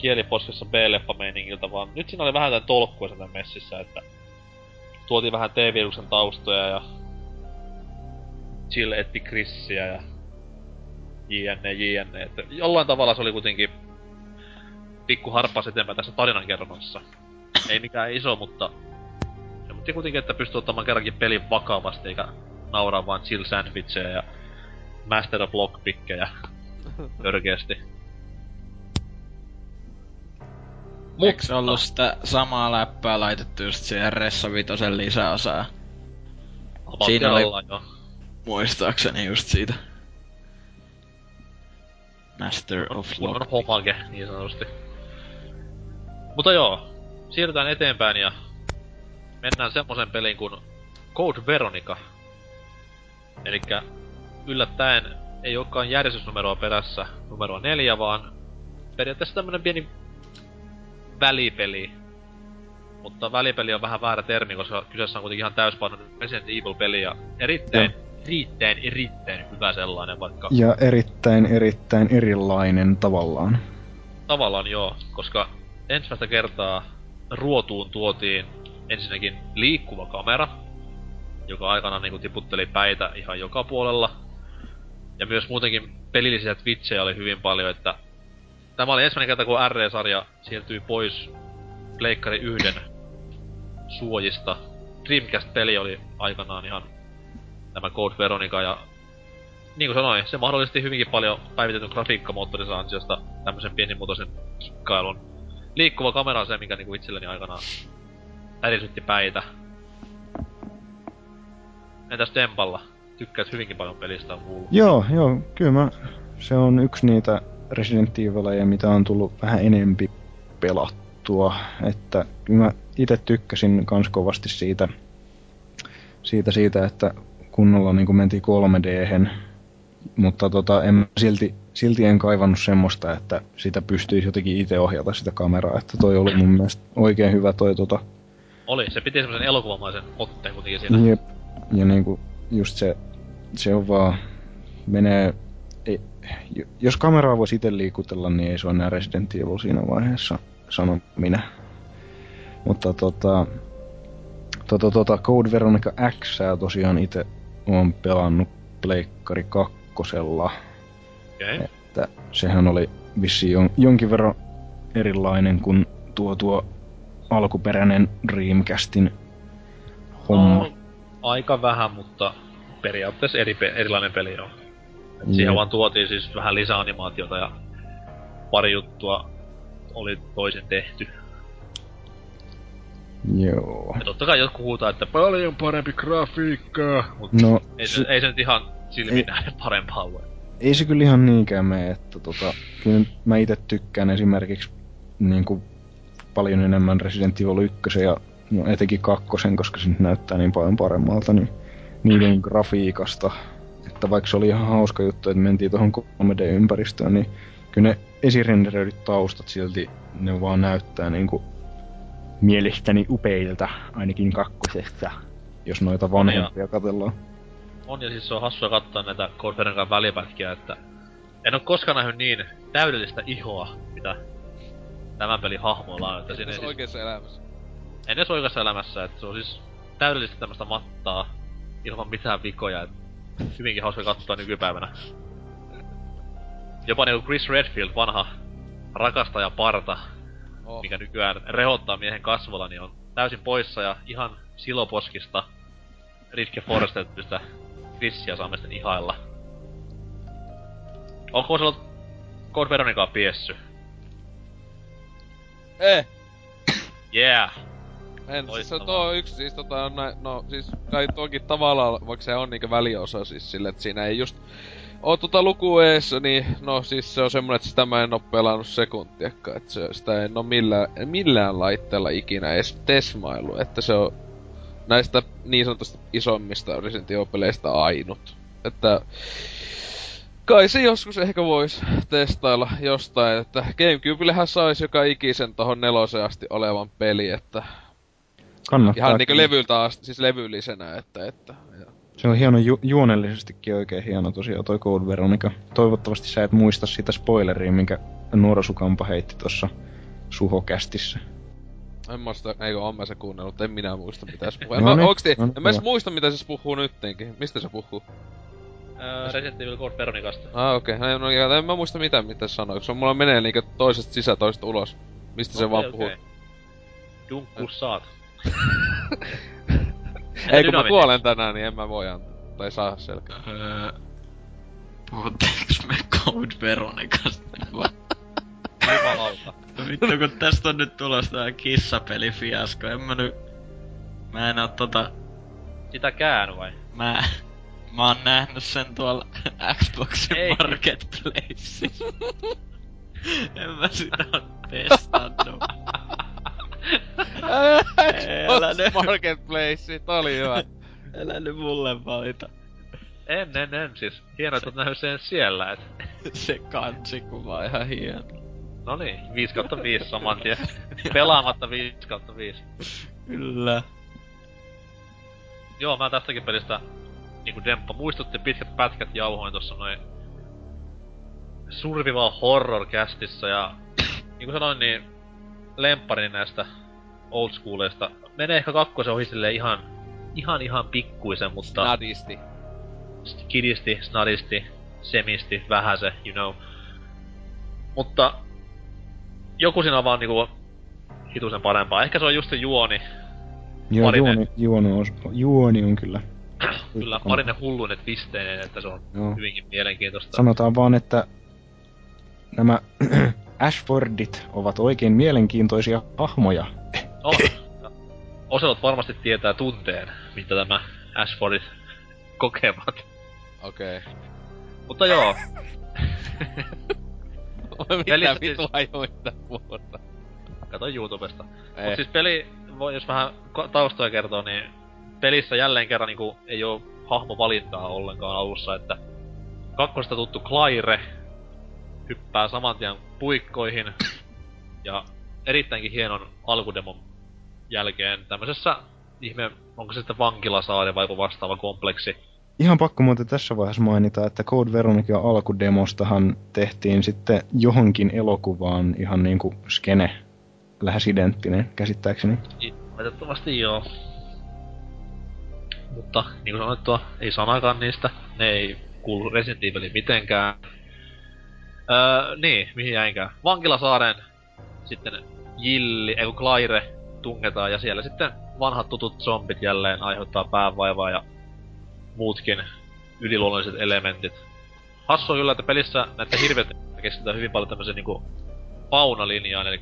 kieliposkessa B-leffa-meiningiltä, vaan nyt siinä oli vähän jotain tolkkua sitä messissä, että tuotiin vähän T-viruksen taustoja ja Jill etti Chrissiä ja jne, jne. Että jollain tavalla se oli kuitenkin pikku harppaus eteenpäin tässä tarinankerronnassa. Ei mikään iso, mutta se mutta kuitenkin, että pystyy ottamaan kerrankin pelin vakavasti, eikä nauraa vaan chill sandwicheja ja Master of Lockpickkejä törkeästi. Eiks ollut sitä samaa läppää laitettu just siihen Ressa Vitosen lisäosaan? Siinä oli- jo. Muistaakseni just siitä. Master of Kunnon Lock. homage, niin sanotusti. Mutta joo, siirrytään eteenpäin ja mennään semmoisen peliin kuin Code Veronica. Elikkä yllättäen ei olekaan järjestysnumeroa perässä numeroa neljä, vaan periaatteessa tämmönen pieni välipeli. Mutta välipeli on vähän väärä termi, koska kyseessä on kuitenkin ihan täyspainoinen Resident Evil-peli ja erittäin, erittäin, erittäin hyvä sellainen, vaikka Ja erittäin, erittäin erilainen tavallaan. tavallaan joo, koska ensimmäistä kertaa ruotuun tuotiin ensinnäkin liikkuva kamera, joka aikana niinku tiputteli päitä ihan joka puolella. Ja myös muutenkin pelillisiä twitchejä oli hyvin paljon, että tämä oli ensimmäinen kerta, kun RE-sarja siirtyi pois Pleikkari yhden suojista. Dreamcast-peli oli aikanaan ihan tämä Code Veronica ja niin kuin sanoin, se mahdollisti hyvinkin paljon päivitetyn grafiikkamoottorinsa ansiosta tämmöisen pienimuotoisen kikkailun. Liikkuva kamera on se, mikä niinku itselleni aikanaan ärisytti päitä. Entäs Dempalla? Tykkäät hyvinkin paljon pelistä on kuullut. Joo, joo, kyllä mä, se on yksi niitä Resident Evileja, mitä on tullut vähän enempi pelattua. Että mä itse tykkäsin kans kovasti siitä, siitä, siitä että kunnolla niin mentiin 3 d mutta tota, en, silti, silti en kaivannut semmoista, että sitä pystyisi jotenkin itse ohjata sitä kameraa. Että toi oli mun mielestä oikein hyvä toi tota, Oli, se piti semmosen elokuvamaisen otteen kuitenkin siinä. Jep. Ja niinku just se, se on vaan, menee, jos kameraa voisi itse liikutella, niin ei se ole enää Resident Evil siinä vaiheessa, sanon minä. Mutta tota, tota, tota Code Veronica X tosiaan itse on pelannut Pleikkari kakkosella. Okay. että sehän oli vissiin jon, jonkin verran erilainen kuin tuo tuo alkuperäinen Dreamcastin homma. No, aika vähän, mutta periaatteessa eri, pe- erilainen peli on. Et siihen vaan tuotiin siis vähän lisäanimaatiota ja pari juttua oli toisen tehty. Joo. Ja totta kai jotkut huutaa, että paljon parempi grafiikkaa, mut No, ei, se, se, ei se nyt ihan silmin nähden parempaa ole. ei se kyllä ihan niinkään mene, että tota, kyllä mä itse tykkään esimerkiksi niin kuin paljon enemmän Resident Evil 1 ja no, etenkin kakkosen, koska se näyttää niin paljon paremmalta, niin niiden grafiikasta, että vaikka se oli ihan hauska juttu, että mentiin tuohon 3D-ympäristöön, niin kyllä ne esirenderöidyt taustat silti, ne vaan näyttää niinku mielestäni upeilta, ainakin kakkosessa, jos noita vanhempia katsellaan. On ja siis se on hassua katsoa näitä Veronican välipätkiä, että en oo koskaan nähnyt niin täydellistä ihoa, mitä tämän pelin hahmoilla on, että siinä siis, oikeessa elämässä. en edes oikeassa elämässä, että se on siis täydellistä tämmöstä mattaa ilman mitään vikoja, et hyvinkin hauska katsoa nykypäivänä. Jopa niinku Chris Redfield, vanha rakastaja parta, Oh. mikä nykyään rehottaa miehen kasvolla, niin on täysin poissa ja ihan siloposkista Ritke Forrestettystä Chrissia saamme sitten ihailla. Onko sulla Code Veronicaa piessy? Eh! Yeah! En, siis se Loistavaa. tuo on yksi, siis tota on näin, no siis kai toki tavallaan, vaikka se on niinkö väliosa siis sille, että siinä ei just oo tota luku ees, niin no siis se on semmonen, että sitä mä en oo pelannut sekuntiakaan, että se, sitä en oo millään, millään laitteella ikinä edes tesmailu, että se on näistä niin sanotusti isommista Resident Evil-peleistä ainut. Että kai se joskus ehkä vois testailla jostain, että Gamecubellehän sais joka ikisen tohon neloseen asti olevan peli, että Kannattaa. Ihan niinku levyltä asti, siis levyllisenä, että, että ja. Se on hieno, ju- juonellisestikin oikein hieno tosiaan toi Code Veronica. Toivottavasti sä et muista sitä spoileria, minkä Nuorosukampa heitti tuossa Suhokästissä. En mä sitä, eikö on mä se kuunnellut, en minä muista mitä se puhuu. En, No mä, niin, onks te, no niin, en mä edes muista mitä se puhuu nyttenkin. Mistä se puhuu? Öö, Resident Evil Code Veronicasta. Ah okei, okay. no, ja en mä muista mitä mitä se sanoi, se on mulla menee niinkö toisesta sisä toisesta ulos. Mistä se vaan puhuu. Dunkku saat. Ei kun mä kuolen tänään, niin en mä voi antaa. Tai saa selkeä. Öö, puhutteeks me Code Veronicasta? vai? Jumalauta. No vittu kun tästä on nyt tulossa tää kissapelifiasko, en mä nyt... Mä en oo tota... Sitä käänny vai? Mä, mä oon nähnyt sen tuolla Xboxin Ei. Marketplace. en mä sitä oo testannut. älä nyt. Marketplace, oli hyvä. Älä nyt mulle valita. En, en, en siis. Hienoa, että nähnyt sen siellä, et. Se kansikuva on ihan hieno. No niin, 5 kautta 5 saman tien. Pelaamatta 5 kautta 5. Kyllä. Joo, mä tästäkin pelistä niinku Demppa muistutti pitkät pätkät jauhoin tossa noin Survival Horror castissa ja niinku sanoin niin lempparini näistä old schooleista menee ehkä kakkosen ohi silleen ihan ihan ihan pikkuisen, mutta Nadisti. kidisti, snadisti, semisti, vähäse, you know. Mutta joku siinä on vaan niinku hitusen parempaa. Ehkä se on just se juoni, Joo, juoni, juoni, on, juoni on kyllä. kyllä parinen hulluinen twisteineen, että se on Joo. hyvinkin mielenkiintoista. Sanotaan vaan, että nämä Ashfordit ovat oikein mielenkiintoisia hahmoja. On. Ja Oselot varmasti tietää tunteen, mitä tämä Ashfordit kokevat. Okei. Okay. Mutta joo, Mitä Pelissä siis- vitu ajoita puhuta? kato YouTubesta. Ei. Mut siis peli, voi jos vähän taustoja kertoo, niin pelissä jälleen kerran niinku ei oo hahmovalintaa ollenkaan alussa, että kakkosesta tuttu Claire hyppää saman tien puikkoihin ja erittäinkin hienon alkudemon jälkeen tämmöisessä ihme, onko se sitten vankilasaari vai vastaava kompleksi. Ihan pakko muuten tässä vaiheessa mainita, että Code Veronica alkudemostahan tehtiin sitten johonkin elokuvaan ihan niinku skene lähes identtinen, käsittääkseni. Valitettavasti joo. Mutta niin kuin sanottua, ei sanakaan niistä. Ne ei kuulu Resident Eviliin mitenkään. Öö, niin, mihin jäinkään. Vankilasaaren sitten Jilli, ei kun Claire tungetaan ja siellä sitten vanhat tutut zombit jälleen aiheuttaa päävaivaa ja muutkin yliluonnolliset elementit. Hassu kyllä, että pelissä näiden hirviöt keskitytään hyvin paljon tämmöisen niinku faunalinjaan, eli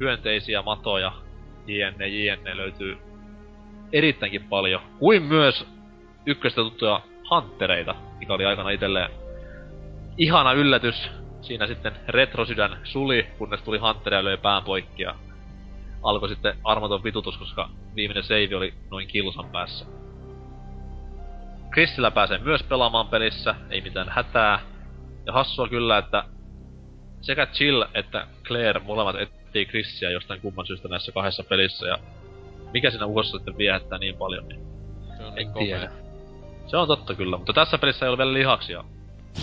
hyönteisiä, matoja, jne, jne löytyy erittäinkin paljon. Kuin myös ykköstä tuttuja hanttereita, mikä oli aikana itselleen ihana yllätys. Siinä sitten retrosydän suli, kunnes tuli hanttereja ja löi pään poikki ja alkoi sitten armoton vitutus, koska viimeinen save oli noin kilsan päässä. Chrisillä pääsee myös pelaamaan pelissä, ei mitään hätää. Ja hassua kyllä, että sekä Chill että Claire molemmat etsii Chrissiä jostain kumman syystä näissä kahdessa pelissä ja mikä siinä ukossa sitten viehättää niin paljon, niin Se on en niin tiedä. Se on totta kyllä, mutta tässä pelissä ei ole vielä lihaksia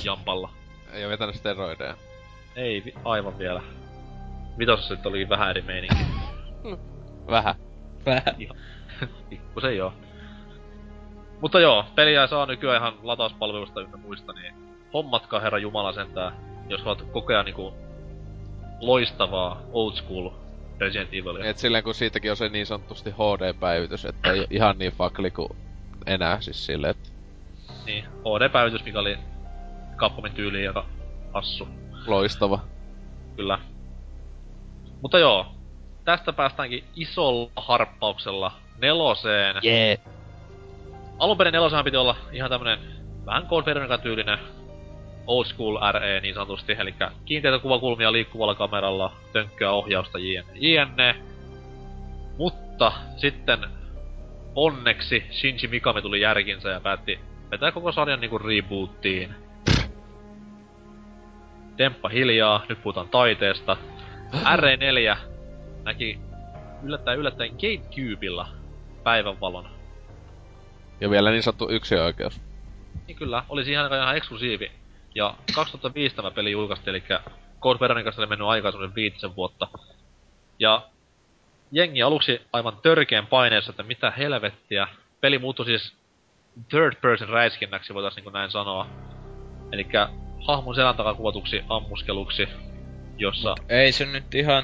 jampalla. Ei oo vetänyt steroideja. Ei vi- aivan vielä. Vitosessa sitten oli vähän eri meininki. Vähän. Vähän. Pikkusen joo. Mutta joo, peliä saa nykyään ihan latauspalvelusta ynnä muista, niin hommatkaa herra Jumala sentään, jos haluat kokea niinku loistavaa old school Resident Evilia. Et silleen kun siitäkin on se niin sanotusti HD-päivitys, että ei ihan niin fakli kuin enää siis silleen, että Niin, HD-päivitys, mikä oli Capcomin tyyliin aika hassu. loistava. Kyllä. Mutta joo, tästä päästäänkin isolla harppauksella neloseen. Jee. Alun perin nelosenhan piti olla ihan tämmönen vähän Veronican tyylinen old school RE niin sanotusti, eli kiinteitä kuvakulmia liikkuvalla kameralla, tönkköä ohjausta jne. jne. Mutta sitten onneksi Shinji Mikami tuli järkinsä ja päätti vetää koko sarjan niinku rebootiin. Temppa hiljaa, nyt puhutaan taiteesta. RE4 näki yllättäen yllättäen Gamecubella päivänvalon. Ja vielä niin sanottu yksioikeus. Niin kyllä, oli aikaan ihan eksklusiivi. Ja 2005 tämä peli julkaistiin, eli Code Veronicasta oli mennyt aikaa semmonen viitisen vuotta. Ja jengi aluksi aivan törkeän paineessa, että mitä helvettiä. Peli muuttui siis third person räiskinnäksi, voitais niinku näin sanoa. Eli hahmon selän takaa kuvatuksi ammuskeluksi, jossa... Ei se nyt ihan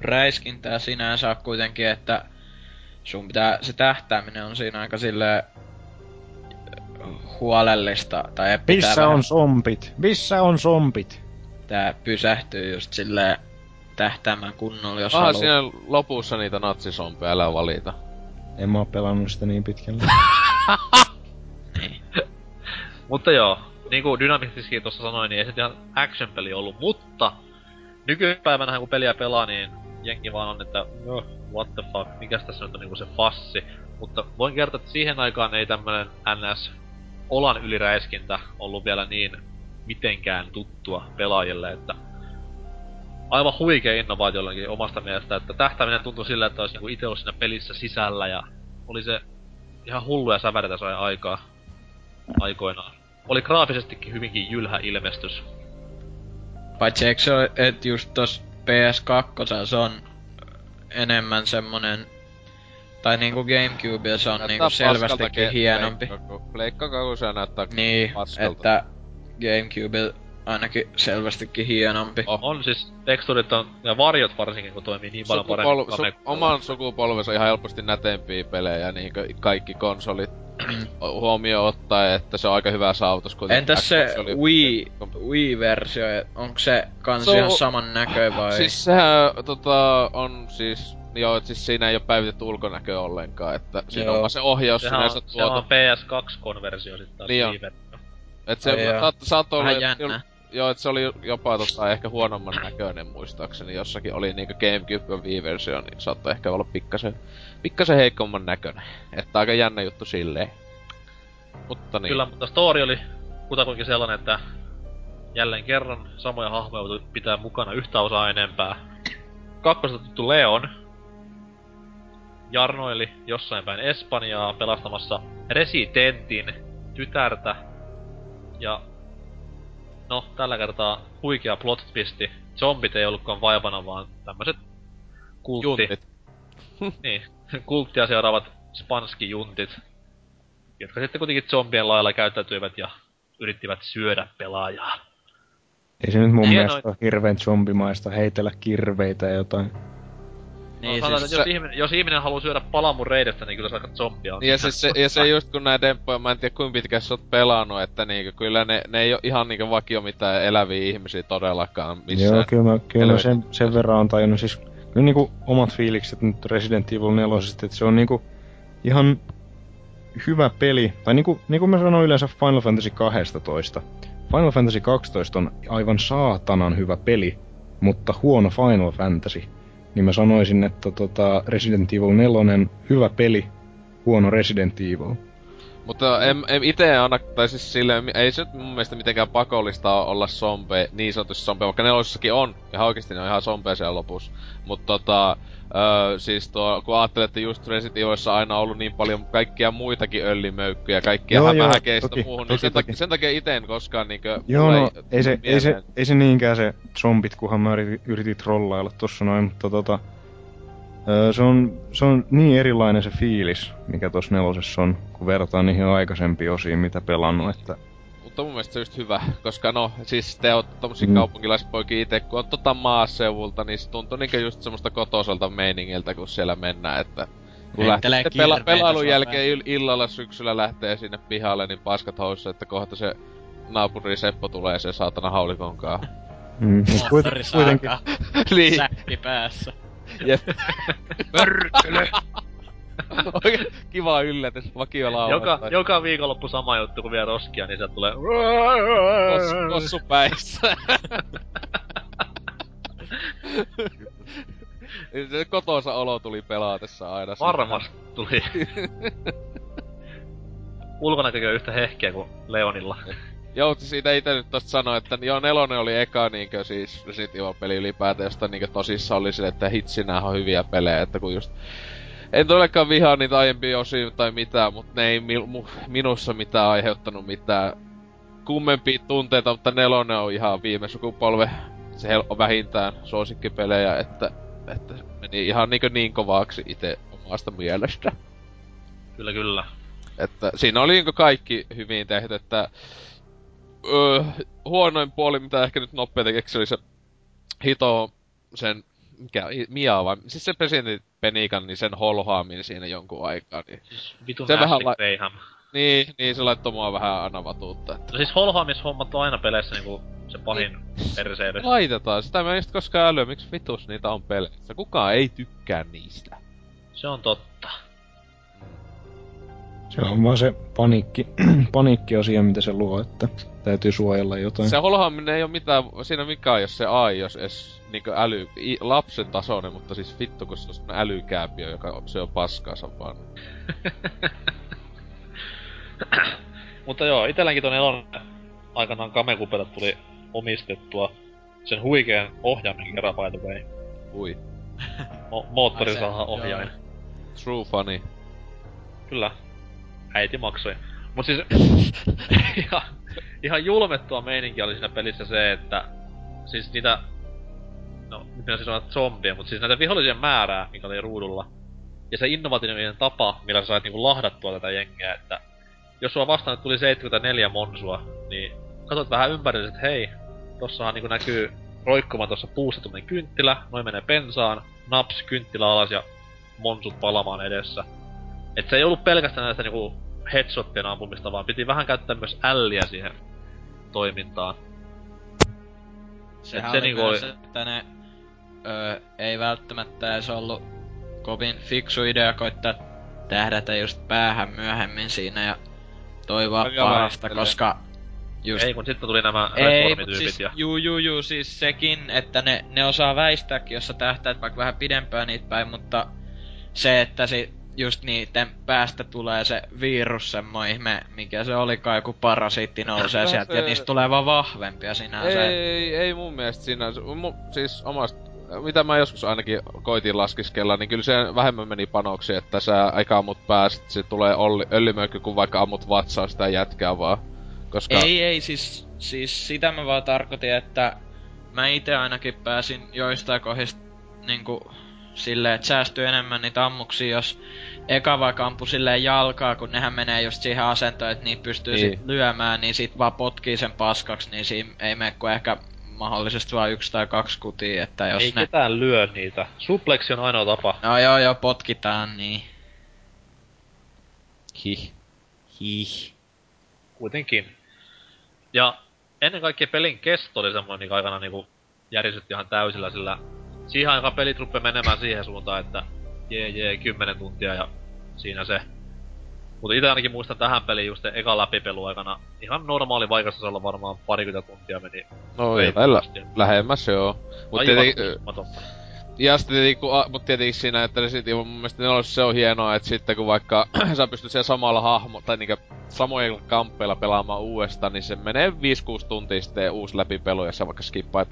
räiskintää sinänsä kuitenkin, että sun pitää, se tähtääminen on siinä aika silleen huolellista, tai pitää Missä vähän, on zombit? Missä on zombit? tää pysähtyy just silleen tähtäämään kunnolla, jos Ah, haluaa. siinä lopussa niitä natsisompeja, älä valita. En mä oo pelannut sitä niin pitkälle. Mutta joo, niinku Dynamictiskin tuossa sanoi, niin ei se ihan action-peli ollut, mutta nykypäivänä kun peliä pelaa, niin jengi vaan on, että no, what the fuck, mikäs tässä nyt on niinku se fassi. Mutta voin kertoa, että siihen aikaan ei tämmönen NS olan yliräiskintä ollut vielä niin mitenkään tuttua pelaajille, että aivan huikea innovaatio omasta mielestä, että tähtäminen tuntui sillä, että olisi niinku itse ollut siinä pelissä sisällä ja oli se ihan hulluja säväreitä sai aikaa aikoinaan. Oli graafisestikin hyvinkin jylhä ilmestys. Paitsi eikö se ole, että just tos PS2 se on enemmän semmonen tai niinku Gamecube se on Näyttää niinku selvästikin hienompi. Pleikka- Pleikka se näyttää Niin, paskalta. että Gamecube ainakin selvästikin hienompi. Oh. On siis teksturit on, ja varjot varsinkin, kun toimii niin paljon paremmin Sukupol- su- Kamekalla. oman sukupolvensa ihan helposti nätempiä pelejä, niin kaikki konsolit huomioon ottaen, että se on aika hyvä saavutus. Entäs se Xbox oli- Wii, Wii-versio, onko se kans Se on- ihan saman näkö vai? Siis sehän tota, on siis, joo, et siis siinä ei oo päivitetty ulkonäkö ollenkaan, että siinä Joo. on vaan se ohjaus Sehän on, sinänsä se on tuotu. PS2-konversio sit taas Niin on. Et se Ai joo. saat, saat olla, Vähän jännä. Joo, et se oli jopa tota, ehkä huonomman näköinen muistaakseni, jossakin oli niinku Gamecube Wii-versio, niin saattoi ehkä olla pikkasen, pikkasen heikomman näköinen. Että aika jännä juttu silleen. Mutta niin. Kyllä, mutta story oli kutakuinkin sellainen, että jälleen kerran samoja hahmoja pitää mukana yhtä osaa enempää. Kakkosta tuttu Leon jarnoili jossain päin Espanjaa pelastamassa Residentin tytärtä. Ja no, tällä kertaa huikea plot twisti. Zombit ei ollutkaan vaivana, vaan tämmöset kultti... Juntit. Niin, kulttia seuraavat spanskijuntit, jotka sitten kuitenkin zombien lailla käyttäytyivät ja yrittivät syödä pelaajaa. Ei se nyt mun Hienoin- mielestä ole hirveän zombimaista heitellä kirveitä ja jotain. Niin, Niin, no, sanotaan, siis että jos, se- ihminen, jos ihminen haluaa syödä palamun reidestä, niin kyllä se aika zombia on. Ja siis se, ja se just kun nää demppoja, mä en tiedä kuinka pitkään sä oot pelannut, että niinku kyllä ne, ne ei oo ihan niinku vakio mitään eläviä ihmisiä todellakaan missään. Joo, kyllä mä, kyllä mä sen, sen verran on tajunnut. Siis kyllä niinku omat fiilikset nyt Resident Evil 4, että se on niinku ihan hyvä peli. Tai niinku, niinku mä sanoin yleensä Final Fantasy 12. Final Fantasy 12 on aivan saatanan hyvä peli, mutta huono Final Fantasy. Niin mä sanoisin, että tota Resident Evil 4 hyvä peli, huono Resident Evil. Mutta en, en ite anna, tai siis silleen, ei se nyt mun mielestä mitenkään pakollista olla sompe, niin sanotusti sompe, vaikka nelosessakin on, ja oikeesti ne on ihan sompe siellä lopussa. Mutta tota, öö, siis tuo, kun ajattelet, että just Resident Evilissa on aina ollut niin paljon kaikkia muitakin öllimöykkyjä, kaikkia Joo, hämähäkeistä toki, muuhun, toki, niin sen, toki. takia, sen takia ite en koskaan niinkö... Joo, no ei se, ei, se, ei se niinkään se zombit, kunhan mä yritin, yritin trollailla tossa noin, mutta tota... öö, Se on, se on niin erilainen se fiilis, mikä tossa nelosessa on, kun vertaa niihin aikaisempiin osiin, mitä pelannut, että... Mutta mun mielestä se on just hyvä, koska no, siis te ootte tommosia Mm. kaupunkilaispoikia ite, kun oot tota maaseuvulta, niin se tuntuu niinkö just semmoista kotoiselta meiningiltä, kun siellä mennään, että... Kun lähtee pela- pelailun jälkeen ill- illalla syksyllä lähtee sinne pihalle, niin paskat housussa, että kohta se naapuri Seppo tulee sen saatana haulikonkaan. Mm, kuitenkin, niin, säkki päässä. Jep. Oikein kiva yllätys, vakio joka, joka viikonloppu sama juttu, kun vie roskia, niin sieltä tulee... Kos, kossu päissä. se kotonsa olo tuli pelaatessa aina. Varmasti tuli. Ulkonäkökin on yhtä hehkeä kuin Leonilla. Joo, siitä ite nyt tosta sanoa, että joo, nelonen oli eka niinkö siis Resident Evil-peli ylipäätään, josta niinkö tosissaan oli sille, että hitsi nää on hyviä pelejä, että kun just... En todellakaan vihaa niitä aiempia osia tai mitään, mutta ne ei mi- mu- minussa mitään aiheuttanut mitään kummempia tunteita, mutta nelonen on ihan viime sukupolve se on vähintään suosikkipelejä, että, että meni ihan niinkö niin kovaaksi itse omasta mielestä. Kyllä, kyllä. Että siinä oli niinku kaikki hyvin tehty, että öö, huonoin puoli, mitä ehkä nyt nopeita keksi, oli se hito sen, mikä, Mia vai, siis se presidentin Penikan, niin sen holhaaminen siinä jonkun aikaa, niin, Siis vitun Se vähän la- Graham. niin, niin se laittoi mua vähän aina vatuutta, että No siis holhaamishommat on aina peleissä niinku se pahin perseily. laitetaan, sitä mä en just koskaan älyä, miksi vitus niitä on peleissä, kukaan ei tykkää niistä. Se on totta. Se on vaan se paniikki, paniikkiasia, mitä se luo, että täytyy suojella jotain. Se holhaaminen ei ole mitään, siinä mikään, jos se AI, jos edes niinkö äly, i, lapsen tasoinen, mutta siis vittu, kun se on älykääpiö, joka se on paskaansa vaan. Mutta joo, itelläkin ton elon aikanaan Kamekupelle tuli omistettua sen huikean ohjaimen kerran by the way. Ui. Mo- ohjain. True funny. Kyllä. Äiti maksoi. Mut siis ihan, ihan julmettua meininkiä oli siinä pelissä se, että siis niitä no, nyt minä siis ovat zombiä, mutta siis näitä vihollisien määrää, mikä oli ruudulla. Ja se innovatiivinen tapa, millä sä sait niinku lahdattua tätä jengiä, että jos sua vastaan tuli 74 monsua, niin katsot vähän ympärille, että hei, tossahan niinku näkyy roikkumaan tuossa puussa tuommoinen kynttilä, noin menee pensaan, naps, kynttilä alas ja monsut palamaan edessä. Et se ei ollut pelkästään näistä niinku headshottien ampumista, vaan piti vähän käyttää myös älliä siihen toimintaan. Sehän se oli niinku oli- että ne öö, ei välttämättä edes ollut kovin fiksu idea koittaa tähdätä just päähän myöhemmin siinä ja toivoa Aika parasta, koska just Ei, kun sitten tuli nämä Ei, siis, ja... juu, juu, juu, siis sekin, että ne, ne osaa väistääkin, jos sä tähtäät vaikka vähän pidempään niitä päin, mutta se, että se just niiden päästä tulee se virus, semmoinen ihme, mikä se olikaan, joku parasiitti nousee Kyllä sieltä, ja se- niistä tulee vaan vahvempia sinänsä. Ei, ei mun mielestä sinänsä. Mu, siis omasta, mitä mä joskus ainakin koitin laskiskella, niin kyllä se vähemmän meni panoksi, että sä eka ammut päästä, se tulee olli, öllimöykky, kun vaikka ammut vatsaa sitä jätkää vaan. Koska... Ei, ei, siis, siis sitä mä vaan tarkoitin, että mä itse ainakin pääsin joistain kohdista niinku silleen, että säästyy enemmän niitä ammuksia, jos eka vaikka ampu silleen jalkaa, kun nehän menee just siihen asentoon, että niitä pystyy Niin. sit lyömään, niin sit vaan potkii sen paskaksi, niin siinä ei mene kuin ehkä mahdollisesti vaan yksi tai kaksi kutia, että jos Ei ne... ketään lyö niitä. Supleksi on ainoa tapa. No joo joo, potkitaan, niin... Hih. Hih. Kuitenkin. Ja ennen kaikkea pelin kesto oli semmoinen niin aikana niinku järisytti ihan täysillä, sillä siihen aikaan pelit ruppe menemään siihen suuntaan, että jee jee, 10 tuntia ja siinä se. Mutta itse ainakin muistan tähän peliin just eka läpipelu aikana ihan normaali vaikeustasolla varmaan parikymmentä tuntia meni. No Ei lähemmäs joo. Mut tietenkin, ja sitten tietenkin, kun, mut tietenkin siinä, että ne sit, mun mielestä ne olisi, se on hienoa, että sitten kun vaikka sä pystyt siellä samalla hahmo, tai niinkö samoilla kamppeilla pelaamaan uudestaan, niin se menee 5-6 tuntia sitten uusi läpipelu, ja sä vaikka skippaat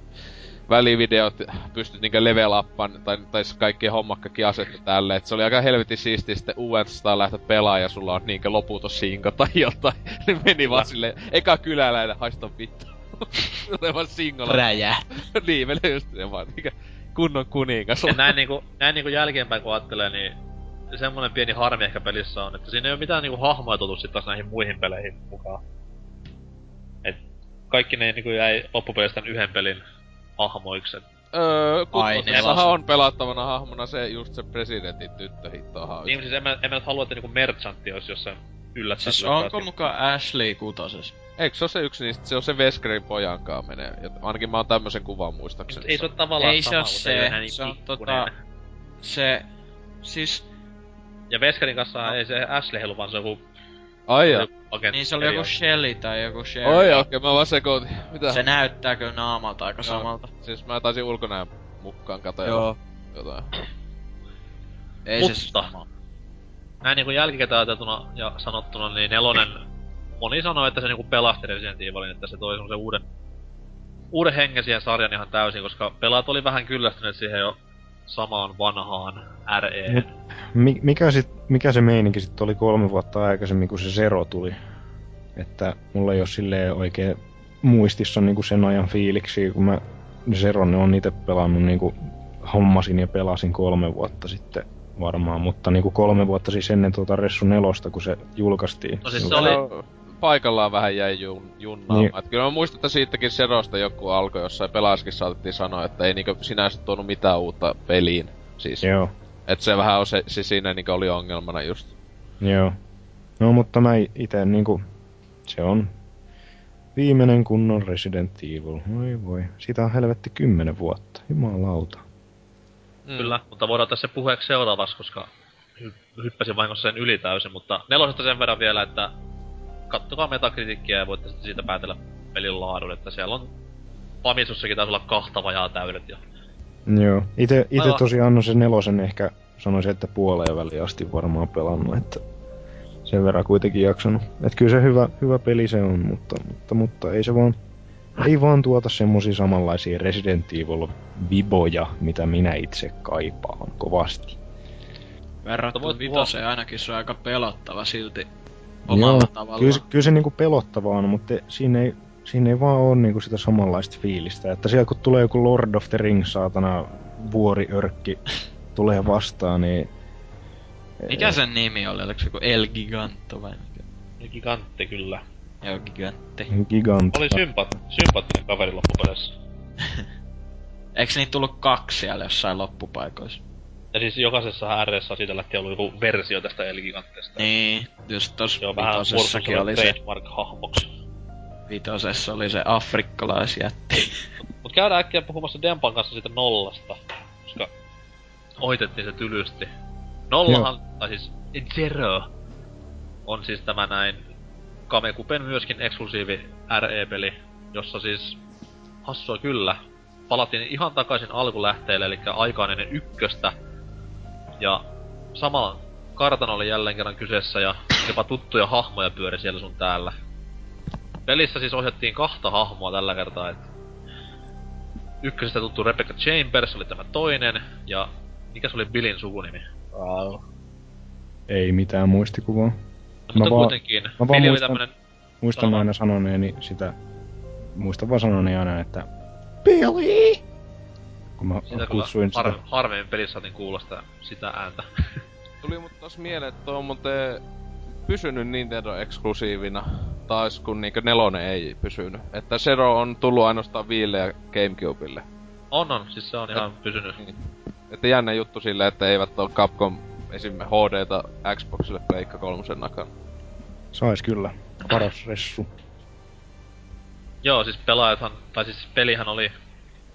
välivideot, pystyt niinkö level uppan, tai, tai kaikki hommakkakin asettu tälle, et se oli aika helvetin siistiä sitten uudestaan lähteä pelaamaan, ja sulla on niinkö loputon sinko tai jotain, niin meni vaan silleen, eka kyläläinen, haista vittu. Tulee vaan singolla. Räjä. niin, menee just se vaan, niinkö kunnon kuningas. Ja näin niinku, näin niinku jälkeenpäin kun ajattelee, niin semmonen pieni harmi ehkä pelissä on, että siinä ei ole mitään niinku hahmoja tullut sit taas näihin muihin peleihin mukaan. Et kaikki ne niinku jäi loppupeleissä tän yhden pelin hahmoiksi. et Öö, nelosen. on pelattavana hahmona se just se presidentin tyttö hittohan. Niin siis en mä, en mä nyt halua, että niinku merchantti olisi jossain yllättäen. Siis onko mukaan Ashley kutosessa? Eikö se ole se yksi niistä? Se on se Veskerin pojankaa menee. Ja ainakin mä oon tämmösen kuvan muistaakseni. Ei se ole tavallaan Ei se sama, mutta se, ei niin se on tota- Se... Siis... Ja Veskerin kanssa ei se Ashley heilu, vaan se on joku, Ai agentti. Niin se oli eri joku. Shelly tai joku Shelly. Oi okei, mä vaan sekoitin. Mitä? Se näyttää kyllä naamalta aika Joo. samalta. Siis mä taisin ulkonäön mukaan katsoa Joo. jotain. Ei Mutta- se sama. näin niinku jälkikäteen ajateltuna ja sanottuna, niin nelonen... Moni sanoo, että se niinku pelasti Resident Evilin, että se toi semmosen uuden... Uuden hengen siihen sarjan ihan täysin, koska pelaat oli vähän kyllästyneet siihen jo samaan vanhaan RE. Mi- mikä, sit, mikä se meininki sitten oli kolme vuotta aikaisemmin, kun se Zero tuli? Että mulla ei ole silleen oikein muistissa niinku sen ajan fiiliksi, kun mä Zeron on niitä pelannut niinku hommasin ja pelasin kolme vuotta sitten varmaan, mutta niinku kolme vuotta siis ennen tuota Ressu nelosta, kun se julkaistiin. No siis se oli- paikallaan vähän jäi jun, junnaamaan. Niin. Niin. Kyllä mä muistan, että siitäkin Serosta joku alkoi jossain pelaaskin saatettiin sanoa, että ei niinku sinänsä tuonut mitään uutta peliin. Siis, Joo, et se vähän on se, se siinä niinku oli ongelmana just. joo. No mutta mä itse niinku, se on viimeinen kunnon Resident Evil. Voi voi, siitä on helvetti kymmenen vuotta, jumalauta. Mm. Kyllä, mutta voidaan se puheeksi seuraavaksi, koska hy- hyppäsin vahingossa sen yli täysin, mutta nelosesta sen verran vielä, että kattokaa metakritiikkiä ja voitte sitten siitä päätellä pelin laadun, että siellä on Famisussakin taisi olla kahta vajaa täydet ja Joo. Ite, ite Aivan. tosiaan no se nelosen ehkä sanoisin, että puoleen väliin asti varmaan pelannut, että sen verran kuitenkin jaksanut. Et kyllä se hyvä, hyvä peli se on, mutta, mutta, mutta ei se vaan, ei vaan tuota semmosia samanlaisia Resident Evil viboja, mitä minä itse kaipaan kovasti. Verrattuna voit vitoseen ainakin se on aika pelottava silti omalla tavallaan. Kyllä, se- kyllä se niinku pelottavaa on, mutta siinä ei, siinä ei vaan ole niinku sitä samanlaista fiilistä. Että siellä kun tulee joku Lord of the Rings, saatana vuoriörkki tulee vastaan, niin... Mikä sen nimi oli? Oliko se joku El Giganto vai mikä? gigantti kyllä. Joo, Gigantti. Gigant. Oli sympat, sympaattinen kaveri loppupeleissä. Eiks niitä tullut kaksi siellä jossain loppupaikoissa? Ja siis jokaisessa RS siitä lähtien ollut joku versio tästä Elgigantesta. Niin, just Se on vähän vitosessakin oli se, trademark-hahmoksi. vitosessa oli se afrikkalaisjätti. Mut käydään äkkiä puhumassa Dempan kanssa siitä nollasta, koska ohitettiin se tylysti. Nollahan, tai siis Zero, on siis tämä näin Kamekupen myöskin eksklusiivi RE-peli, jossa siis hassua kyllä palattiin ihan takaisin alkulähteelle, eli aikaan ennen ykköstä. Ja sama kartan oli jälleen kerran kyseessä ja jopa tuttuja hahmoja pyöri siellä sun täällä. Pelissä siis ohjattiin kahta hahmoa tällä kertaa, et ykkösestä tuttu Rebecca Chambers oli tämä toinen, ja mikä se oli Billin sukunimi? Uh, Ei mitään muistikuvaa. no, mutta vaan- kuitenkin, mä vaan Billi oli muistan- tämmönen, Muistan aina sanoneeni sitä... Muistan vaan sanoneeni aina, että... Billy! Kun mä sitä kutsuin kyllä har, sitä... harvemmin pelissä saatiin kuulla sitä, sitä ääntä. Tuli mut taas mieleen, että on muuten pysynyt Nintendo eksklusiivina taas kun niinkö nelonen ei pysynyt. Että Zero on tullut ainoastaan Viille ja Gamecubelle. on on, siis se on ihan pysynyt. Että jännä juttu silleen, että eivät ole Capcom esim. HDta Xboxille Pleikka kolmosen nakana. Sais kyllä. Paras ressu. Joo, siis pelaajathan, tai siis pelihän oli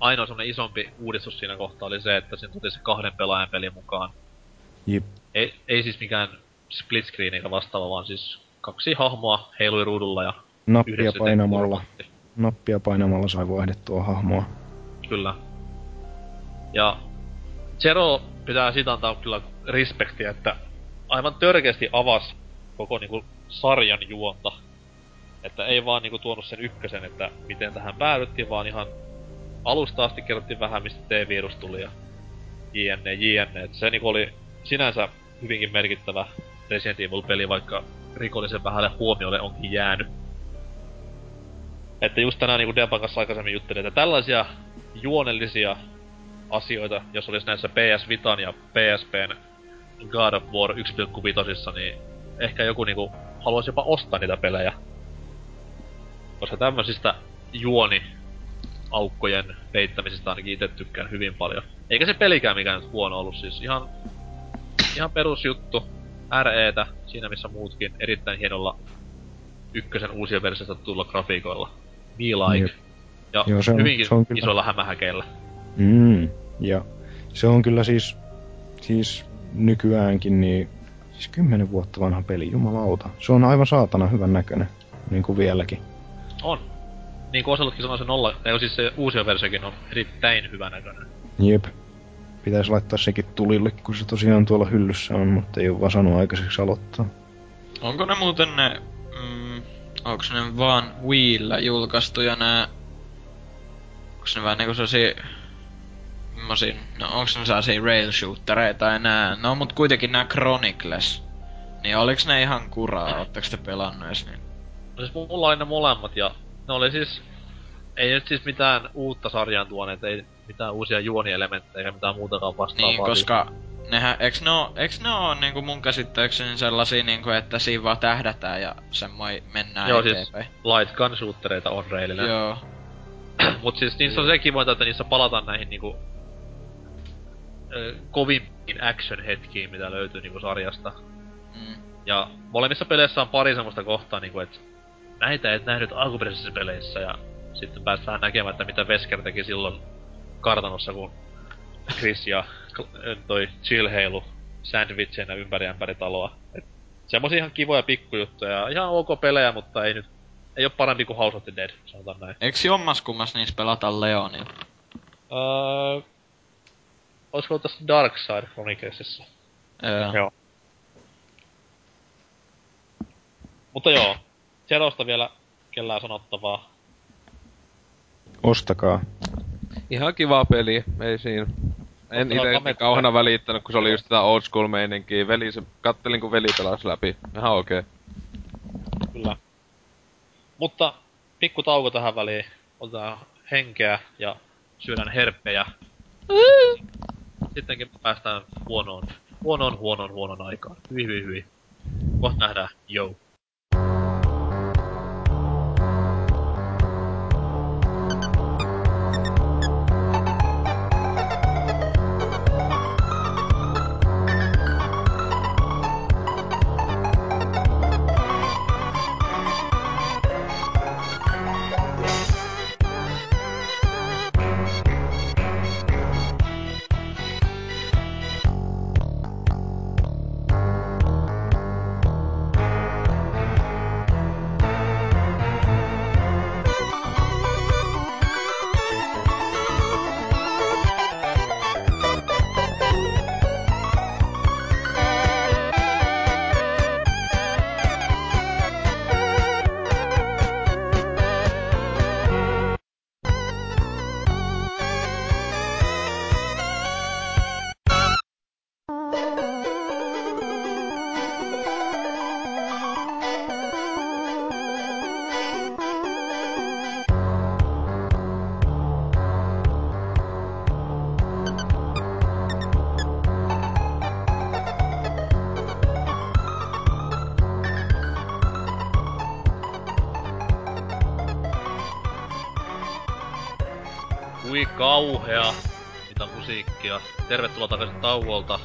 ainoa semmonen isompi uudistus siinä kohtaa oli se, että siinä tuli se kahden pelaajan peli mukaan. Jip. Ei, ei siis mikään split screen eikä vastaava, vaan siis kaksi hahmoa heilui ruudulla ja Nappia painamalla. Nappia painamalla sai vaihdettua hahmoa. Kyllä. Ja Zero pitää siitä antaa kyllä respektiä, että aivan törkeästi avas koko niinku sarjan juonta. Että ei vaan niinku tuonut sen ykkösen, että miten tähän päädyttiin, vaan ihan alusta asti kerrottiin vähän, mistä T-virus tuli ja jne, jne. Et se niinku oli sinänsä hyvinkin merkittävä Resident Evil-peli, vaikka rikollisen vähälle huomiolle onkin jäänyt. Että just tänään niinku Deban kanssa aikaisemmin juttelin, että tällaisia juonellisia asioita, jos olisi näissä PS Vitan ja PSPn God of War 1.5, niin ehkä joku niinku haluaisi jopa ostaa niitä pelejä. Koska tämmöisistä juoni aukkojen peittämisistä ainakin itse tykkään hyvin paljon. Eikä se pelikään mikään nyt huono ollut, siis ihan, ihan perusjuttu. REtä, siinä missä muutkin, erittäin hienolla ykkösen uusien versiosta tulla grafiikoilla. Me like. Jep. Ja Joo, se on- hyvinkin se on kyllä- isoilla hämähäkeillä. Mm. Ja se on kyllä siis, siis nykyäänkin niin, siis kymmenen vuotta vanha peli, jumalauta. Se on aivan saatana hyvän näköinen, niin kuin vieläkin. On. Niin kuin Oselutkin sanoi, se nolla, ei siis se uusi versiokin on erittäin hyvä näköinen. Jep. Pitäisi laittaa sekin tulille, kun se tosiaan tuolla hyllyssä on, mutta ei ole vaan saanut aikaiseksi aloittaa. Onko ne muuten ne... Mm, onks ne vaan Wiillä julkaistuja nää... Onks ne vähän niinku sellaisia... Mimmosia... No onks ne sellaisia rail shootereita enää? No mut kuitenkin nää Chronicles. Niin oliks ne ihan kuraa? Ootteko te pelannut edes niin? No siis mulla oli ne molemmat ja ne oli siis... Ei nyt siis mitään uutta sarjaan tuoneet, ei mitään uusia juonielementtejä eikä mitään muutakaan vastaavaa. Niin, koska nehän, eiks ne oo, eiks ne oo niinku mun käsittääkseni sellaisia niinku, että siinä vaan tähdätään ja semmoin mennään Joo, siis eteenpäin. light gun shootereita on reilinen. Joo. Mut siis niissä on se kivointa, että niissä palataan näihin niinku... Ö, kovimpiin action-hetkiin, mitä löytyy niinku sarjasta. Mm. Ja molemmissa peleissä on pari semmoista kohtaa niinku, että näitä et nähnyt alkuperäisissä peleissä ja sitten päästään näkemään, että mitä Vesker teki silloin kartanossa, kun Chris ja ö, toi Jill heilu sandwicheina ympäri ämpäri taloa. Et semmosia ihan kivoja pikkujuttuja, ihan ok pelejä, mutta ei nyt, ei oo parempi kuin House of the Dead, sanotaan näin. Eiks jommas kummas niissä pelata Leonin? Öö, olisiko ollut tässä Dark Side Chroniclesissa? Joo. Joo. Mutta joo, Zerosta vielä kellään sanottavaa. Ostakaa. Ihan kiva peli, ei siinä. En kamet- kauhana välittänyt, kun se oli just sitä old school meininkiä. Veli, se, kattelin kun veli pelasi läpi. Ihan okei. Okay. Kyllä. Mutta pikku tauko tähän väliin. Otetaan henkeä ja syödään herppejä. Sittenkin päästään huonoon, huonoon, huonoon, huonoon aikaan. Hyi, hyi, hyi. Kohta nähdään. Yo. Tervetuloa takaisin tauolta.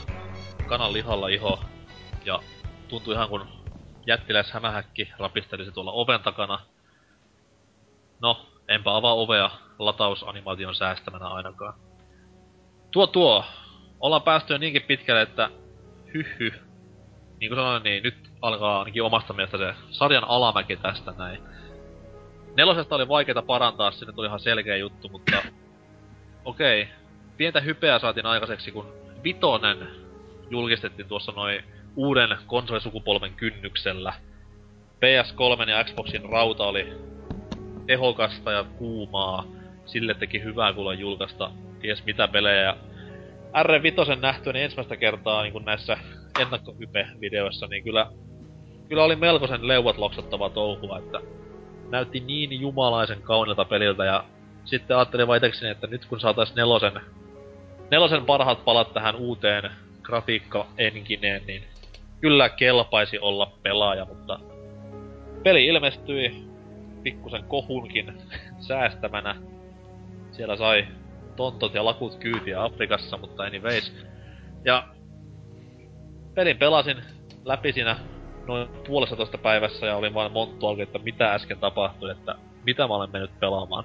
Kanan lihalla iho. Ja tuntui ihan kun jättiläis hämähäkki rapistelisi tuolla oven takana. No, enpä avaa ovea latausanimaation säästämänä ainakaan. Tuo tuo, ollaan päästy jo niinkin pitkälle, että hyhy. Niin kuin sanoin, niin nyt alkaa ainakin omasta mielestä se sarjan alamäki tästä näin. Nelosesta oli vaikeita parantaa, sinne tuli ihan selkeä juttu, mutta okei. Pientä hypeä saatiin aikaiseksi, kun Vitonen julkistettiin tuossa noin uuden konsolisukupolven kynnyksellä. PS3 ja Xboxin rauta oli tehokasta ja kuumaa. Sille teki hyvää kuulla julkaista ties mitä pelejä. Ja R5 nähtyäni ensimmäistä kertaa niin näissä ennakkohype-videoissa, niin kyllä, kyllä oli melkoisen leuat loksattava touhua, että näytti niin jumalaisen kaunilta peliltä ja sitten ajattelin vaan että nyt kun saatais nelosen, nelosen parhaat palat tähän uuteen grafiikka-engineen, niin kyllä kelpaisi olla pelaaja, mutta peli ilmestyi pikkusen kohunkin säästämänä. Siellä sai tontot ja lakut kyytiä Afrikassa, mutta anyways. Ja pelin pelasin läpi siinä noin puolessa päivässä ja olin vain monttu että mitä äsken tapahtui, että mitä mä olen mennyt pelaamaan.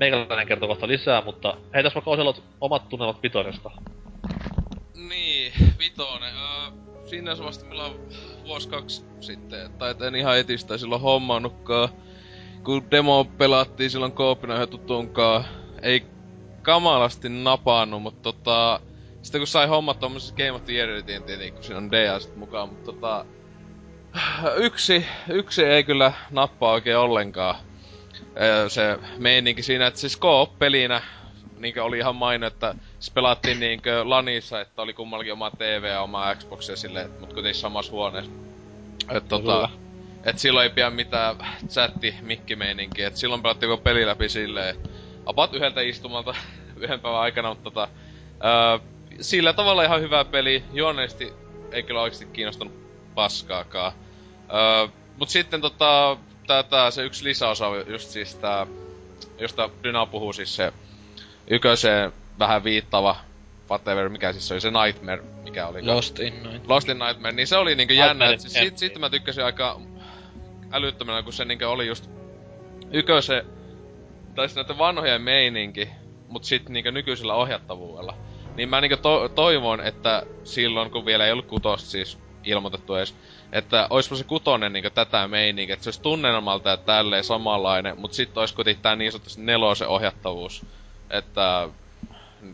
Meikäläinen kertoo kohta lisää, mutta heitäs vaikka Oselot omat tunnelmat vitosesta. Niin, vitonen. Öö, siinä se vasta on vuosi kaksi sitten, tai en ihan etistä silloin hommannutkaan. Kun demo pelattiin silloin koopina yhden tutunkaan, ei kamalasti napannut, mutta tota... Sitten kun sai hommat tommosessa Game of the Yearitiin tietenkin, kun siinä on DA sit mukaan, mutta tota... Yksi, yksi ei kyllä nappaa oikein ollenkaan. Se meininki siinä, että siis Coop-pelinä niinkö oli ihan maino, että se pelattiin niinkö lanissa, että oli kummallakin oma TV ja oma Xbox ja silleen, mut kuitenkin samassa huoneessa. Et tota, et silloin ei pidä mitään chatti mikkimeininkiä, et silloin pelattiin koko peli läpi silleen, about yhdeltä istumalta yhden päivän aikana, mutta tota, öö, sillä tavalla ihan hyvä peli, juonellisesti ei kyllä oikeesti kiinnostanut paskaakaan. Öö, mut sitten tota, tää, tää se yksi lisäosa on just siis tää, josta Dyna puhuu siis se yköseen vähän viittava, whatever, mikä siis se oli se Nightmare, mikä oli. Lost in Night. Lost in Nightmare, niin se oli niinku jännä, Nightmare että siis Empty. siitä mä tykkäsin aika älyttömänä, kun se niinku oli just yköse, tai siis näiden vanhojen meininki, mut sit niinku nykyisellä ohjattavuudella. Niin mä niinku to- toivon, että silloin kun vielä ei ollut kutosta siis ilmoitettu edes, että oispa se kutonen niinku tätä meininkiä, että se olisi tunnelmalta ja tälleen samanlainen, mutta sitten olisi kuitenkin tää niin sanotusti nelosen ohjattavuus. Että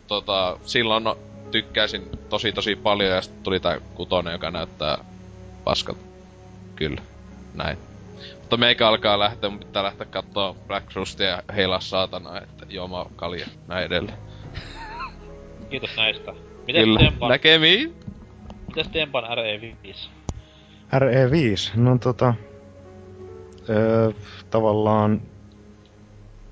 tota, silloin no, tykkäsin tosi tosi paljon ja sitten tuli tää kutonen, joka näyttää paskalta. Kyllä, näin. Mutta meikä alkaa lähteä, mun pitää lähteä kattoo Black Rustia ja heilaa saatana, että juomaan kalja, näin edelleen. Kiitos näistä. Mites Kyllä, Tempan, näkemiin! mites Tempan RE5? RE5, no tota... Öö, tavallaan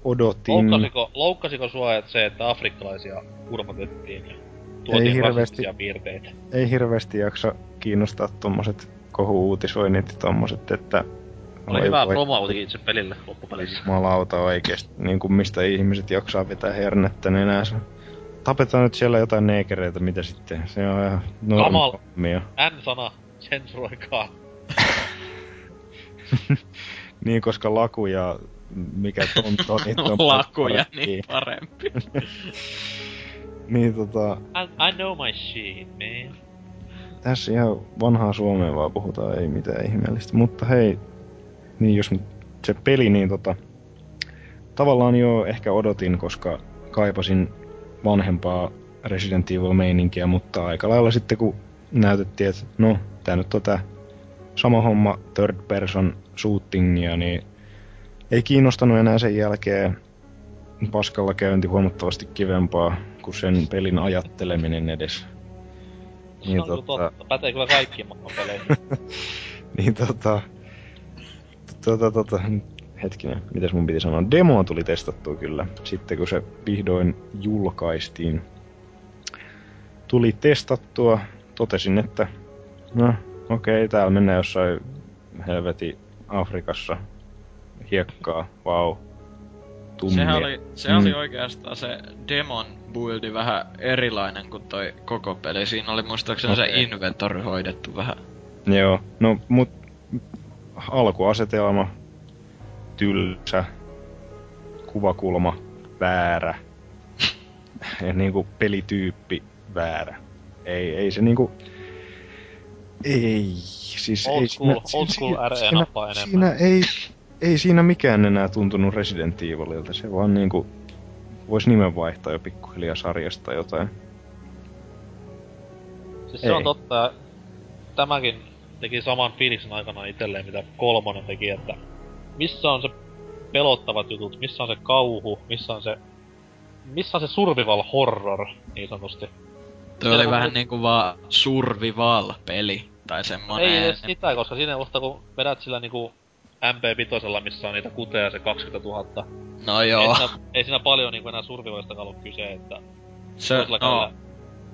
odotin... Loukkasiko, loukkasiko sua et se, että afrikkalaisia kurmatettiin ja Ei tuotiin hirveästi. rasistisia piirteitä? Ei hirveästi jaksa kiinnostaa tommoset kohu-uutisoinnit ja tommoset, että... Oli hyvä voi, promo kuitenkin itse pelille loppupeleissä. Jumalauta oikeesti. Niin kuin mistä ihmiset jaksaa vetää hernettä nenänsä. Tapetaan nyt siellä jotain neekereitä, mitä sitten? Se on ihan Kamal. N-sana, sensuroikaa. Niin, koska laku ja mikä tonto, niitä on Lakuja, niin parempi. Niin tota, I, I know my shit, man. tässä ihan vanhaa Suomea vaan puhutaan, ei mitään ihmeellistä. Mutta hei, niin jos nyt se peli, niin tota, tavallaan jo ehkä odotin, koska kaipasin vanhempaa Resident Evil-meininkiä, mutta aika lailla sitten kun näytettiin, että no, tää nyt on tää sama homma third person shootingia, niin ei kiinnostanut enää sen jälkeen paskalla käynti huomattavasti kivempaa kuin sen pelin ajatteleminen edes. Niin kyllä tota- totta. Pätee kyllä kaikkiin maailman peleihin. Niin tota... Tota, tota, hetkinen, mitäs mun piti sanoa? Demoa tuli testattua kyllä, sitten kun se vihdoin julkaistiin. Tuli testattua, totesin, että no okei, okay, täällä mennään jossain helveti Afrikassa hiekkaa, vau. Tummia. Sehän oli, se Mm. oli oikeastaan se demon buildi vähän erilainen kuin toi koko peli. Siinä oli muistaakseni Okei. se inventory hoidettu vähän. Joo, no mut alkuasetelma, tylsä, kuvakulma, väärä. Ja niinku pelityyppi, väärä. Ei, ei se niinku... Ei, siis Old ei school- siinä, old school siinä, RE siinä, siinä ei, ei siinä mikään enää tuntunut Resident Evililta. Se vaan niinku... Vois nimen vaihtaa jo pikkuhiljaa sarjasta jotain. Siis se on Ei. totta, ja tämäkin teki saman fiiliksen aikana itselleen, mitä kolmonen teki, että missä on se pelottavat jutut, missä on se kauhu, missä on se... Missä on se survival horror, niin sanotusti. Toi Siellä oli vähän niinku vaan survival-peli. Tai semmonen... Ei edes sitä, koska siinä vasta kun vedät sillä niinku MP5, missä on niitä kuteja se 20 000. No Ei joo. siinä, ei siinä paljon niinku enää survivalista ollut kyse, että... Se, no, kädellä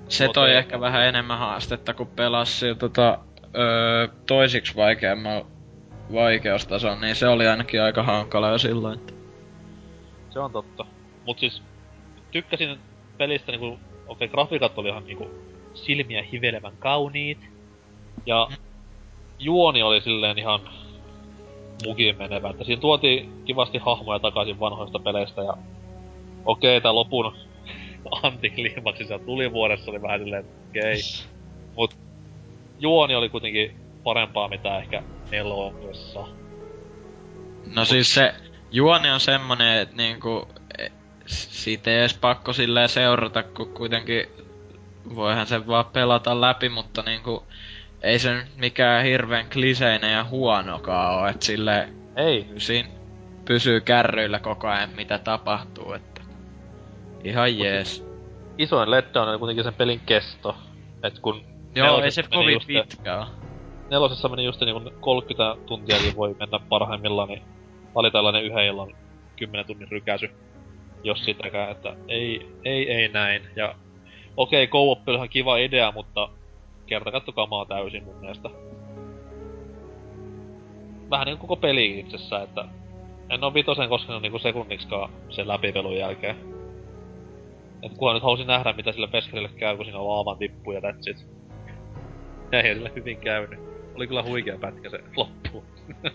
se toi tuote- ehkä vähän enemmän haastetta, kun pelasi sillä tota, öö, toisiksi vaikeamman vaikeustason, niin se oli ainakin aika hankala jo silloin. että- Se on totta. Mut siis tykkäsin pelistä niinku, okei okay, grafiikat oli ihan niinku silmiä hivelevän kauniit. Ja juoni oli silleen ihan mukiin menevä, että siinä tuotiin kivasti hahmoja takaisin vanhoista peleistä ja okei, okay, tää lopun antikliimaksi siellä tulivuodessa oli vähän silleen, okei. Okay. Mut juoni oli kuitenkin parempaa mitä ehkä nelosessa. No siis se juoni on semmonen, että niinku, e, siitä ei edes pakko silleen seurata, kun kuitenkin voihan sen vaan pelata läpi, mutta niinku, ei se nyt mikään hirveän kliseinen ja huonokaan oo, että sille Ei, siinä pysyy kärryillä koko ajan mitä tapahtuu, että ihan jees. isoin letdown oli kuitenkin sen pelin kesto. Et kun Joo, ei se kovin pitkä oo. nelosessa meni just niinku 30 tuntiakin voi mennä parhaimmillaan, niin oli tällainen yhden illan 10 tunnin rykäsy. Jos sitäkään, että ei, ei, ei näin. Ja okei, okay, co on kiva idea, mutta kertakattu kamaa täysin mun mielestä. Vähän niinku koko peli itsessään, että en oo vitosen koskenut niinku sekunniksikaan sen läpipelun jälkeen. Et kunhan nyt halusin nähdä, mitä sille Veskerille käy, kun siinä laavan tippuu ja that's it. Ja ei sille hyvin käynyt. Oli kyllä huikea pätkä se loppu.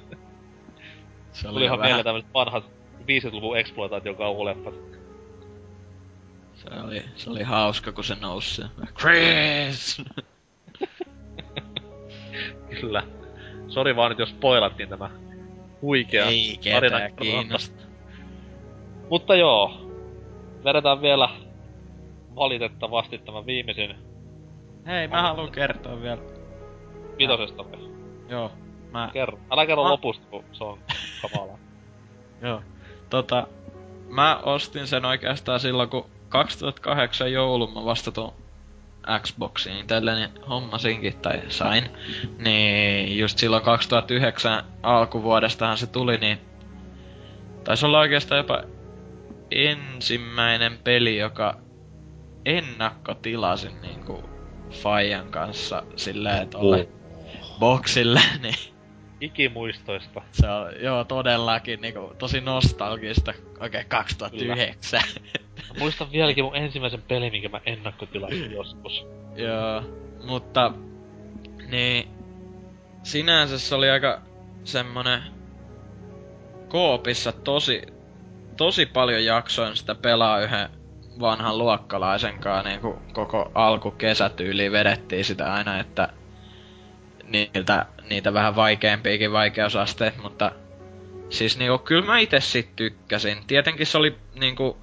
Se Tuli ihan mieleen tämmöset vanhat 50-luvun exploitaation kauhuleffat. Se oli, se oli hauska, kun se nousi se. Chris! Kyllä. Sori vaan nyt, jos spoilattiin tämä huikea Ei tarina. kiinnosta. Mutta joo, vedetään vielä valitettavasti tämä viimeisin Hei, mä haluan kertoa vielä. vitosesta. Joo, mä... Kerro. Älä kerro Mä- lopusta, kun se on kamalaa. Joo. Tota, mä ostin sen oikeastaan silloin, kun 2008 joulun mä vasta tuon Xboxiin itselleni hommasinkin tai sain. Niin just silloin 2009 alkuvuodestahan se tuli, niin taisi olla oikeastaan jopa ensimmäinen peli, joka ennakkotilasin niinku Fajan kanssa silleen tolle boxille, niin Ikimuistoista. se on, joo, todellakin niinku, tosi nostalgista. Oikein 2009. Mä muistan vieläkin mun ensimmäisen pelin, minkä mä ennakkotilasin joskus. joo, mutta... Niin... Sinänsä se oli aika semmonen... Koopissa tosi... Tosi paljon jaksoin sitä pelaa yhden vanhan luokkalaisen kanssa, niinku koko alkukesätyyliin vedettiin sitä aina, että niiltä, niitä vähän vaikeampiakin vaikeusasteet, mutta siis niinku, kyllä mä itse sit tykkäsin. Tietenkin se oli niinku,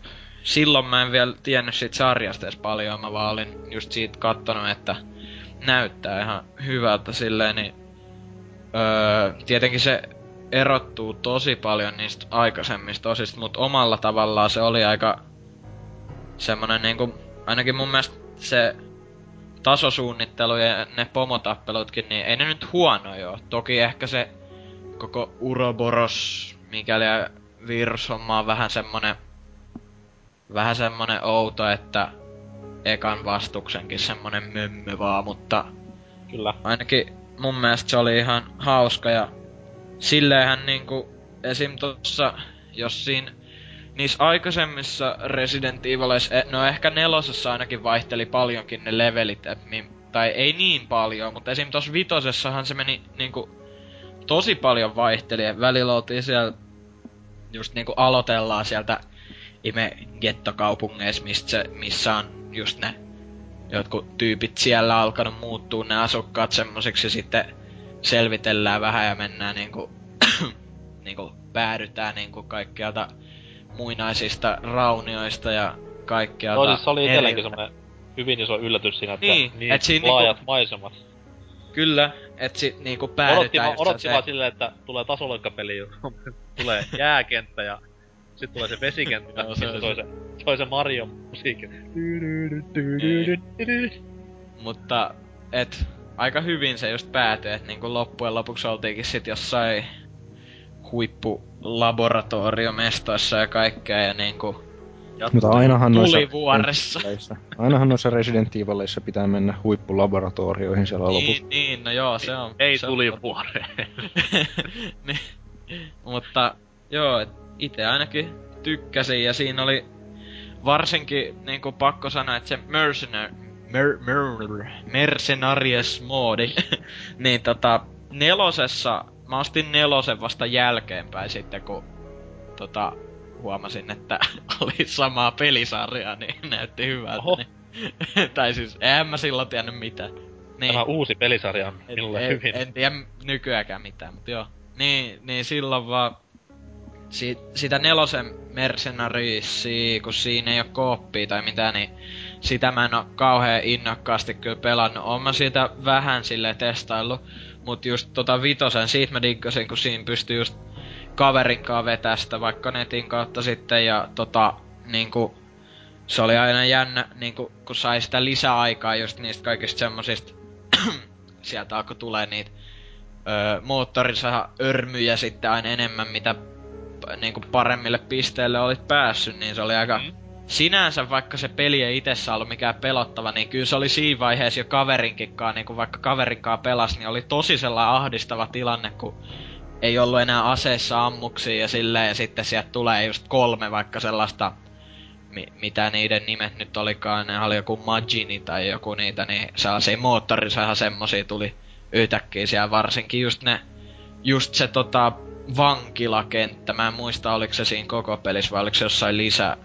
silloin mä en vielä tiennyt siitä sarjasta edes paljon, mä vaan olin just siitä kattonut, että näyttää ihan hyvältä silleen, niin öö, tietenkin se erottuu tosi paljon niistä aikaisemmista osista, mutta omalla tavallaan se oli aika semmonen niinku, ainakin mun mielestä se tasosuunnittelu ja ne pomotappelutkin, niin ei ne nyt huonoja oo. Toki ehkä se koko Uroboros, mikäli Virshomma on vähän semmonen vähän semmonen outo, että ekan vastuksenkin semmonen mömmö vaan, mutta Kyllä. ainakin mun mielestä se oli ihan hauska ja silleenhän niinku esim tossa, jos siinä niissä aikaisemmissa Resident Evileissa, e- no ehkä nelosessa ainakin vaihteli paljonkin ne levelit, et mi- tai ei niin paljon, mutta esim. tossa vitosessahan se meni niinku tosi paljon vaihteli, et välillä oltiin siellä just niinku aloitellaan sieltä ime gettokaupungeissa, mistä missä on just ne jotkut tyypit siellä alkanut muuttuu ne asukkaat semmosiksi ja sitten selvitellään vähän ja mennään niinku, niinku päädytään niinku kaikkialta muinaisista raunioista ja kaikkialta. No siis se oli eri- itselläkin semmonen hyvin iso yllätys siinä, että Niin, niin et siinä laajat niinku- maisemat. Kyllä, et sit niinku Odotti, päädytään odotti se- vaan silleen, että tulee tasoloikkapeli, tulee jääkenttä ja sitten tulee se vesikenttä, ja se soi se, soi se Marion musiikki. Mutta et aika hyvin se just päätyi, että niinku loppujen lopuksi oltiinkin sit jossain huippulaboratoriomestoissa ja kaikkea ja niinku Mutta ainahan noissa, tulivuoressa. Ainahan noissa Resident Evileissa pitää mennä huippulaboratorioihin siellä lopussa. Niin, niin, no joo, se on. Ei se on tuli totta. vuoreen. niin. Mutta joo, ite ainakin tykkäsin ja siinä oli varsinkin niinku pakko sanoa, että se mercenary, mer, mer, mercenaries moodi, niin tota nelosessa, mä ostin nelosen vasta jälkeenpäin sitten kun tota huomasin, että oli samaa pelisarjaa, niin näytti hyvältä. Oho. Niin. tai siis, en mä silloin tiennyt mitään. Niin. Tämä uusi pelisarja on minulle en, hyvin. En tiedä nykyäänkään mitään, mutta joo. Niin, niin silloin vaan si, sitä nelosen mercenariesi, kun siinä ei oo kooppia tai mitään, niin sitä mä en oo kauhean innokkaasti kyllä pelannut. Oon mä siitä vähän sille testaillut, mut just tota vitosen, siitä mä diggasin, kun siinä pystyy just kaverin kanssa vetää sitä vaikka netin kautta sitten ja tota niinku se oli aina jännä, niinku, kun sai sitä lisäaikaa just niistä kaikista semmosista sieltä alkoi tulee niitä öö, moottorissa örmyjä sitten aina enemmän, mitä niinku paremmille pisteille olit päässyt, niin se oli aika... Mm. Sinänsä vaikka se peli ei itsessä ollut mikään pelottava, niin kyllä se oli siinä vaiheessa jo kaverinkinkaan, niin kuin vaikka kaverinkaan pelas, niin oli tosi sellainen ahdistava tilanne, kun ei ollut enää aseissa ammuksia ja silleen, ja sitten sieltä tulee just kolme vaikka sellaista, mi- mitä niiden nimet nyt olikaan, ne oli joku Magini tai joku niitä, niin sellaisia moottorisahan semmosia tuli yhtäkkiä siellä, varsinkin just ne, just se tota vankilakenttä, mä en muista oliko se siinä koko pelissä vai oliko se jossain lisä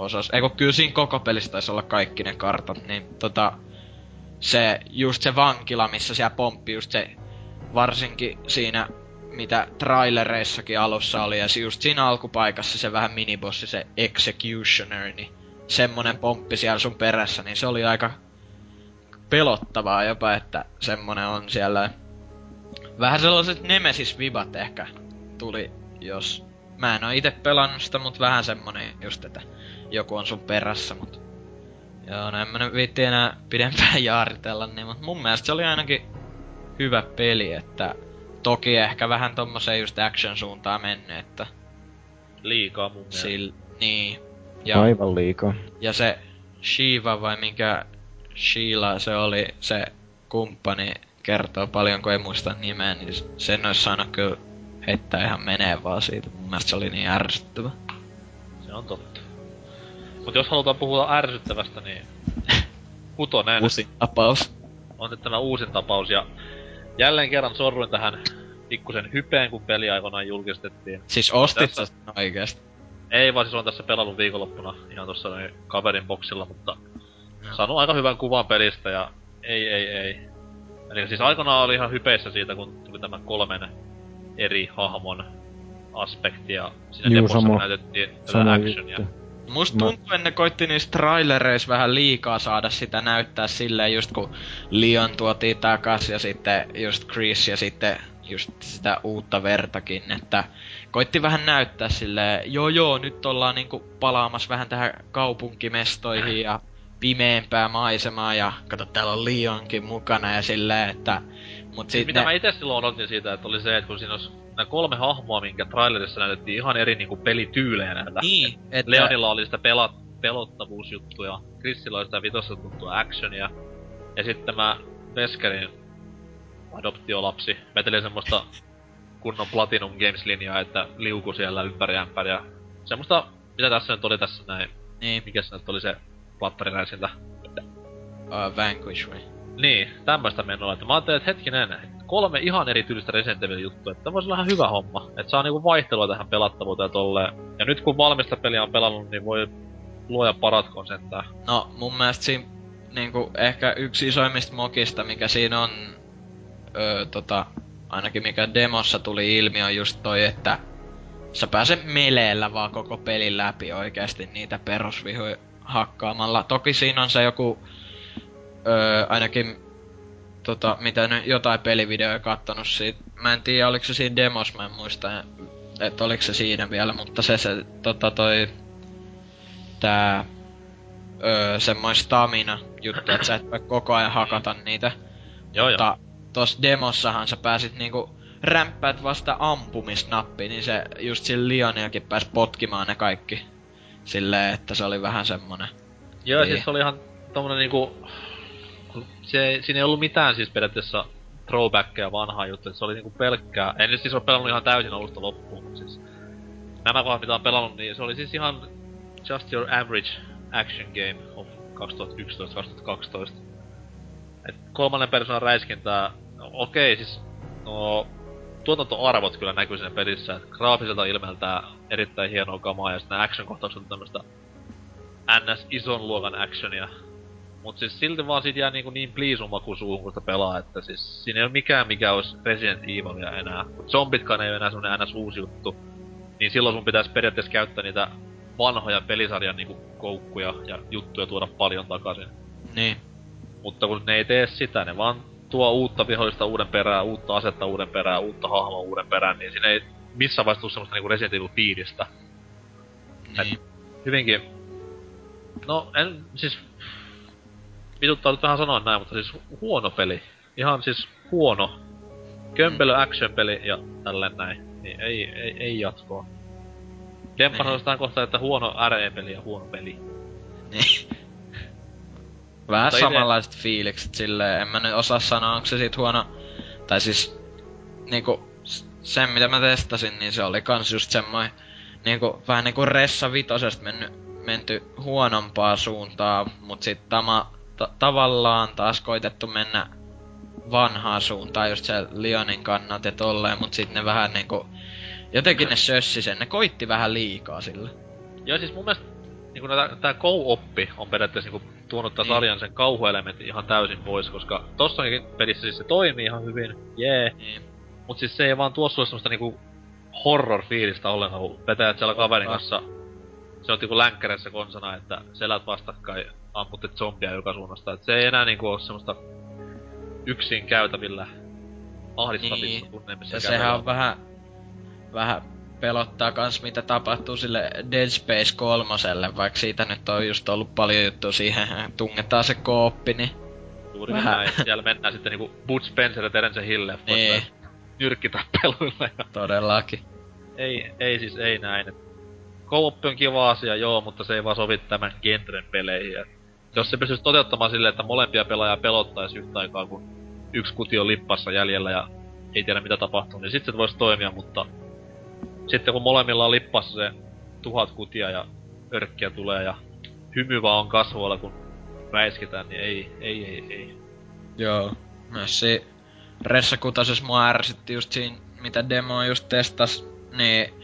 osas. Eikö kyllä siinä koko pelissä taisi olla kaikki ne kartat, niin tota... Se, just se vankila, missä siellä pomppi just se, varsinkin siinä, mitä trailereissakin alussa oli, ja just siinä alkupaikassa se vähän minibossi, se Executioner, niin semmonen pomppi siellä sun perässä, niin se oli aika pelottavaa jopa, että semmonen on siellä. Vähän sellaiset Nemesis-vibat ehkä tuli, jos... Mä en oo itse pelannut sitä, mut vähän semmonen just, että joku on sun perässä, mut... Joo, no en mä viitti enää pidempään jaaritella, niin mut mun mielestä se oli ainakin hyvä peli, että... Toki ehkä vähän tommoseen just action-suuntaan mennyt, että... Liikaa mun mielestä. Sil... Niin. Ja, Aivan liikaa. Ja se Shiva vai minkä Sheila se oli se kumppani kertoo paljon, kun ei muista nimeä, niin sen olisi saanut kyllä heittää ihan menee vaan siitä. Mun mielestä se oli niin ärsyttävä. Se on totta. Mut jos halutaan puhua ärsyttävästä, niin kutonen. Uusin tapaus. On nyt tämä uusin tapaus ja jälleen kerran sorruin tähän pikkusen hypeen, kun peli aikoinaan julkistettiin. Siis ostit tässä... oikeesti? Ei vaan siis on tässä pelannut viikonloppuna ihan tuossa kaverin boksilla, mutta saanut aika hyvän kuvan pelistä ja ei, ei, ei. Eli siis aikanaan oli ihan hypeissä siitä, kun tuli tämä kolmen eri hahmon aspekti ja siinä Juu, sama, näytettiin tätä actionia. Juttu. Musta tuntuu, että ne koitti niistä trailereissa vähän liikaa saada sitä näyttää silleen just kun Leon tuotiin takas ja sitten just Chris ja sitten just sitä uutta vertakin, että koitti vähän näyttää sille joo joo, nyt ollaan niinku palaamassa vähän tähän kaupunkimestoihin ja pimeämpää maisemaa ja kato täällä on Leonkin mukana ja silleen, että... Mut siis mitä ne... mä itse silloin odotin siitä, että oli se, että kun siinä olisi nämä kolme hahmoa, minkä trailerissa näytettiin ihan eri niinku pelityylejä näitä. Niin, että... Leonilla oli sitä pelat, pelottavuusjuttuja, Chrisillä oli sitä vitossa tuttua actionia, ja sitten mä Veskerin adoptiolapsi veteli semmoista kunnon Platinum Games-linjaa, että liuku siellä ympäri ämpäri ja semmoista, mitä tässä nyt oli tässä näin. Niin. Mikä se nyt oli se plattariräisintä? Uh, Vanquish vai? Niin, tämmöstä menoa. Että mä ajattelin, että hetkinen, kolme ihan erityistä Resident Evil juttua, että voisi olla ihan hyvä homma. Että saa niinku vaihtelua tähän pelattavuuteen ja tolleen. Ja nyt kun valmista peliä on pelannut, niin voi luoja paratkoon sentään. No, mun mielestä siinä niinku ehkä yksi isoimmista mokista, mikä siinä on öö, tota, ainakin mikä demossa tuli ilmi, on just toi, että sä pääset meleellä vaan koko pelin läpi oikeasti niitä perusvihoja hakkaamalla. Toki siinä on se joku, öö, ainakin tota, mitä nyt jotain pelivideoja kattonut siitä. Mä en tiedä, oliko se siinä demos, mä en muista, että oliko se siinä vielä, mutta se, se tota toi, tää, öö, semmoinen stamina juttu, että sä et voi koko ajan hakata niitä. Joo, mutta joo tossa demossahan sä pääsit niinku rämppäät vasta ampumisnappi, niin se just sillä Lioniakin pääs potkimaan ne kaikki. Silleen, että se oli vähän semmonen. Joo, niin. siis se oli ihan tommonen niinku... Se, siinä ei ollut mitään siis periaatteessa throwbackia vanhaa juttu, se oli niinku pelkkää... En nyt siis ole pelannut ihan täysin alusta loppuun, mutta siis... Nämä kohdat mitä on pelannut, niin se oli siis ihan just your average action game of 2011-2012. Et kolmannen persoonan räiskintää okei, siis no, tuotantoarvot kyllä näkyy siinä pelissä, että graafiselta ilmeeltää erittäin hienoa kamaa ja sitten action-kohtaukset on tämmöstä NS ison luokan actionia. Mut siis silti vaan siitä jää niinku niin pliisun maku suuhun, kun sitä pelaa, että siis siinä ei ole mikään mikä olisi Resident Evilia enää. Mut zombitkaan ei ole enää semmonen NS uusi juttu. Niin silloin sun pitäisi periaatteessa käyttää niitä vanhoja pelisarjan niinku koukkuja ja juttuja tuoda paljon takaisin. Niin. Mutta kun ne ei tee sitä, ne vaan tuo uutta vihollista uuden perään, uutta asetta uuden perään, uutta hahmoa uuden perään, niin siinä ei missään vaiheessa tule semmoista niinku Resident Evil fiilistä. Niin. hyvinkin... No, en siis... Vituttaa nyt vähän sanoa näin, mutta siis huono peli. Ihan siis huono. Kömpelö mm. action-peli ja tälleen näin. Niin ei, ei, ei jatkoa. Demppa niin. sanoi kohtaa, että huono RE-peli ja huono peli. Niin. Vähän Mutta samanlaiset ite... fiilikset silleen, en mä nyt osaa sanoa, onko se sit huono... Tai siis, niinku, sen mitä mä testasin, niin se oli kans just semmoinen, niinku, vähän niinku Ressa vitosesta menny, menty huonompaa suuntaa, mut sit tama, ta- tavallaan taas koitettu mennä vanhaa suuntaan, just se Lionin kannat ja tolleen, mut sit ne vähän niinku, jotenkin ne sössi sen, ne koitti vähän liikaa sillä. Joo, siis mun mielestä niinku näitä, tää co-oppi on periaatteessa niinku tuonut tää Niin. sarjan sen kauhuelementin ihan täysin pois, koska tossakin pelissä siis se toimii ihan hyvin, jee. Niin. Mut siis se ei vaan tuo sulle semmoista niinku horror-fiilistä ollenkaan, kun vetäjät siellä kaverin kanssa. Se on niinku länkkäreissä konsana, että selät vastakkain ammutte zombia joka suunnasta. Et se ei enää niinku oo semmoista yksin käytävillä ahdistavissa Niin. tunnelmissa. Ja sehän on vähän, vähän pelottaa kans mitä tapahtuu sille Dead Space kolmoselle, vaikka siitä nyt on just ollut paljon juttua siihen, tungetaan se kooppi, niin Juuri vähän. näin. Siellä mennään sitten niinku Bud Spencer ja Terence Hill Niin. nyrkkitappeluilla ja todellakin. ei, ei siis ei näin. Co-op on kiva asia, joo, mutta se ei vaan sovi tämän genren peleihin. Jos se pystyisi toteuttamaan silleen, että molempia pelaajia pelottaisi yhtä aikaa, kun yksi kuti on lippassa jäljellä ja ei tiedä mitä tapahtuu, niin sitten se voisi toimia, mutta sitten kun molemmilla on lippassa se tuhat kutia ja örkkiä tulee ja hymy vaan on kasvoilla, kun räiskitään, niin ei, ei, ei, ei. Joo. Myös se Ressa Kutasessa mua ärsytti just siinä, mitä demo just testas, niin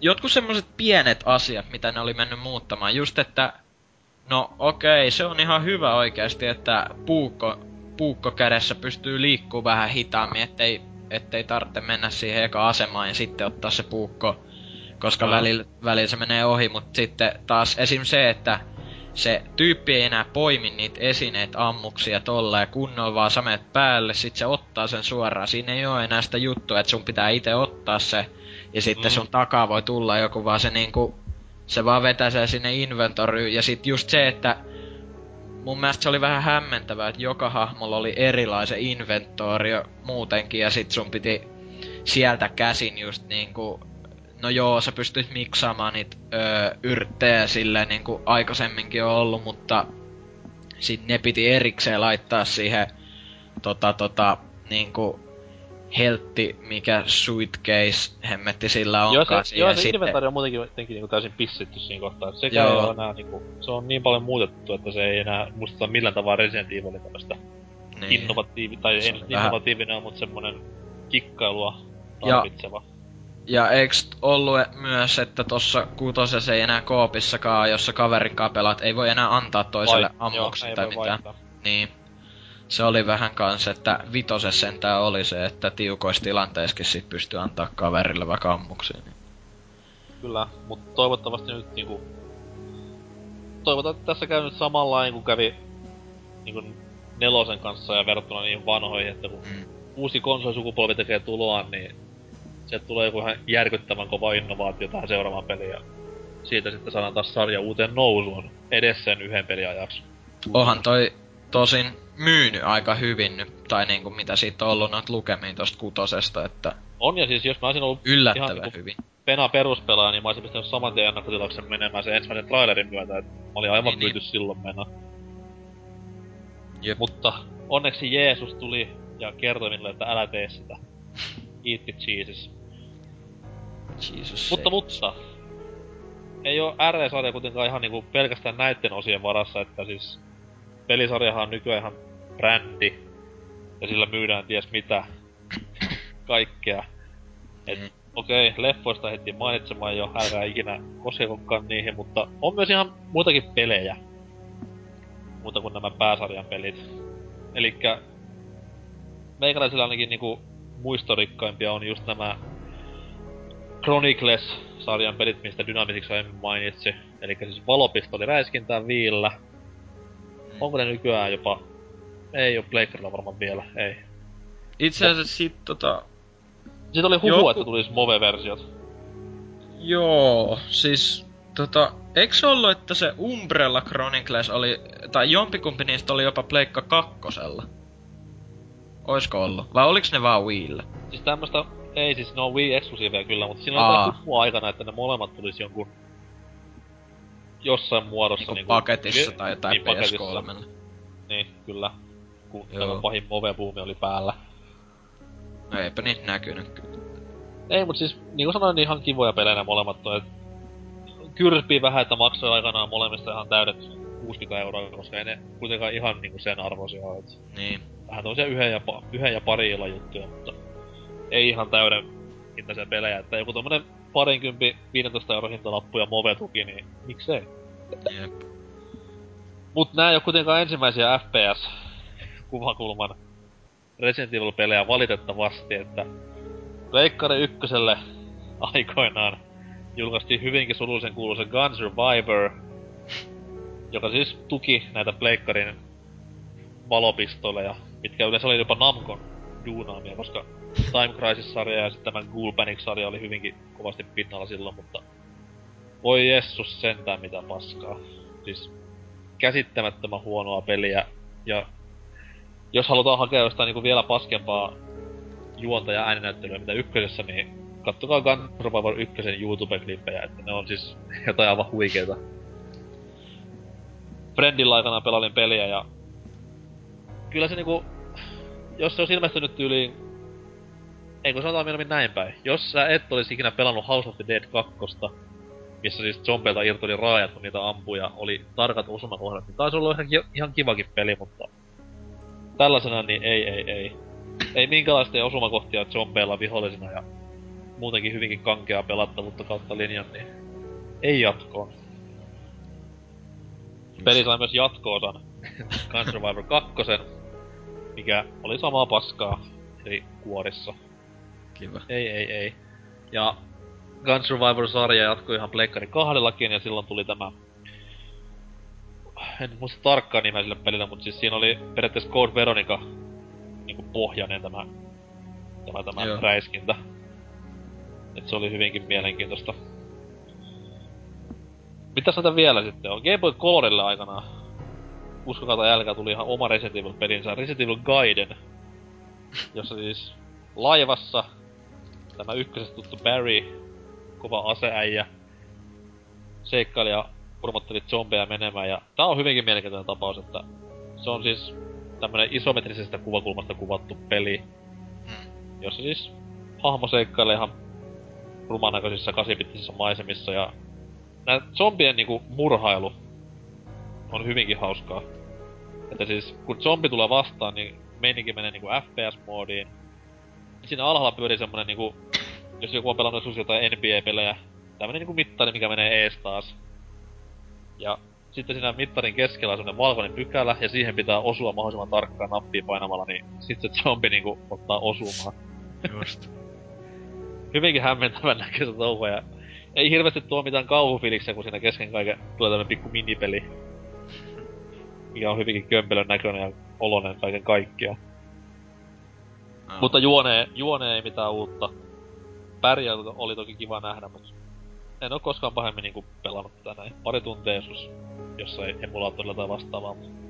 jotkut semmoset pienet asiat, mitä ne oli mennyt muuttamaan. Just että, no okei, se on ihan hyvä oikeasti, että puukko, puukko kädessä pystyy liikkuu vähän hitaammin, ettei, ettei tarvitse mennä siihen eka asemaan ja sitten ottaa se puukko, koska Joo. välillä, välillä se menee ohi, mutta sitten taas esim. se, että se tyyppi ei enää poimi niitä esineitä ammuksia tolleen kunnolla, vaan sä menet päälle, sit se ottaa sen suoraan. Siinä ei oo enää sitä juttua, että sun pitää itse ottaa se, ja sitten Mm. sun takaa voi tulla joku, vaan se niinku, se vaan vetää sen sinne inventoryyn, ja sit just se, että mun mielestä se oli vähän hämmentävää, että joka hahmolla oli erilaisen inventorio muutenkin, ja sit sun piti sieltä käsin just niinku no joo, sä pystyt miksaamaan niitä öö, yrttejä silleen niinku aikaisemminkin on ollut, mutta sit ne piti erikseen laittaa siihen tota tota niinku heltti, mikä suitcase hemmetti sillä Joo, onkaan se, joo, se sitten, inventaari on muutenkin jotenkin niinku täysin pissitty siinä kohtaa. Joo. ei ole enää niinku, se on niin paljon muutettu, että se ei enää muistuta millään tavalla Resident Evilin tämmöstä niin. innovatiivi, tai Se ei on nyt vähän- innovatiivinen, mutta semmonen kikkailua Ja- tarvitseva. Ja eiks ollut myös, että tossa kutosessa ei enää koopissakaan, jossa kaverin pelat, ei voi enää antaa toiselle Vai- ammuksia joo, tai mitään. vaihtaa. Niin. Se oli vähän kans, että vitosessa sentään oli se, että tiukoissa tilanteissakin sit pystyy antaa kaverille vaikka ammuksia. Niin. Kyllä, mutta toivottavasti nyt niinku... Toivotaan, että tässä käy nyt samalla kuin kävi niinku nelosen kanssa ja verrattuna niihin vanhoihin, että kun Mm. uusi konsolisukupolvi tekee tuloaan, niin sieltä tulee joku ihan järkyttävän kova innovaatio tähän seuraavaan peliin ja siitä sitten saadaan taas sarja uuteen nousuun edes sen yhden pelin ajaksi. Onhan toi tosin myynyt aika hyvin nyt, tai niinku mitä siitä on ollut noita lukemia tosta kutosesta, että On ja siis jos mä olisin ollut yllättävän Ihan niinku- hyvin. Pena peruspelaaja, niin mä olisin pistänyt saman tien ennakkotilauksen menemään sen ensimmäisen trailerin myötä, että mä olin aivan Niin, niin, pyyty silloin mennä. Jep. Mutta onneksi Jeesus tuli ja kertoi minulle, että älä tee sitä. Eat it Jesus. Jesus Mutta, mutta, ei oo R-sarja kuitenkaan ihan niinku pelkästään näitten osien varassa, että siis pelisarjahan on nykyään ihan brändi, ja sillä myydään ties mitä kaikkea. Et Mm. okei, okay, leffoista heti mainitsemaan jo, älkää ikinä koskekokaan niihin, mutta on myös ihan muitakin pelejä. Muuta kuin nämä pääsarjan pelit. Elikkä meikäläisillä ainakin niinku muistorikkaimpia on just nämä Chronicles-sarjan pelit, mistä Dynamics aiemmin mainitsi. Eli siis valopistoli räiskintään viillä. Onko ne nykyään jopa... Ei oo Blakerilla varmaan vielä, ei. Itse asiassa sit tota, Siitä oli huhu, Joku- että tulisi Move-versiot. Joo, siis tota, eikö se ollut, että se Umbrella Chronicles oli, tai jompikumpi niistä oli jopa Pleikka kakkosella? Oisko ollut? Vai oliks ne vaan Wiillä? Siis tämmöstä... Ei siis, ne on Wii eksklusiiveja kyllä, mutta siinä oli huhua aikana, että ne molemmat tulisi jonkun... Jossain muodossa Niinku niinku... paketissa tai jotain niin, paketissa. PS3. Niin, kyllä. Kun Joo. tämä pahin Move-buumi oli päällä. No eipä niitä näkynyt kyllä. Ei, mut siis niinku sanoin, niin ihan kivoja pelejä molemmat on. Et kyrpii vähän, että maksoi aikanaan molemmista ihan täydet 60 euroa, koska ei ne kuitenkaan ihan niinku sen arvoisia ole. Niin. vähän toisia yhden ja, yhden ja pari illan juttuja, mutta ei ihan täyden hintaisia pelejä. Että joku tommonen parinkympi 15 euro hintalappu ja Move-tuki, niin miksei? Jep. Mut nää ei oo kuitenkaan ensimmäisiä FPS-kuvakulman Resident Evil-pelejä valitettavasti, että Pleikkari ykköselle aikoinaan julkaistiin hyvinkin surullisen kuuluisen Gun Survivor, joka siis tuki näitä Pleikkarin valopistoleja, mitkä yleensä oli jopa Namcon duunaamia, koska Time Crisis-sarja ja sitten tämä Ghoul Panic-sarja oli hyvinkin kovasti pinnalla silloin, mutta voi jessus sentään mitä paskaa. Siis käsittämättömän huonoa peliä ja jos halutaan hakea jostain niinku vielä paskempaa juonta ja ääninäyttelyä mitä ykkösessä, niin kattokaa Gun Survivor ykkösen YouTube-klippejä, että ne on siis jotain aivan huikeeta. Friendillä aikana pelailin peliä ja kyllä se niinku, jos se olisi ilmestynyt tyyliin, eikö sanotaan mieluummin näin päin. Jos sä et olisi ikinä pelannut House of the Dead 2, missä siis zombeilta irtoi raajat, kun niitä ampui ja oli tarkat osumakohdat, niin taisi olla ihan, ihan kivakin peli, mutta tällaisena niin ei, ei, ei. Ei minkälaista osumakohtia zombeilla vihollisina ja muutenkin hyvinkin kankeaa pelattavuutta kautta linjan, niin ei jatkoa. Peli sai myös jatko-osan Gun Survivor 2, mikä oli samaa paskaa eri kuorissa. Kiva. Ei, ei, ei. Ja Gun Survivor-sarja jatkui ihan Pleikkari kahdellakin, ja silloin tuli tämä... En muista tarkkaan nimeä sille pelille, mutta siis siinä oli periaatteessa Code Veronica niinku pohjainen tämä, tämä, tämä Joo. räiskintä. Et se oli hyvinkin mielenkiintoista. Mitäs näitä vielä sitten on? Game Boy Colorille aikanaan, uskokaa tai älkää, tuli ihan oma Resident Evil-pelinsä, Resident Evil Gaiden, jossa siis laivassa tämä ykkösestä tuttu Barry, kova aseäijä, seikkaili ja purmotteli zombeja menemään. Ja tää on hyvinkin mielenkiintoinen tapaus, että se on siis tämmönen isometrisestä kuvakulmasta kuvattu peli, jossa siis hahmo seikkailee ihan rumanäköisissä kasipittisissä maisemissa ja nää zombien niinku murhailu on hyvinkin hauskaa. Että siis kun zombi tulee vastaan, niin meininki menee niinku FPS-moodiin. Siinä alhaalla pyörii semmonen niinku, jos joku on pelannut joskus jotain NBA-pelejä, tämmönen niinku mittari, mikä menee ees taas. Ja sitten siinä mittarin keskellä on semmonen valkoinen pykälä, ja siihen pitää osua mahdollisimman tarkkaan nappiin painamalla, niin sitten se zombi niinku ottaa osumaan. Just. Hyvinkin hämmentävän näköistä touhua, ja ei hirveästi tuo mitään kauhufiiliksiä, kun siinä kesken kaiken tulee tämmönen pikku minipeli. Mikä on hyvinkin kömpelön näköinen ja oloinen kaiken kaikkiaan. No. Mutta juone, juone ei mitään uutta. Pärjää oli toki kiva nähdä, mutta en oo koskaan pahemmin niinku pelannut tätä näin. Pari tuntia joskus jossain emulaattorilla tai vastaavaa, mutta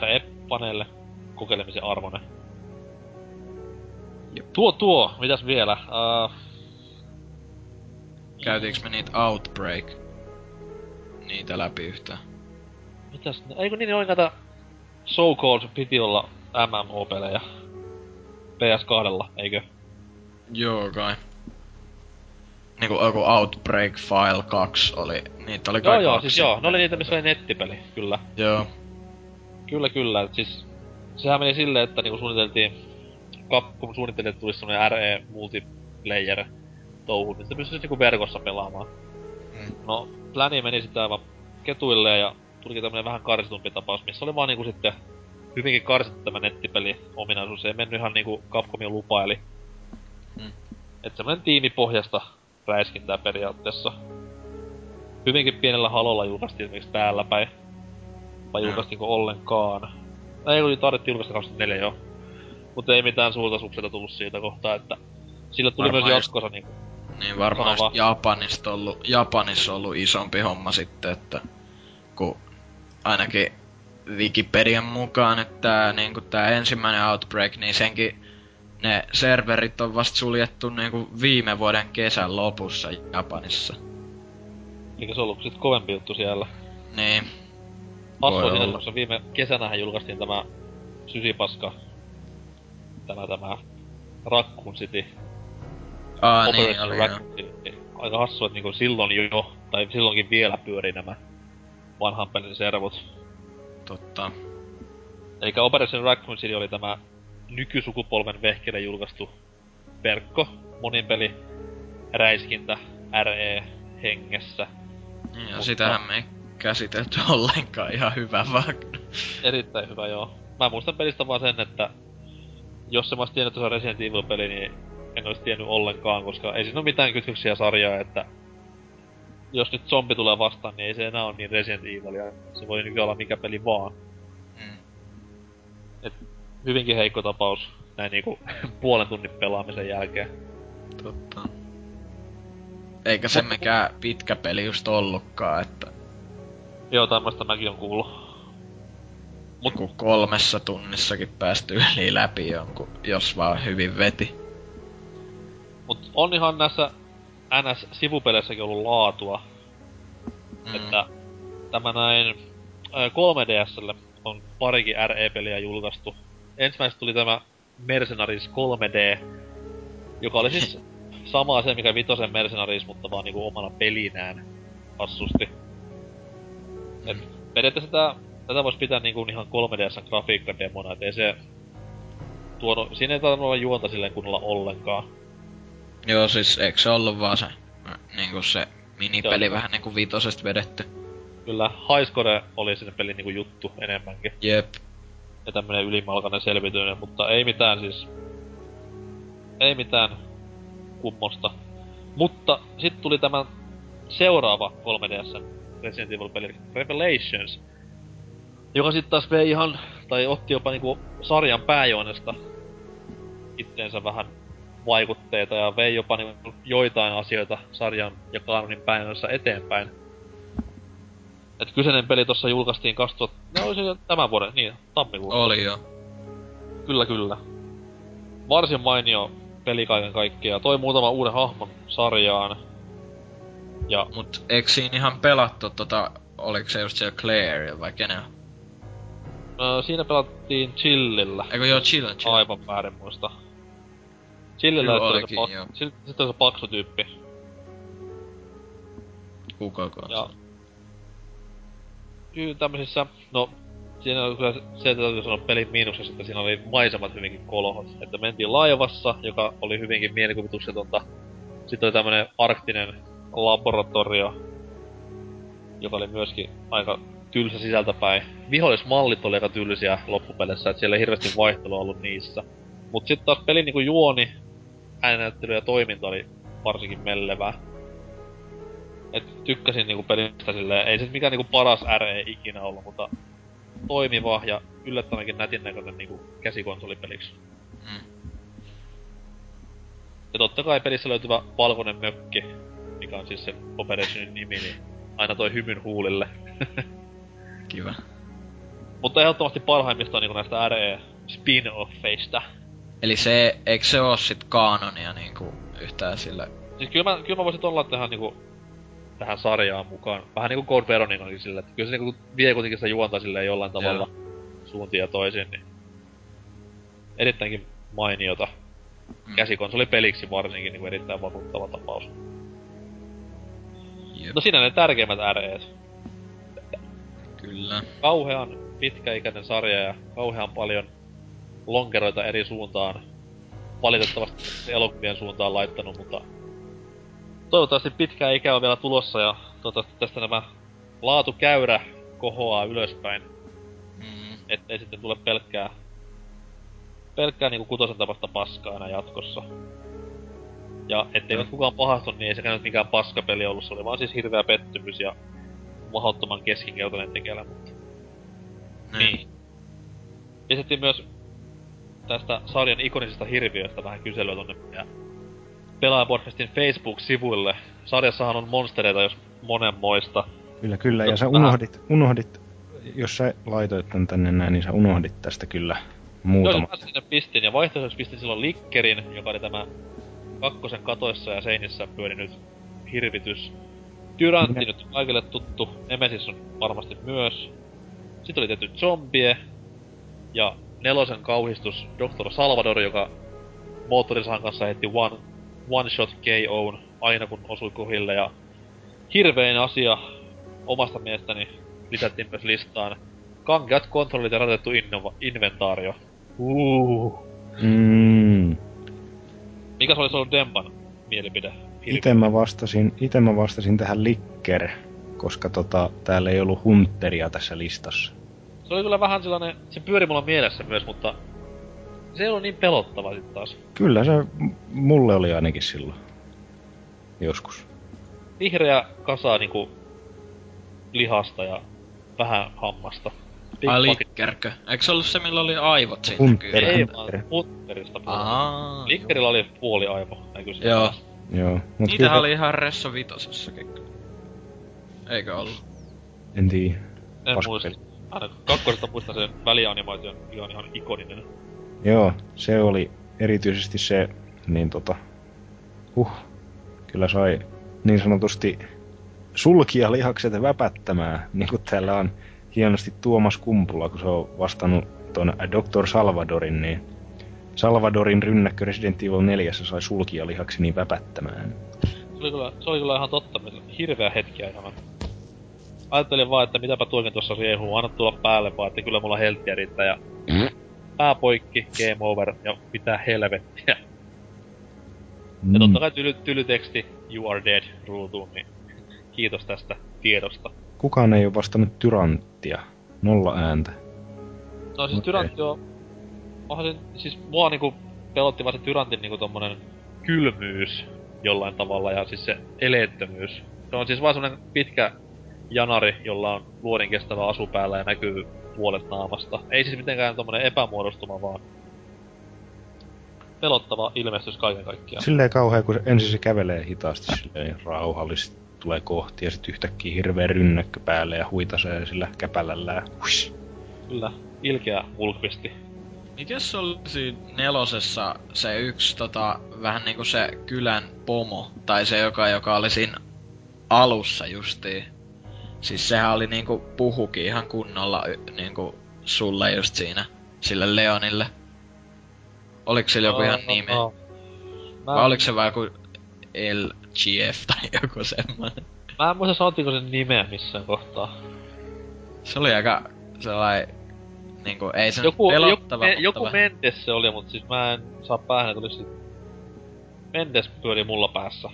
RE-paneelle kokeilemisen arvoinen. Jep. Tuo tuo, mitäs vielä? Uh, Käytiinkö me niitä Outbreak? Niitä läpi yhtään. Mitäs, eikö niin oli näitä so-called piti olla MMO-pelejä PS2, eikö? Joo kai. Niinku joku Outbreak File 2 oli. Niitä oli Joo kai joo, kaksi. siis joo, ne oli niitä missä oli nettipeli, kyllä. Joo. Kyllä, kyllä. Et siis, sehän meni silleen, että niinku suunniteltiin, Capcom suunnitteli, että tulisi semmonen RE multiplayer touhu, niin sitä pystyisi niinku verkossa pelaamaan. Mm. No, pläni meni sitten aivan ketuille ja tulikin tämmönen vähän karsitumpi tapaus, missä oli vaan niinku sitten hyvinkin karsittu tämä nettipeli ominaisuus. Ei mennyt ihan niinku Capcomin lupaili. Mm. Et semmonen tiimipohjasta räiskintää periaatteessa. Hyvinkin pienellä halolla julkaistiin esimerkiksi täällä päin. Vai Joo. julkaistiinko ollenkaan? Ei kun tarvittiin julkaista 24 jo. Mutta ei mitään suurta sukseta tullut siitä kohtaa, että sillä tuli Varmaan myös jatkosa niinku. Niin varmaan Japanista ollut, Japanissa ollut isompi homma sitten, että kun ainakin Wikipedian mukaan, että tää, niinku tää ensimmäinen Outbreak, niin senkin ne serverit on vasta suljettu niinku viime vuoden kesän lopussa Japanissa. Eikä se ollut sit kovempi juttu siellä. Niin, koska viime kesänähän julkaistiin tämä Sysipaska. Tämä tämä Raccoon City. Aa niin oli. Raccoon City. Niin Aika hassua, että niinku silloin jo, tai silloinkin vielä pyöri nämä vanhan pelin servut. Totta. Eli Operation Raccoon City oli tämä nykysukupolven vehkeille julkaistu verkko, monin peli, räiskintä RE-hengessä. Ja Mutta- sitähän me ei käsitelty ollenkaan ihan hyvä vaan. Erittäin hyvä, joo. Mä muistan pelistä vaan sen, että jos se mä tiennyt, että se on Resident Evil-peli, niin en olisi tiennyt ollenkaan, koska ei siinä ole mitään kytköksiä sarjaa, että jos nyt zombi tulee vastaan, niin ei se enää ole niin Resident Evilia. Se voi nykyään olla mikä peli vaan. Mm. Hyvinkin heikko tapaus näin niinku puolen tunnin pelaamisen jälkeen. Totta. Eikä se mikään pitkä peli just ollutkaan, että Joo, tämmöstä mäkin on kuullut. Mut kun kolmessa tunnissakin päästy yli läpi jonkun, jos vaan hyvin veti. Mut on ihan näissä NS-sivupeleissäkin ollut laatua. Mm. että tämä näin ää, 3DSlle on parikin RE-peliä julkaistu. Ensimmäisestä tuli tämä Mercenaries 3D, joka oli siis sama se, mikä Vitosen Mercenaries, mutta vaan niinku omana pelinään hassusti. Et periaatteessa tätä, tätä voisi pitää niinku ihan 3DSn grafiikkademona, et ei se tuonut, siinä ei tarvinnut olla juonta silleen kunnolla ollenkaan. Joo, siis eikö se ollut vaan se, niinku se minipeli Joo. vähän niinku vitosesta vedetty? Kyllä Highscore oli sinne pelin niinku juttu enemmänkin. Jep. ja tämmönen ylimalkainen selviytyminen, mutta ei mitään siis... Ei mitään kummosta. Mutta sitten tuli tämä seuraava 3DSn Resident Evil-peli, eli Revelations, joka sitten taas vei ihan, tai otti jopa niinku sarjan pääjuonesta itteensä vähän vaikutteita ja vei jopa niinku joitain asioita sarjan ja kanonin pääjuonessa eteenpäin. Et kyseinen peli tossa julkaistiin 2000... No oli se jo tämän vuoden, niin, tammikuussa. Oli jo. Kyllä, kyllä. Varsin mainio peli kaiken kaikkiaan. Toi muutama uuden hahmon sarjaan. Ja Mut eikö siinä ihan pelattu tota, oliko se just Claire vai kenen? ö, siinä pelattiin Chillillä. Eikö joo, chill, chill. Aivan väärin muista. Chillillä Kyllä oli olikin, se, joo. pak- sit- sitten se paksu tyyppi. Kuka Ja... Kyllä tämmösissä, no... Siinä oli kyllä se, että täytyy sanoa pelin miinuksessa, että siinä oli maisemat hyvinkin kolohot. Että mentiin laivassa, joka oli hyvinkin mielikuvituksetonta. Sitten oli tämmönen arktinen laboratorio, joka oli myöskin aika tylsä sisältäpäin. Vihollismallit oli aika tylsiä loppupeleissä, että siellä ei hirveästi vaihtelua ollut niissä. Mut sitten taas pelin niinku juoni, ääninäyttely ja toiminta oli varsinkin mellevää. Et tykkäsin niinku pelistä silleen, ei se mikään niinku paras RE ikinä ollut, mutta toimiva ja yllättävänkin nätin näköinen niinku käsikonsolipeliksi. Mm. Ja totta kai pelissä löytyvä valkoinen mökki, mikä on siis se Operationin nimi, niin aina toi hymyn huulille. Kiva. Mutta ehdottomasti parhaimmista on niinku näistä RE spin-offeista. Eli se, eikö se oo sit kaanonia niinku yhtään sillä? Siis kyllä mä, kyllä mä voisin olla tähän niinku tähän sarjaan mukaan. Vähän niinku Code Veroninakin silleen, että kyllä se niinku vie kuitenkin sitä juonta silleen jollain tavalla suuntiin ja toisin, niin erittäinkin mainiota. Mm. Käsikonsolipeliksi varsinkin niinku erittäin vakuuttava tapaus. Jep. No siinä ne tärkeimmät REt. Kyllä. Kauhean pitkäikäinen sarja ja kauhean paljon lonkeroita eri suuntaan. Valitettavasti elokuvien suuntaan laittanut, mutta toivottavasti pitkää ikää on vielä tulossa ja toivottavasti tästä nämä laatukäyrä kohoaa ylöspäin, Mm. ettei sitten tule pelkkää pelkkää niinku kutosen tapasta paskaa enää jatkossa. Ja ettei Mm. mm. kukaan pahastu, niin ei sekään nyt mikään paskapeli ollut, se oli vaan siis hirveä pettymys ja mahdottoman keskinkertainen tekijä, mutta niin. Esitettiin myös tästä sarjan ikonisista hirviöistä vähän kyselyä tonne ja Pelaajapodcastin Facebook-sivuille. Sarjassahan on monstereita, jos monenmoista. Kyllä, kyllä. Ja sä unohdit, unohdit, jos sä laitoit tän tänne näin, niin sä unohdit tästä kyllä Joo, muutama. mä sinne pistin ja vaihtoehtoisesti pistin silloin Likkerin, joka oli tämä kakkosen katoissa ja seinissä pyörinyt hirvitys. Tyrantti nyt kaikille tuttu, Nemesis on varmasti myös. Sitten oli tietty Zombie ja nelosen kauhistus Dr. Salvador, joka moottorisahan kanssa heitti one, one shot KO'n aina kun osui kohille ja hirvein asia omasta mielestäni lisättiin myös listaan. Kankeat kontrollit ja rajoitettu innova- inventaario. Uh. Mm. Mikä se olisi ollut Dempan mielipide ite mä vastasin, ite mä vastasin tähän Licker, koska tota, täällä ei ollut Hunteria tässä listassa. Se oli kyllä vähän sellainen, se pyöri mulla mielessä myös, mutta se ei ollut niin pelottava sit taas. Kyllä se mulle oli ainakin silloin. Joskus. Vihreä kasa niinku lihasta ja vähän hammasta. Big Ai likkerkö? Eikö se ollut se, millä oli aivot siinä Hunter. kyllä? Ei vaan Hunterista. Likkerillä oli puoli aivo, näkyy siinä. Joo. Joo. Mut Niitähän kyllä- oli ihan Resso vitosessakin. Eikö ollut? En tiedä. En muista. Kakkosesta muistan sen välianimaation, mikä on ihan ikoninen. Joo, se oli erityisesti se, niin tota, huh, kyllä sai niin sanotusti sulkia lihakset väpättämään, niin kuin täällä on hienosti Tuomas Kumpula, kun se on vastannut tuon Dr. Salvadorin, niin Salvadorin rynnäkkö Resident Evil 4 sai sulkia lihaksi niin väpättämään. Se oli kyllä, se oli kyllä ihan totta, hirveä hetki aikana. Ajattelin vaan, että mitäpä tuokin tuossa riehuu, anna tulla päälle vaan, että kyllä mulla helttiä riittää ja pää poikki, game over ja mitä helvettiä. Ja totta kai tyly, tylyteksti, you are dead, ruutuun, niin kiitos tästä tiedosta. Kukaan ei ole vastannut Tyranttia. Nolla ääntä. No siis Okei. Tyrantti on... Onhan se, siis mua niinku pelotti vaan se Tyrantin niinku tommonen kylmyys jollain tavalla ja siis se eleettömyys. Se on siis vaan semmonen pitkä janari, jolla on vuoden kestävä asu päällä ja näkyy puolet naamasta. Ei siis mitenkään tommonen epämuodostuma, vaan pelottava ilmestys kaiken kaikkiaan. Silleen kauhea, kun ensin se kävelee hitaasti silleen rauhallisesti tulee kohti ja sitten yhtäkkiä hirveä rynnäkkö päälle ja huitasee sillä käpälällään. Huis. Kyllä, ilkeä Mulkvisti. Mikäs se oli siinä nelosessa se yksi tota, vähän niinku se kylän pomo, tai se joka, joka oli siinä alussa justiin. Siis sehän oli niinku puhukin ihan kunnolla niinku sulle just siinä, sille Leonille. Oliko sillä joku ihan nimi? No, Mä, Vai oliko se vaan joku LGF tai joku semmonen? mä en muista sanottiinko sen nimeä missään kohtaa. Se oli aika sellainen, niinku, ei se Joku, nyt joku, pelottava, me, joku vähän- Mendes se oli, mutta siis mä en saa päähän, että olisi Mendes pyöri mulla päässä.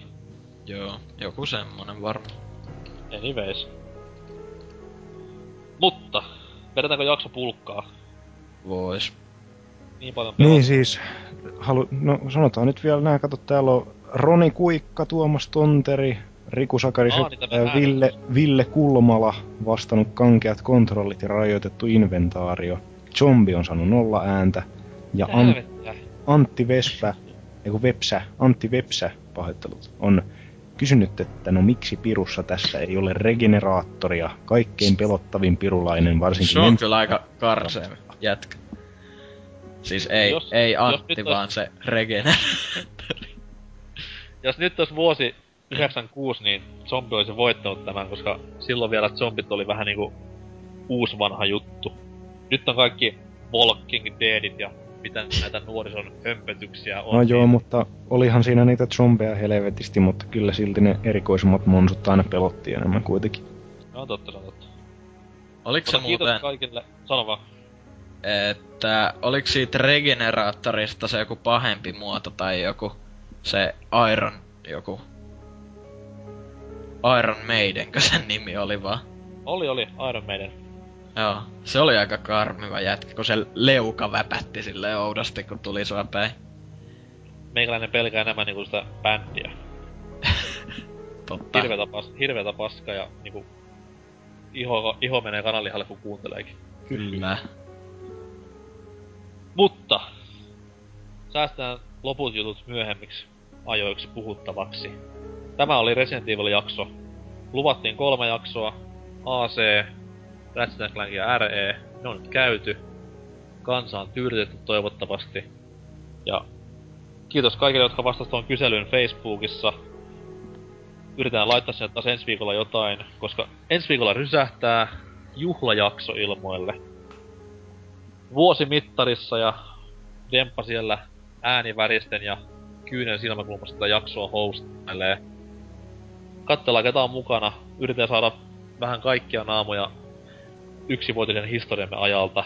Joo, joku semmonen varmaan. Anyways. Mutta, vedetäänkö jakso pulkkaa? Vois. Niin paljon Niin pelaa. siis, halu, no sanotaan nyt vielä nää, kato täällä on Roni Kuikka, Tuomas Tonteri, Riku Sakari Aa, Seppälä niitä mä ja näen. Ville, Ville Kulmala vastannut kankeat kontrollit ja rajoitettu inventaario. Zombi on saanut nolla ääntä. Ja Mitä An, helvettiä? Antti Vespä, eiku Vepsä, Antti Vepsä, pahoittelut, on kysynyt, että no miksi pirussa tässä ei ole regeneraattoria, kaikkein pelottavin pirulainen, varsinkin Se on kyllä aika karsee jätkä. Siis ei, Jos- ei jos Antti, nyt vaan ois- se Regene. Jos nyt olisi vuosi 96, niin zombi olisi voittanut tämän, koska silloin vielä zombit oli vähän niinku uusi vanha juttu. Nyt on kaikki Walking Deadit ja mitä näitä nuorison hömpötyksiä on. No joo, niin mutta olihan siinä niitä zombeja helvetisti, mutta kyllä silti ne erikoisemmat monsut aina pelotti enemmän kuitenkin. On totta, se on totta. Oliko se Mutta kiitos muuten, kaikille. Sano vaan. että oliko siitä regeneraattorista se joku pahempi muoto tai joku se Iron joku Iron Maidenkö sen nimi oli vaan? Oli, oli, Iron Maiden. Joo, se oli aika karmiva jätkä, kun se leuka väpätti sille oudosti, kun tuli sua päin. Meikäläinen pelkää enemmän niinku sitä bändiä. Totta. Hirveetä, pas, hirveetä paskaa ja niinku... Iho, iho menee kananlihalle kun kuunteleekin. Kyllä. Mutta säästetään loput jutut myöhemmiksi ajoiksi puhuttavaksi. Tämä oli Resident Evil-jakso. Luvattiin kolme jaksoa. AC, Ratchet Clank ja RE. Ne on nyt käyty. Kansa on tyydytetty toivottavasti. Ja kiitos kaikille, jotka vastasivat tuon kyselyyn Facebookissa. Yritetään laittaa sinne taas ensi viikolla jotain, koska ensi viikolla rysähtää juhlajakso ilmoille vuosimittarissa ja Demppa siellä ääniväristen ja kyynen silmäkulmassa tätä jaksoa hostailee. Katsellaan ketä on mukana. Yritetään saada vähän kaikkia naamoja yksivuotisen historiamme ajalta.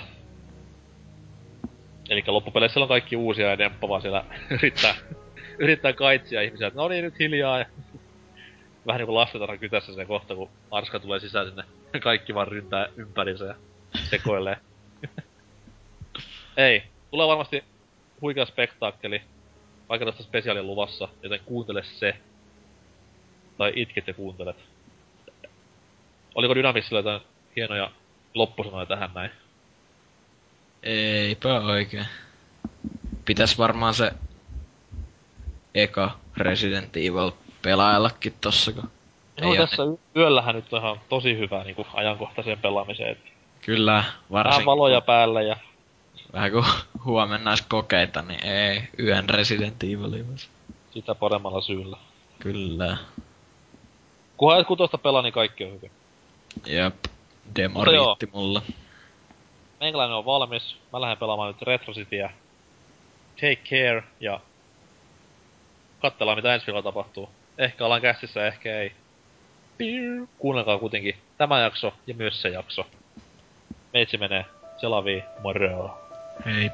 Eli loppupeleissä on kaikki uusia ja Demppa vaan siellä yrittää yrittää kaitsia ihmisiä, että no niin nyt hiljaa ja vähän niinku lastentarha kytässä se kohta, kun Arska tulee sisään sinne. Kaikki vaan ryntää ympärinsä ja sekoilee. Ei, tulee varmasti huikea spektaakkeli. Vaikka tästä spesiaalin luvassa, joten kuuntele se. Tai itket ja kuuntelet. Oliko Dynamissilla jotain hienoja loppusanoja tähän näin? Eipä oikein. Pitäis varmaan se eka Resident Evil pelaillakin tossa, kun Joo, ei tässä y- yöllähän nyt on ihan tosi hyvä niinku ajankohtaiseen pelaamiseen. Et Kyllä, vähän varsinkin valoja päällä ja vähän kun huomenna olisi kokeita, niin ei, yhden Resident Evilin. sitä paremmalla syyllä. Kyllä. Kunhan et kutosta pelaa, niin kaikki on hyvin. Jep. Demo riitti mulle. Meikäläinen on valmis. Mä lähden pelaamaan nyt Retro Cityä. Take care ja katsellaan mitä ensi viikolla tapahtuu. Ehkä ollaan käsissä, ehkä ei. Piu. Kuunnelkaa kuitenkin tämä jakso ja myös se jakso. Meitsi menee selaviin moro. Hei.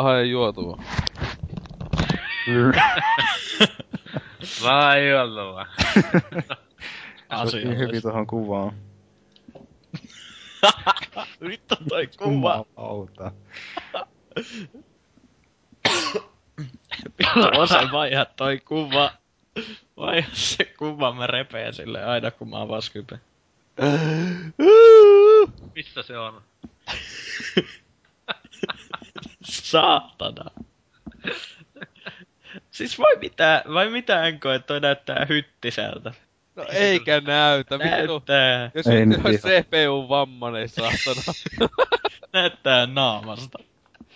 Mä haen juotua. Vai jolla Sopii hyvin tuohon kuvaan. Vittu toi kuva. Auta. Osa vaihdaa toi kuva. Vaihda se kuva, mä repeen sille aina kun mä avaan Skype. Missä se on? Saatana. Siis vai mitä, vai mitä NK, että toi näyttää hyttiseltä? No eikä näytä, vittu. Näyttää, Jos Ei nyt ihan. CPU-vammanen, saatana. näyttää naamasta.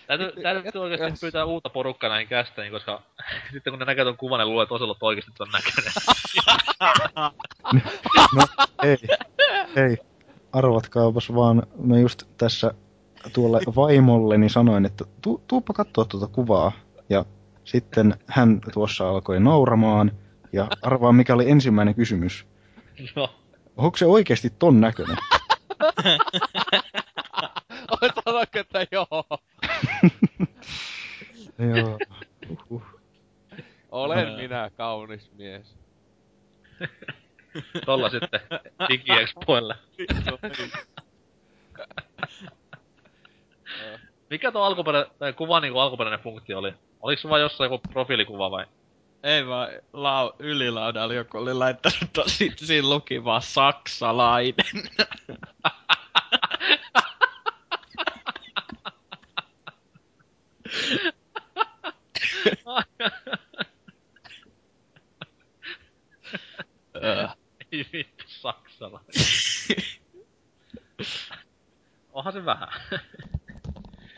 Täytyy, täytyy oikeesti pyytää uutta porukkaa näihin kästeihin, koska sitten kun ne näkee ton kuvan, ne luulee, että Oselot oikeesti ton näköinen. No, ei. Ei. Arvatkaapas vaan, mä just tässä tuolle vaimolleni sanoin, että tu, tuuppa katsoa tuota kuvaa. Ja sitten hän tuossa alkoi nauramaan. Ja arvaa, mikä oli ensimmäinen kysymys. no, Onko se oikeasti ton näköinen? Oi sanonko, että joo. Joo. Uhuh. Olen Ää. minä kaunis mies. tolla sitten DigiExpoille. Mikä tuo alkuperä, tai kuva niinku alkuperäinen funktio oli? Oliko se vaan jossain joku profiilikuva vai? Ei vaan lau, ylilaudalla joku oli laittanut tosi, siinä luki vaan saksalainen. Ei vittu, saksalainen. Onhan se vähän.